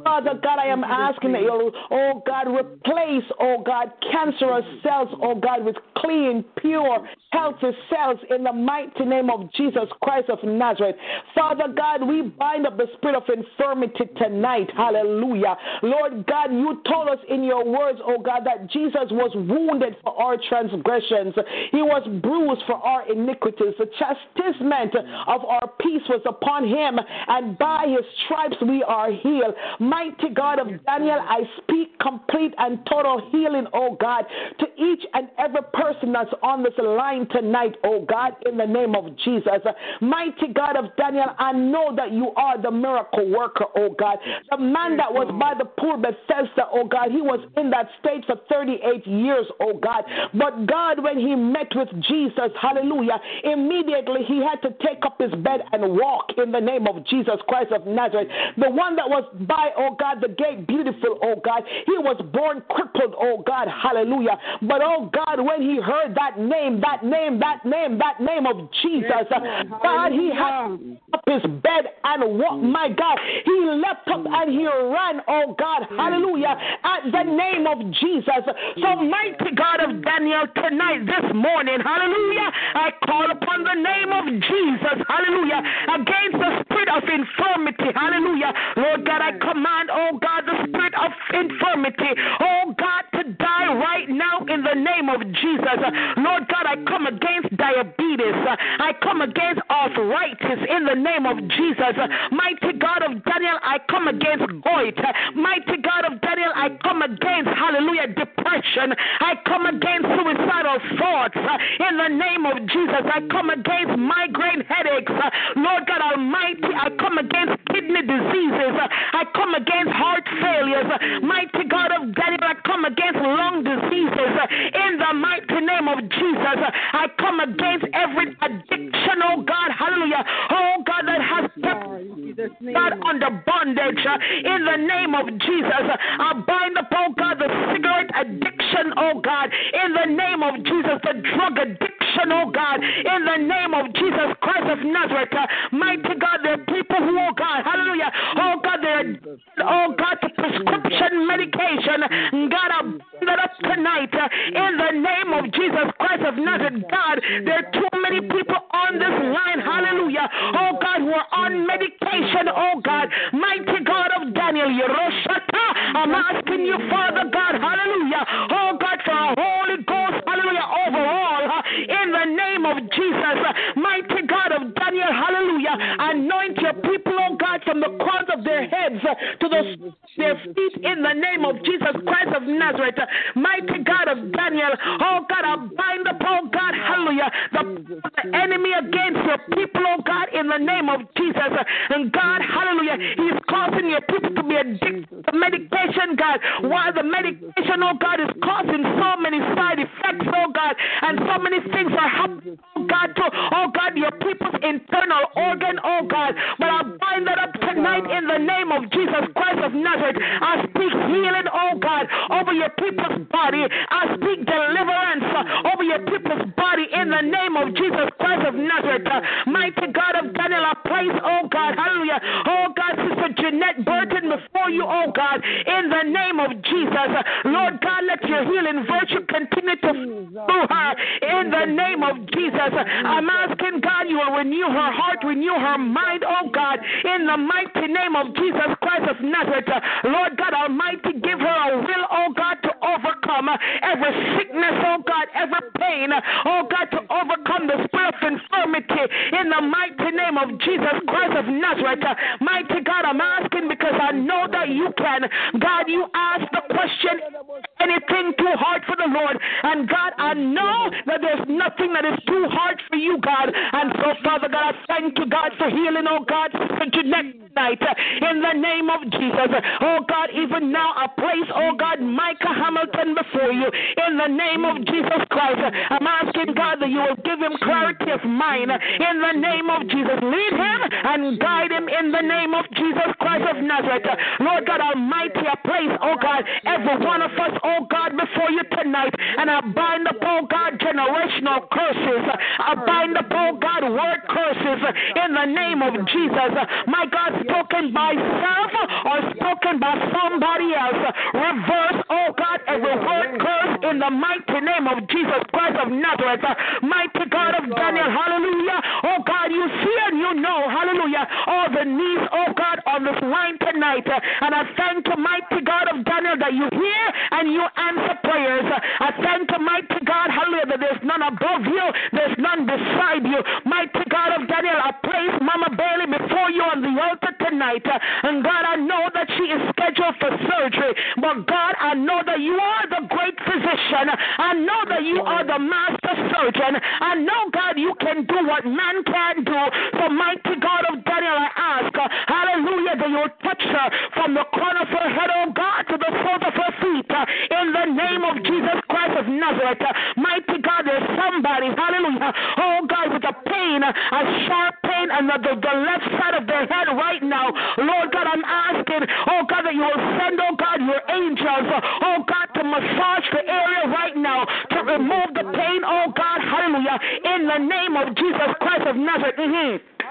Father God, I am asking that you, oh God, replace, oh God, cancerous cells, oh God, with clean, pure, healthy cells in the mighty name of Jesus Christ of Nazareth. Father God, we bind up the spirit of infirmity tonight. Hallelujah. Lord God, you told us in your words, oh God, that Jesus was wounded for our transgressions, he was bruised for our iniquities. The chastisement of our peace was upon him, and by his stripes we are healed. Mighty God of Daniel, I speak complete and total healing, oh God, to each and every person that's on this line tonight, oh God, in the name of Jesus. Mighty God of Daniel, I know that you are the miracle worker, oh God. The man that was by the pool Bethesda, oh God, he was in that state for 38 years, oh God. But God, when he met with Jesus, hallelujah, immediately he had to take up his bed and walk in the name of Jesus Jesus Christ of Nazareth, the one that was by, oh God, the gate beautiful, oh God. He was born crippled, oh God, hallelujah. But oh God, when he heard that name, that name, that name, that name of Jesus, God, he had up his bed and walked, mm. my God. He leapt up mm. and he ran, oh God, mm. hallelujah, at the name of Jesus. So, mighty God of Daniel, tonight, this morning, hallelujah, I call upon the name of Jesus, hallelujah, against the spirit of infirmity, hallelujah. Lord God, I command, oh God, the spirit of infirmity, oh God, to die right now in the name of Jesus. Lord God, I come against diabetes, I come against arthritis in the name of Jesus. Mighty God of Daniel, I come against gout. Mighty God of Daniel, I come against, hallelujah, depression. I come against suicidal thoughts in the name of Jesus. I come against migraine headaches. Lord God Almighty, I come against kidney diseases. I come against heart failures. Mighty God of Daniel, I come against lung diseases in the mighty name of Jesus. I come against every addiction, oh God, hallelujah. Oh God, that has kept God under bondage uh, in the name of Jesus. Uh, I bind up, oh God, the cigarette addiction, oh God, in the name of Jesus, the drug addiction, oh God, in the name of Jesus Christ of Nazareth. Uh, mighty God, there are people who, oh God, hallelujah, oh God, they're, oh God, to prescription medication. God, I bind that up tonight uh, in the name of Jesus Christ of Nazareth. God, there are too many people on this line, hallelujah, oh God, who are on medication, oh God, mighty God of Daniel, Yeroshata, I'm asking you, Father God, hallelujah, oh God, for a Holy Ghost, hallelujah, overall, in the name of Jesus, mighty God of Daniel, hallelujah, anoint your people, oh God, from the crowns of their heads uh, to the their feet in the name of Jesus. Christ of Nazareth, mighty God of Daniel, oh God, I bind up, oh God, hallelujah, the, the enemy against your people, oh God, in the name of Jesus, and God, hallelujah, He's causing your people to be addicted to medication, God, while the medication, oh God, is causing so many side effects, oh God, and so many things are happening, oh God, to, oh God, your people's internal organ, oh God, but I bind that up tonight in the name of Jesus Christ of Nazareth. I speak healing, oh God, over your people's body. I speak deliverance uh, over your people's body in the name of Jesus Christ of Nazareth. Uh, mighty God of Daniel, I place, oh God, hallelujah, oh God, Sister Jeanette Burton before you, oh God, in the of Jesus. Lord God, let your healing virtue continue to through her in the name of Jesus. I'm asking God, you will renew her heart, renew her mind, oh God, in the mighty name of Jesus Christ of Nazareth. Lord God Almighty, give her a will, oh God, to overcome every sickness, oh God, every pain, oh God, to overcome the spirit of infirmity in the mighty name of Jesus Christ of Nazareth. Mighty God, I'm asking because I know that you can. God, you ask the question, anything too hard for the Lord? And God, I know that there's nothing that is too hard for you, God. And so, Father God, I thank you, God, for healing, oh God, Sister Jeanette tonight in the name of Jesus. Oh God, even now I place, oh God, Micah Hamilton before you in the name of Jesus Christ. I'm asking God that you will give him clarity of mind in the name of Jesus. Lead him and guide him in the name of Jesus Christ of Nazareth. Lord God Almighty, I place, oh God, every one of us, oh God, before you tonight. And I bind up, oh God, generational curses. I bind up, oh God, word curses in the name of Jesus. My God, spoken by self or spoken by somebody else. Reverse, oh God, every word curse in the mighty name of Jesus Christ of Nazareth. Mighty God of Daniel, hallelujah. Oh God, you see and you know, hallelujah, all the needs, oh God, on this line tonight. And I thank you, mighty God of Daniel, that you hear and you answer prayers. I thank you, mighty God, hallelujah, that there's none above you, there's none beside you. Mighty God of Daniel, I place Mama Bailey before you on the altar tonight. And God, I know that she is scheduled for surgery. But God, I know that you are the great physician. I know that you are the master surgeon. I know, God, you can do what man can do. So, mighty God of Daniel, I ask, hallelujah, that you'll touch her from the corner of her head, oh God, to the soles of her feet. Uh, in the name of Jesus Christ of Nazareth. Mighty God, there's somebody, hallelujah, oh God, with a pain, a sharp pain, and the, the, the left side of their head right now. Lord God, I'm asking, oh God, that you will send, oh God, your angels, oh God, to massage the area right now, to remove the pain, oh God, hallelujah, in the name of Jesus Christ of Nazareth. Mm-hmm.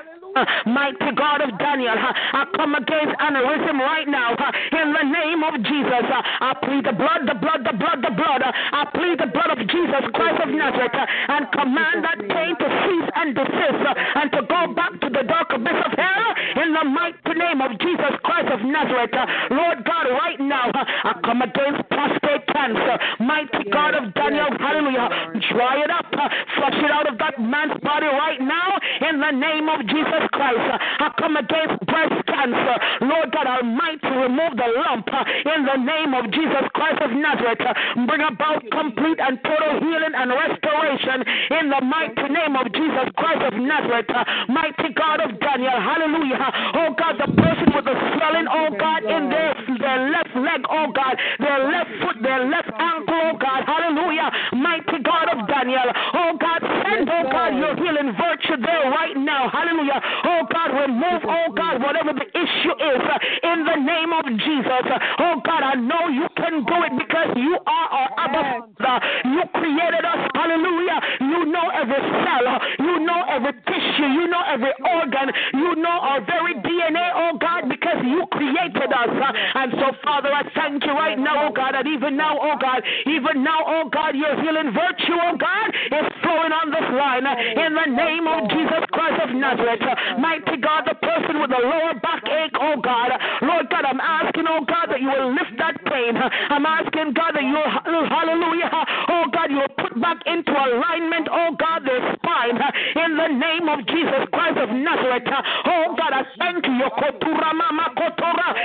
Mighty God of Daniel, I come against aneurysm right now in the name of Jesus. I plead the blood, the blood, the blood, the blood. I plead the blood of Jesus Christ of Nazareth and command that pain to cease and desist and to go back to the dark abyss of hell in the mighty name of Jesus Christ of Nazareth. Lord God, right now I come against prostate cancer. Mighty God of Daniel, hallelujah. Dry it up, flush it out of that man's body right now in the name of Jesus Christ. I come against breast cancer. Lord God Almighty, remove the lump uh, in the name of Jesus Christ of Nazareth. Bring about complete and total healing and restoration in the mighty name of Jesus Christ of Nazareth. Mighty God of Daniel, hallelujah. Oh God, the person with the swelling, oh God, in their, their left leg, oh God, their left foot, their left ankle, oh God, hallelujah. Mighty God of Daniel, oh God, send, oh God, your healing virtue there right now, hallelujah. Oh God, remove, oh God, whatever the issue is uh, in the name of Jesus. Oh God, I know you can do it because you are our Abba Father. You created us, hallelujah. You know every cell, you know every tissue, you know every organ, you know our very DNA, oh God, because you created us. And so, Father, I thank you right now, oh God, and even now, oh God, even now, oh God, your healing virtue, oh God, is flowing on this line in the name of Jesus Christ of Nazareth. Mighty God, the person with the lower back ache, oh God. Lord God, I'm asking, oh God, that you will lift that pain. I'm asking, God, that you will, hallelujah, oh God, you will put back into alignment, oh God, their spine in the name of Jesus Christ of Nazareth. Oh God, I thank you,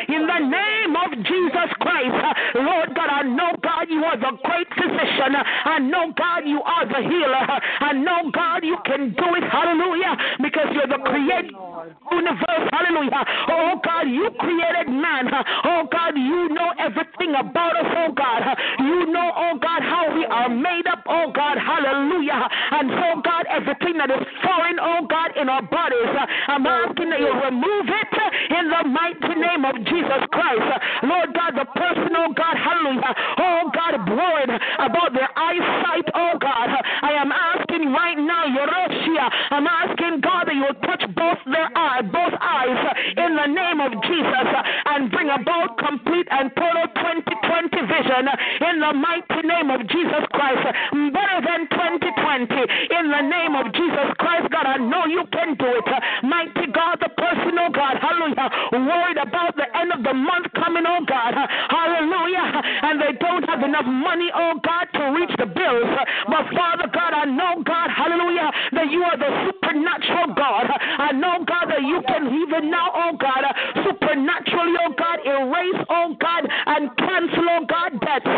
in the name of Jesus Christ. Lord God, I know, God, you are the great physician. I know, God, you are the healer. I know, God, you can do it. Hallelujah. Because you're the creator of the universe. Hallelujah. Oh God, you created man. Oh God, you know everything about us. Oh God, you know, oh God, how we are made up. Oh God, hallelujah. And so God, everything that is foreign, oh God, in our bodies, I'm asking that you remove it in the mighty name of Jesus Christ. Lord God, the person, oh God, hallelujah. Oh God, worried about their eyesight. Oh God, I am asking right now, Yoroshia. I'm asking God that you will touch both their eye, both eyes in the name of Jesus and bring about complete and total 2020 vision in the mighty name of Jesus Christ. Better than 2020 in the name of Jesus Christ. God, I know you can do it. Mighty God, the person, oh God, hallelujah, worried about the end of the month coming, oh God, hallelujah, and they don't have enough money, oh God, to reach the bills. But Father God, I know, God, hallelujah, that you are the supernatural God. I know, God, that you can even now, oh God, supernaturally, oh God, erase, oh God, and cancel, oh God, debts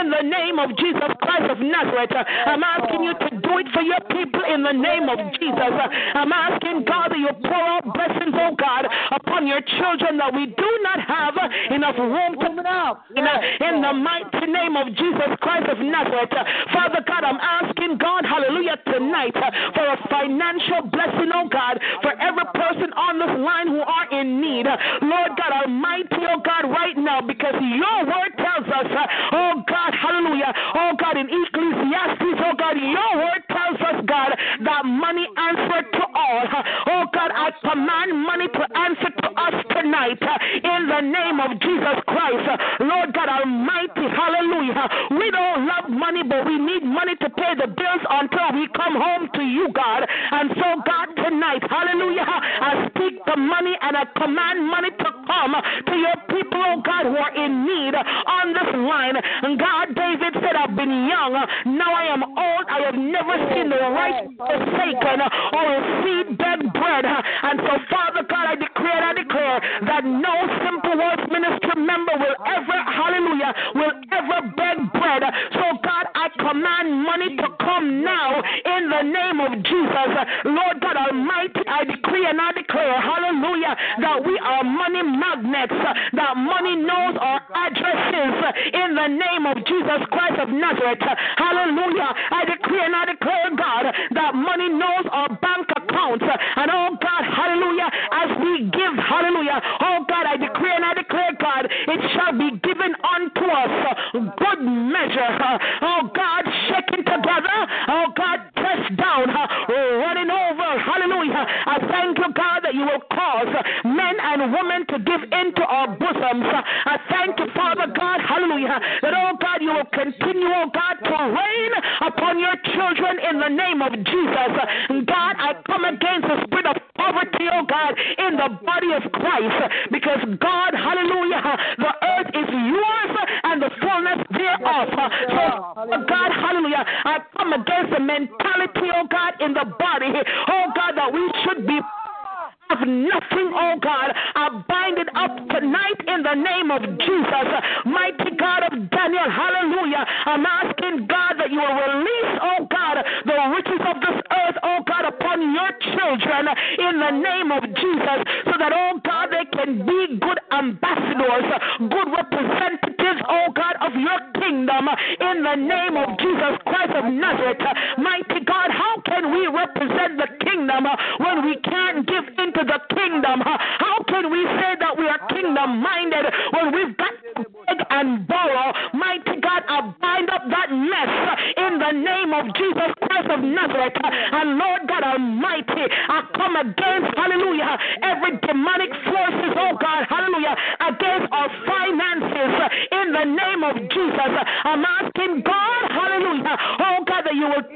in the name of Jesus Christ of Nazareth. I'm asking you to do it for your people in the name of Jesus. I'm asking, God, that you pour out blessings, oh God, upon your children that we do not have enough room to in, in the mighty name of Jesus Christ of Nazareth. Father God, I'm asking God, hallelujah, tonight for a financial blessing, oh God, for every person on this line who are in need. Lord God Almighty, oh God, right now, because your word tells us, oh God, hallelujah, oh God, in Ecclesiastes, oh God, your word tells us, God, that money answered to all. Oh God, I command money to answer to us tonight in the name of Jesus Christ. Lord God Almighty, hallelujah. We don't love money, but we need money to pay the bills until we come home to you, God. And so, God, tonight, hallelujah, I speak the money and I command money to come to your people, oh God, who are in need on this line. And God, David said, I've been young, now I am old, I have never seen the right forsaken or a seed beg bread. And so, Father God, I declare I declare that no simple words ministry member will ever, hallelujah, will ever beg bread. So, God, I command money to come now in the name of Jesus. Lord God Almighty, I decree and I declare, hallelujah, that we are money magnets, that money knows our addresses in the name of Jesus Christ of Nazareth. Hallelujah. I decree and I declare, God, that money knows our bank account account. And oh God, hallelujah, as we give, hallelujah, oh God, I decree and I declare, God, it shall be given unto us good measure. Oh God, shaken together, oh God, pressed down, running over, hallelujah. I thank you, God, that you will cause men and women to into our bosoms. I thank you, Father God, hallelujah, that oh God, you will continue, oh God, to reign upon your children in the name of Jesus. God, I come against the spirit of poverty, oh God, in the body of Christ, because God, hallelujah, the earth is yours and the fullness thereof. So, God, hallelujah, I come against the mentality, oh God, in the body, oh God, that we should be of nothing, oh God. I bind it up tonight in the name of Jesus. Mighty God of Daniel, hallelujah. I'm asking God that you will release, oh God, the riches of this earth, oh God, upon your children in the name of Jesus, so that, oh God, they can be good ambassadors, good representatives, oh God, of your kingdom in the name of Jesus Christ of Nazareth. Mighty God, how can we represent the kingdom when we can't give into the kingdom? How can we say that we are kingdom minded when we've got to beg and borrow? Mighty God, I bind up that mess in the name of Jesus Christ of Nazareth. And Lord God Almighty, I come against, hallelujah, every demonic forces, oh God, hallelujah, against our finances in the name of Jesus. I'm asking God, hallelujah, oh God, that you will.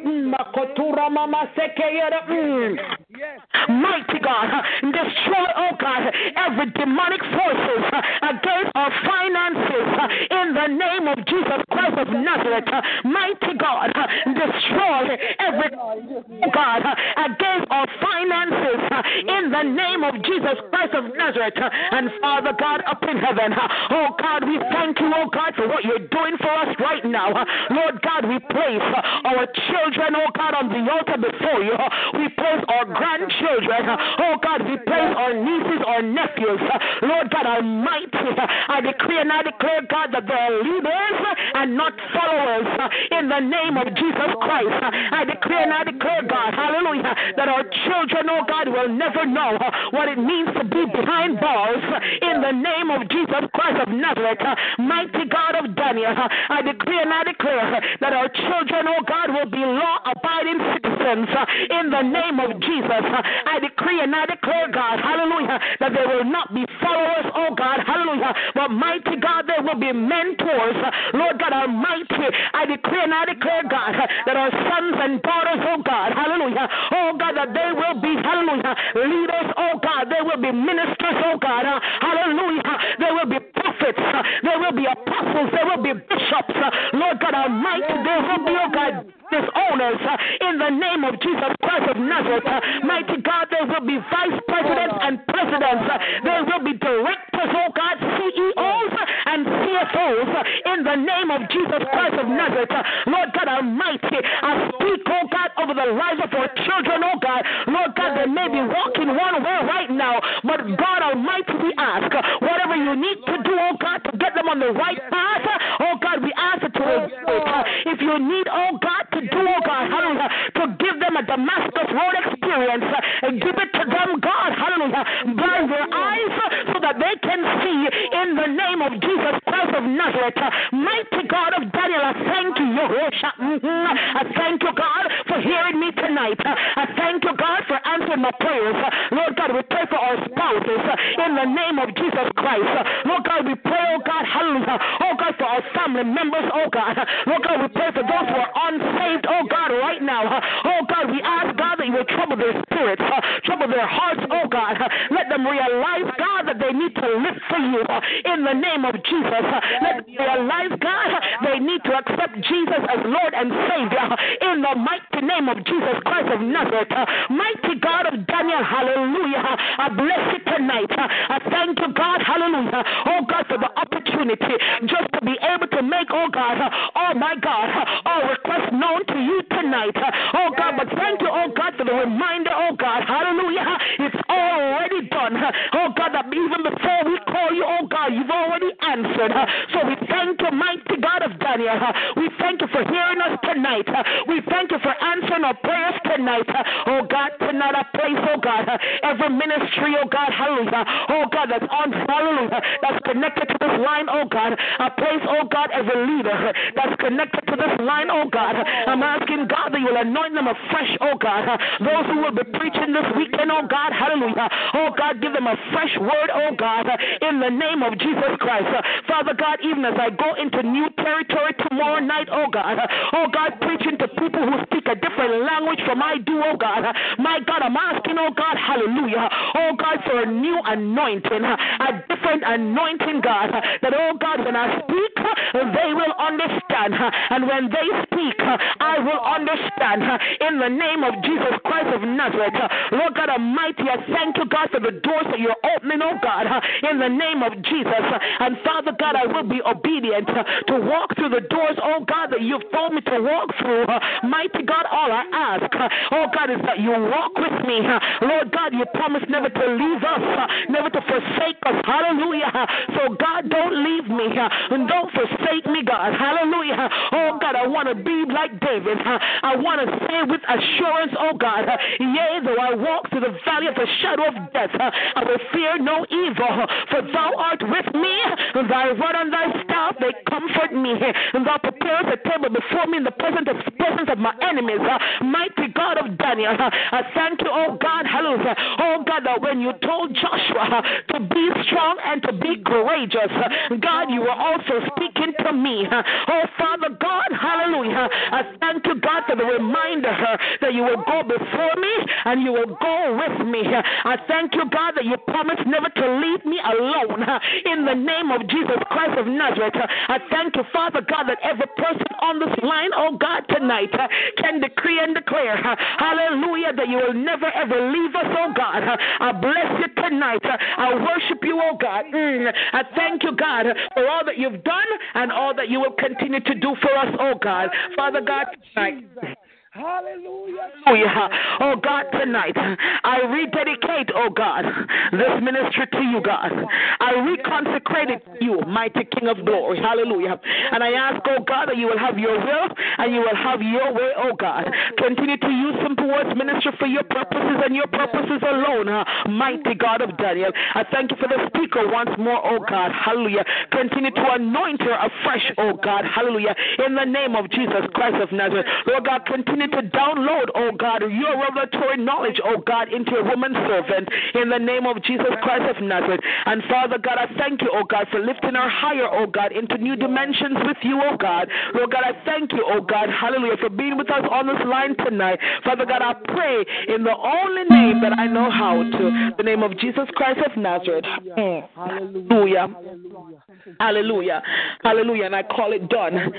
Mighty God, destroy, oh God, every demonic forces against our finances in the name of Jesus Christ of Nazareth. Mighty God, destroy every oh God against our finances in the name of Jesus Christ of Nazareth. And Father God up in heaven, oh God, we thank you, oh God, for what you're doing for us right now. Lord God, we place our children, oh God, on the altar before you. We place our grandchildren, oh God, we place our nieces, our nephews. Lord God Almighty, I decree and I declare, God, that they're leaders and not followers in the name of Jesus Christ. I declare and I declare, God, hallelujah, that our children, oh God, will never know what it means to be behind bars in the name of Jesus Christ of Nazareth. Mighty God of Daniel, I decree and I declare that our children, oh God, will be law abiding citizens in the name of Jesus. I decree and I declare, God, hallelujah, that they will not be followers, oh God, hallelujah, but mighty God, they will be mentors. Lord God Almighty, I decree and I declare, God, that our sons and daughters, oh God, hallelujah, oh God, that they will be, hallelujah, leaders, oh God, they will be ministers, oh God, hallelujah, they will be prophets, there will be apostles, there will be bishops, Lord God Almighty, there will be, oh God, owners uh, in the name of Jesus Christ of Nazareth. Uh, mighty God, there will be vice presidents and presidents. Uh, there will be directors, oh God, CEOs and CFOs in the name of Jesus Christ of Nazareth. Lord God Almighty, I speak, oh God, over the lives of our children, oh God. Lord God, they may be walking one way right now, but God Almighty, we ask uh, whatever you need to do, oh God, to get them on the right path, uh, oh God, we ask that you will. If you need, oh God, to do, oh God, hallelujah, to give them a Damascus Road experience, uh, and give it to them, God, hallelujah, blind their eyes so that they can see in the name of Jesus Christ of Nazareth. Mighty God of Daniel, I thank you, Yehoshua. Mm-hmm. I thank you, God, for hearing me tonight. I thank you, God, for answering my prayers. Lord God, we pray for our spouses in the name of Jesus Christ. Lord God, we pray, oh God, hallelujah, oh God, for our family members, oh God. Lord God, we pray for those who are unsaved, oh God, right now. Oh God, we ask, God, that you will trouble their spirits, trouble their hearts, oh God. Let them realize, God, that they need to live for you in the name of Jesus. Let them realize, God, they need to accept Jesus as Lord and Savior in the mighty name of Jesus Christ of Nazareth. Mighty God of Daniel, hallelujah. I bless you tonight. I thank you, God, hallelujah. Oh God, for the opportunity just to be able to make, oh God, oh my God, all requests known to you tonight. Oh God, but thank you, oh God, for the reminder, oh God, hallelujah. It's already done. Oh God, that even before we call you, oh God, you've already answered. So we thank you, mighty God of Daniel. We thank you for hearing us tonight. We thank you for answering our prayers tonight. Oh God, tonight I place, oh God, every ministry, oh God, hallelujah. Oh God, that's on, hallelujah, that's connected to this line, oh God. I place, oh God, every leader that's connected to this line, oh God. I'm asking God that you will anoint them afresh, oh God. Those who will be preaching this weekend, oh God, hallelujah. Oh God, give them a fresh word, oh God, in the name of Jesus Christ. Father God, even as I go into new territory tomorrow night, oh God, oh God, preaching to people who speak a different language from I do, oh God. My God, I'm asking, oh God, hallelujah, oh God, for a new anointing, a different anointing, God, that, oh God, when I speak, they will understand. And when they speak, I will understand. In the name of Jesus Christ of Nazareth, Lord God Almighty, I thank you, God, for the doors that you're opening, oh God, in the name of Jesus. And Father God, I will be obedient to walk through the doors, oh God, that you've told me to walk through. Mighty God, all I ask, uh, oh God, is that you walk with me. Uh, Lord God, you promised never to leave us, uh, never to forsake us. Hallelujah. So, God, don't leave me and don't forsake me, God. Hallelujah. Oh God, I want to be like David. I want to say with assurance, oh God, yea, though I walk through the valley of the shadow of death, I will fear no evil, for thou art with me, and thy rod and thy staff, they comfort me. And thou preparest a table before me in the presence of, presence of my enemies. Uh, mighty God of Daniel, I thank you, oh God, hallelujah. Oh God, that when you told Joshua to be strong and to be courageous, God, you were also speaking to me. Oh Father God, hallelujah. I thank you, God, for the reminder that you will go before me and you will go with me. I thank you, God, that you promised never to leave me alone. In the name of Jesus Christ of Nazareth, I thank you, Father God, that every person on this line, oh God, tonight can decree and declare, hallelujah, that you will never ever leave us, oh God. I bless you tonight. I worship you, oh God. Mm. I thank you, God, for all that you've done and all that you will continue to do for us, oh God. Father God, tonight. Hallelujah. Oh God, tonight I rededicate, oh God, this ministry to you, God. I reconsecrate it to you, mighty King of glory. Hallelujah. And I ask, oh God, that you will have your will and you will have your way, oh God. Continue to use Simple Words Ministry for your purposes and your purposes alone, huh? mighty God of Daniel. I thank you for the speaker once more, oh God. Hallelujah. Continue to anoint her afresh, oh God. Hallelujah. In the name of Jesus Christ of Nazareth. Lord God, continue to download, oh God, your revelatory knowledge, oh God, into your woman servant in the name of Jesus Christ of Nazareth. And Father God, I thank you, oh God, for lifting her higher, oh God, into new dimensions with you, oh God. Lord God, I thank you, oh God, hallelujah, for being with us on this line tonight. Father God, I pray in the only name that I know how to, the name of Jesus Christ of Nazareth. Mm. Hallelujah. Hallelujah. Hallelujah. And I call it done.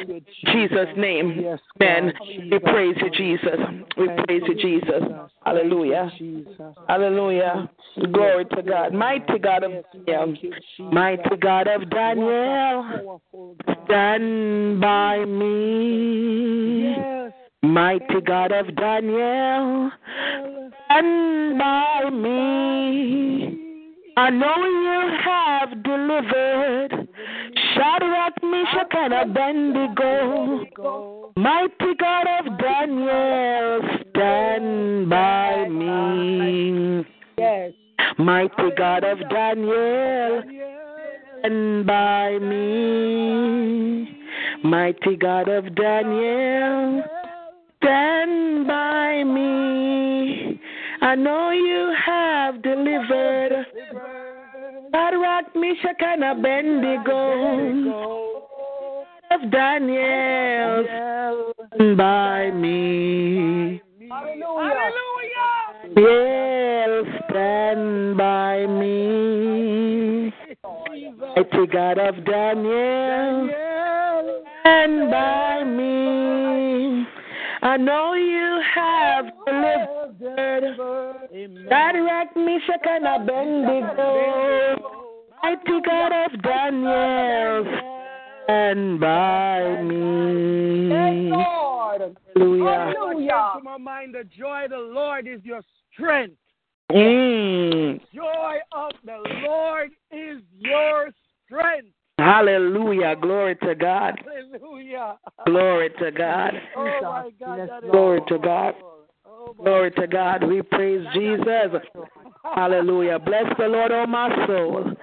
Jesus' name. Amen. We praise you, Jesus. We praise you, Jesus. Hallelujah. Hallelujah. Glory to God. Mighty God of Daniel. Mighty God of Daniel. Stand by me. Mighty God of Daniel. Stand by me. I know you have delivered Shadrach, Meshach, and Abednego. Mighty God of Daniel, stand by me. Yes. Mighty God of Daniel, stand by me. Mighty God of Daniel, stand by me. I know you have delivered Shadrach, Meshach, and Abednego of Daniel by me. Hallelujah. Yes, stand by me. Mighty God of Daniel, stand by me. I know you have delivered Shadrach, Meshach, and Abednego. Mighty God of Daniel, stand by me. Lord. Hallelujah. Hallelujah. To my mind, the joy of the Lord is your strength. Mm. Joy of the Lord is your strength. Hallelujah. Glory to God. Hallelujah. Glory to God. Oh my God. Glory to God. Oh Glory to God. We praise Jesus. Hallelujah. Bless the Lord, O my soul,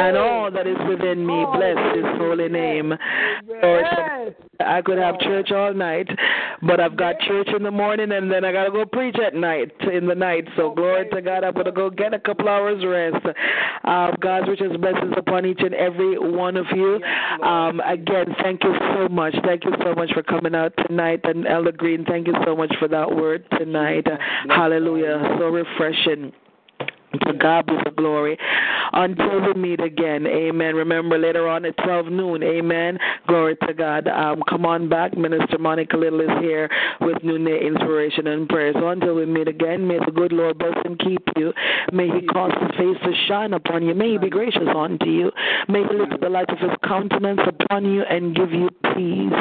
and all that is within me. Bless his holy name. I could have church all night, but I've got church in the morning and then I got to go preach at night, in the night. So glory to God. I'm going to go get a couple hours rest. Uh, God's richest blessings upon each and every one of you. Um, again, thank you so much. Thank you so much for coming out tonight. And Elder Green, thank you so much for that word tonight. Hallelujah. So refreshing. To God be the glory. Until we meet again, amen. Remember later on at 12 noon, amen. Glory to God. Um, come on back. Minister Monica Little is here with noonday inspiration and prayer. So until we meet again, may the good Lord bless and keep you. May He cause His face to shine upon you. May He be gracious unto you. May He lift the light of His countenance upon you and give you peace.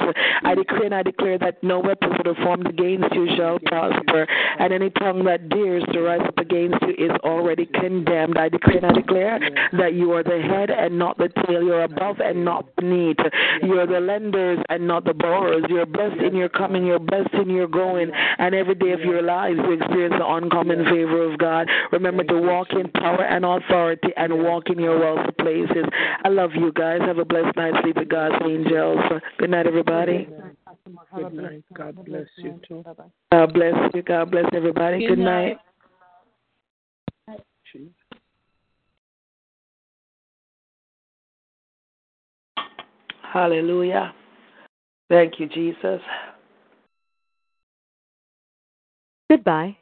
I decree and I declare that no weapon that are formed against you shall prosper, and any tongue that dares to rise up against you is already condemned. I decree and I declare that you are the head and not the tail. You're above and not beneath. You're the lenders and not the borrowers. You're blessed in your coming. You're blessed in your going. And every day of your lives, you experience the uncommon favor of God. Remember to walk in power and authority and walk in your wealthy places. I love you guys. Have a blessed night. Sleep with God's angels. Good night, everybody. Good night. God bless you too. God bless you. God bless everybody. Good, night. Hallelujah. Thank you, Jesus. Goodbye.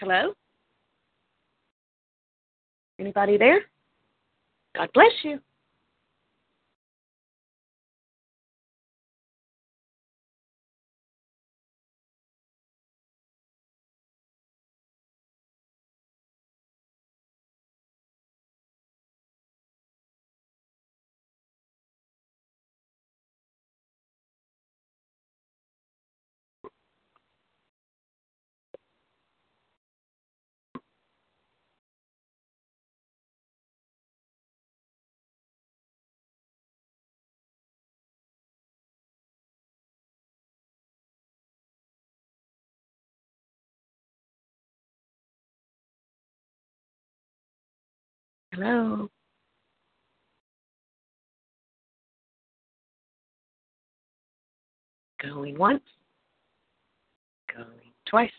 Hello? Anybody there? God bless you. Hello? Going once. Going twice.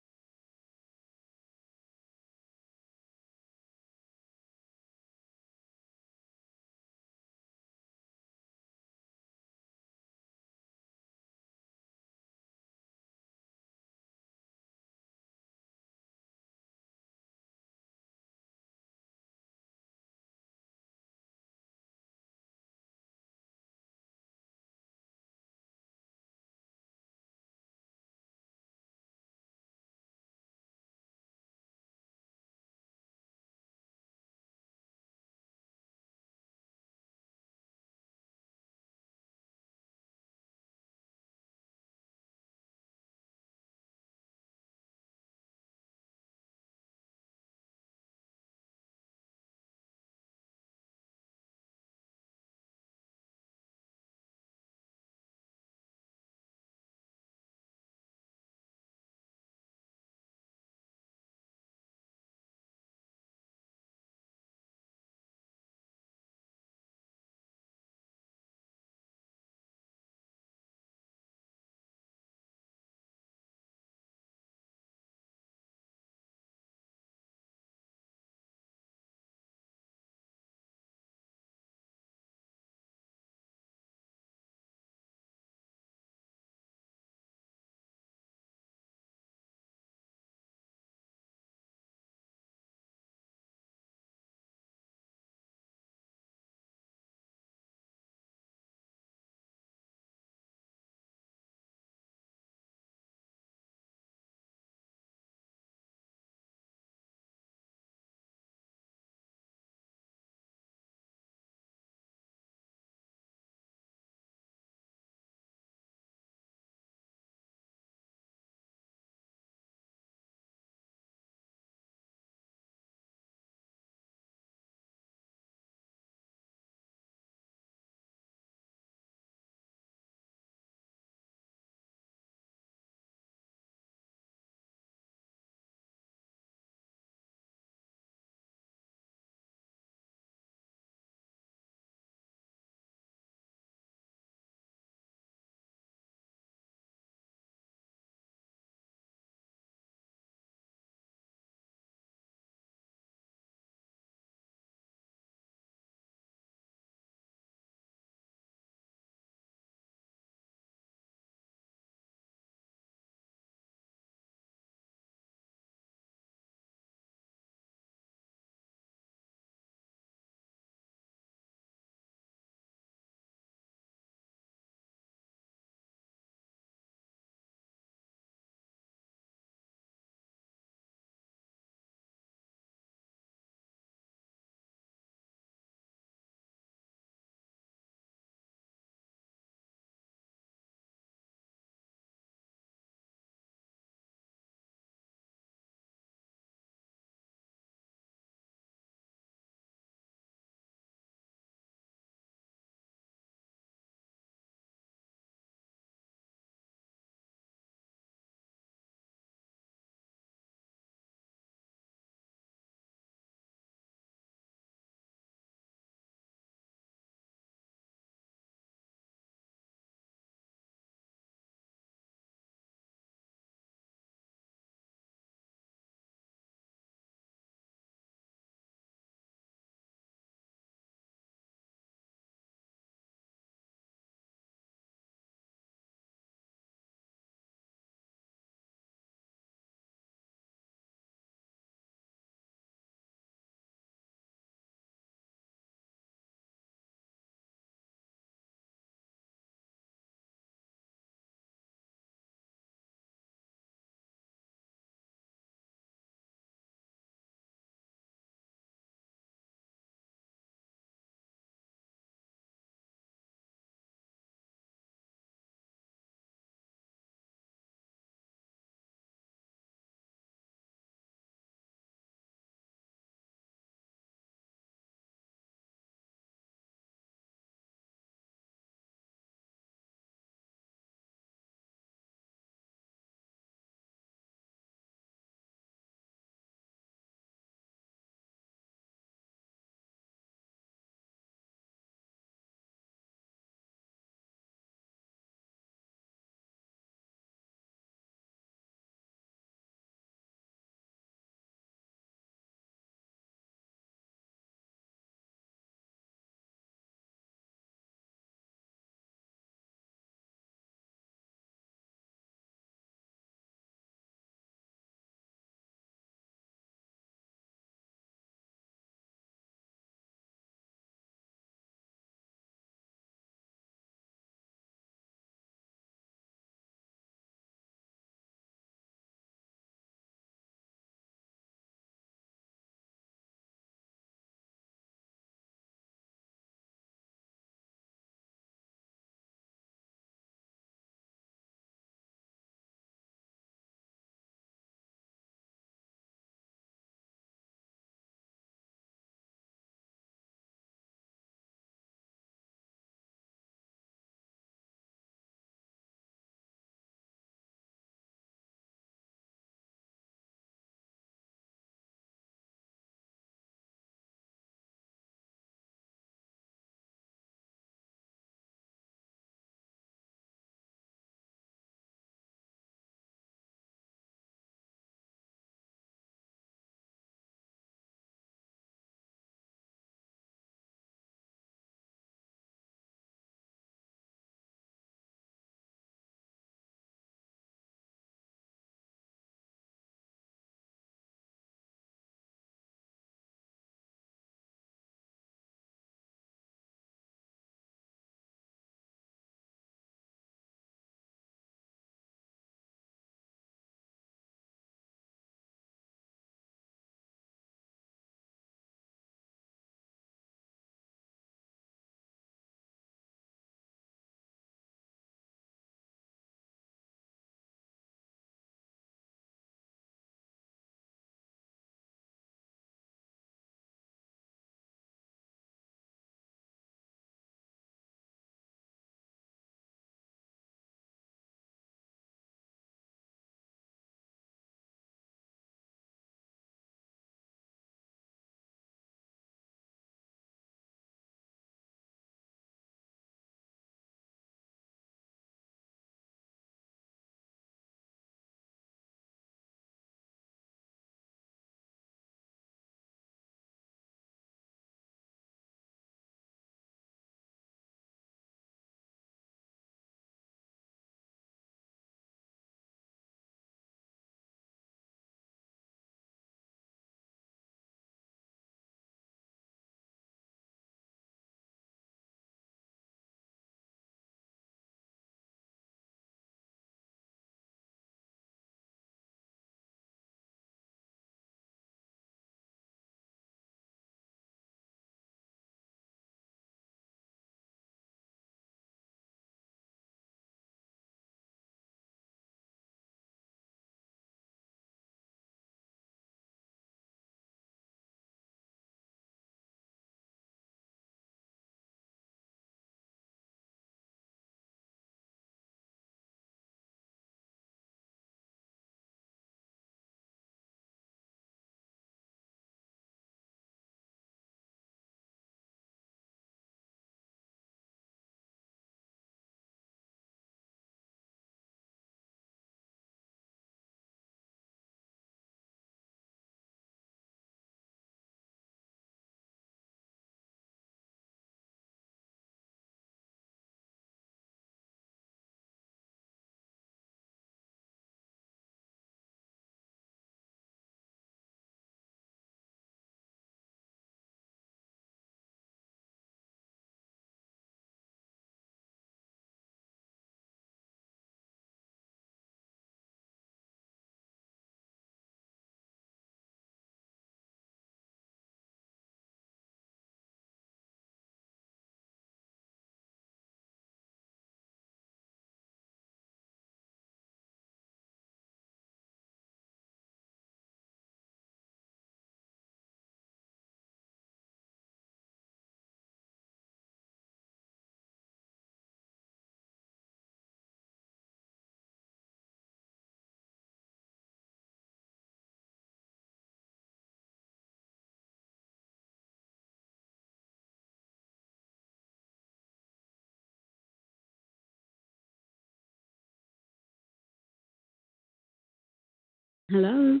Hello.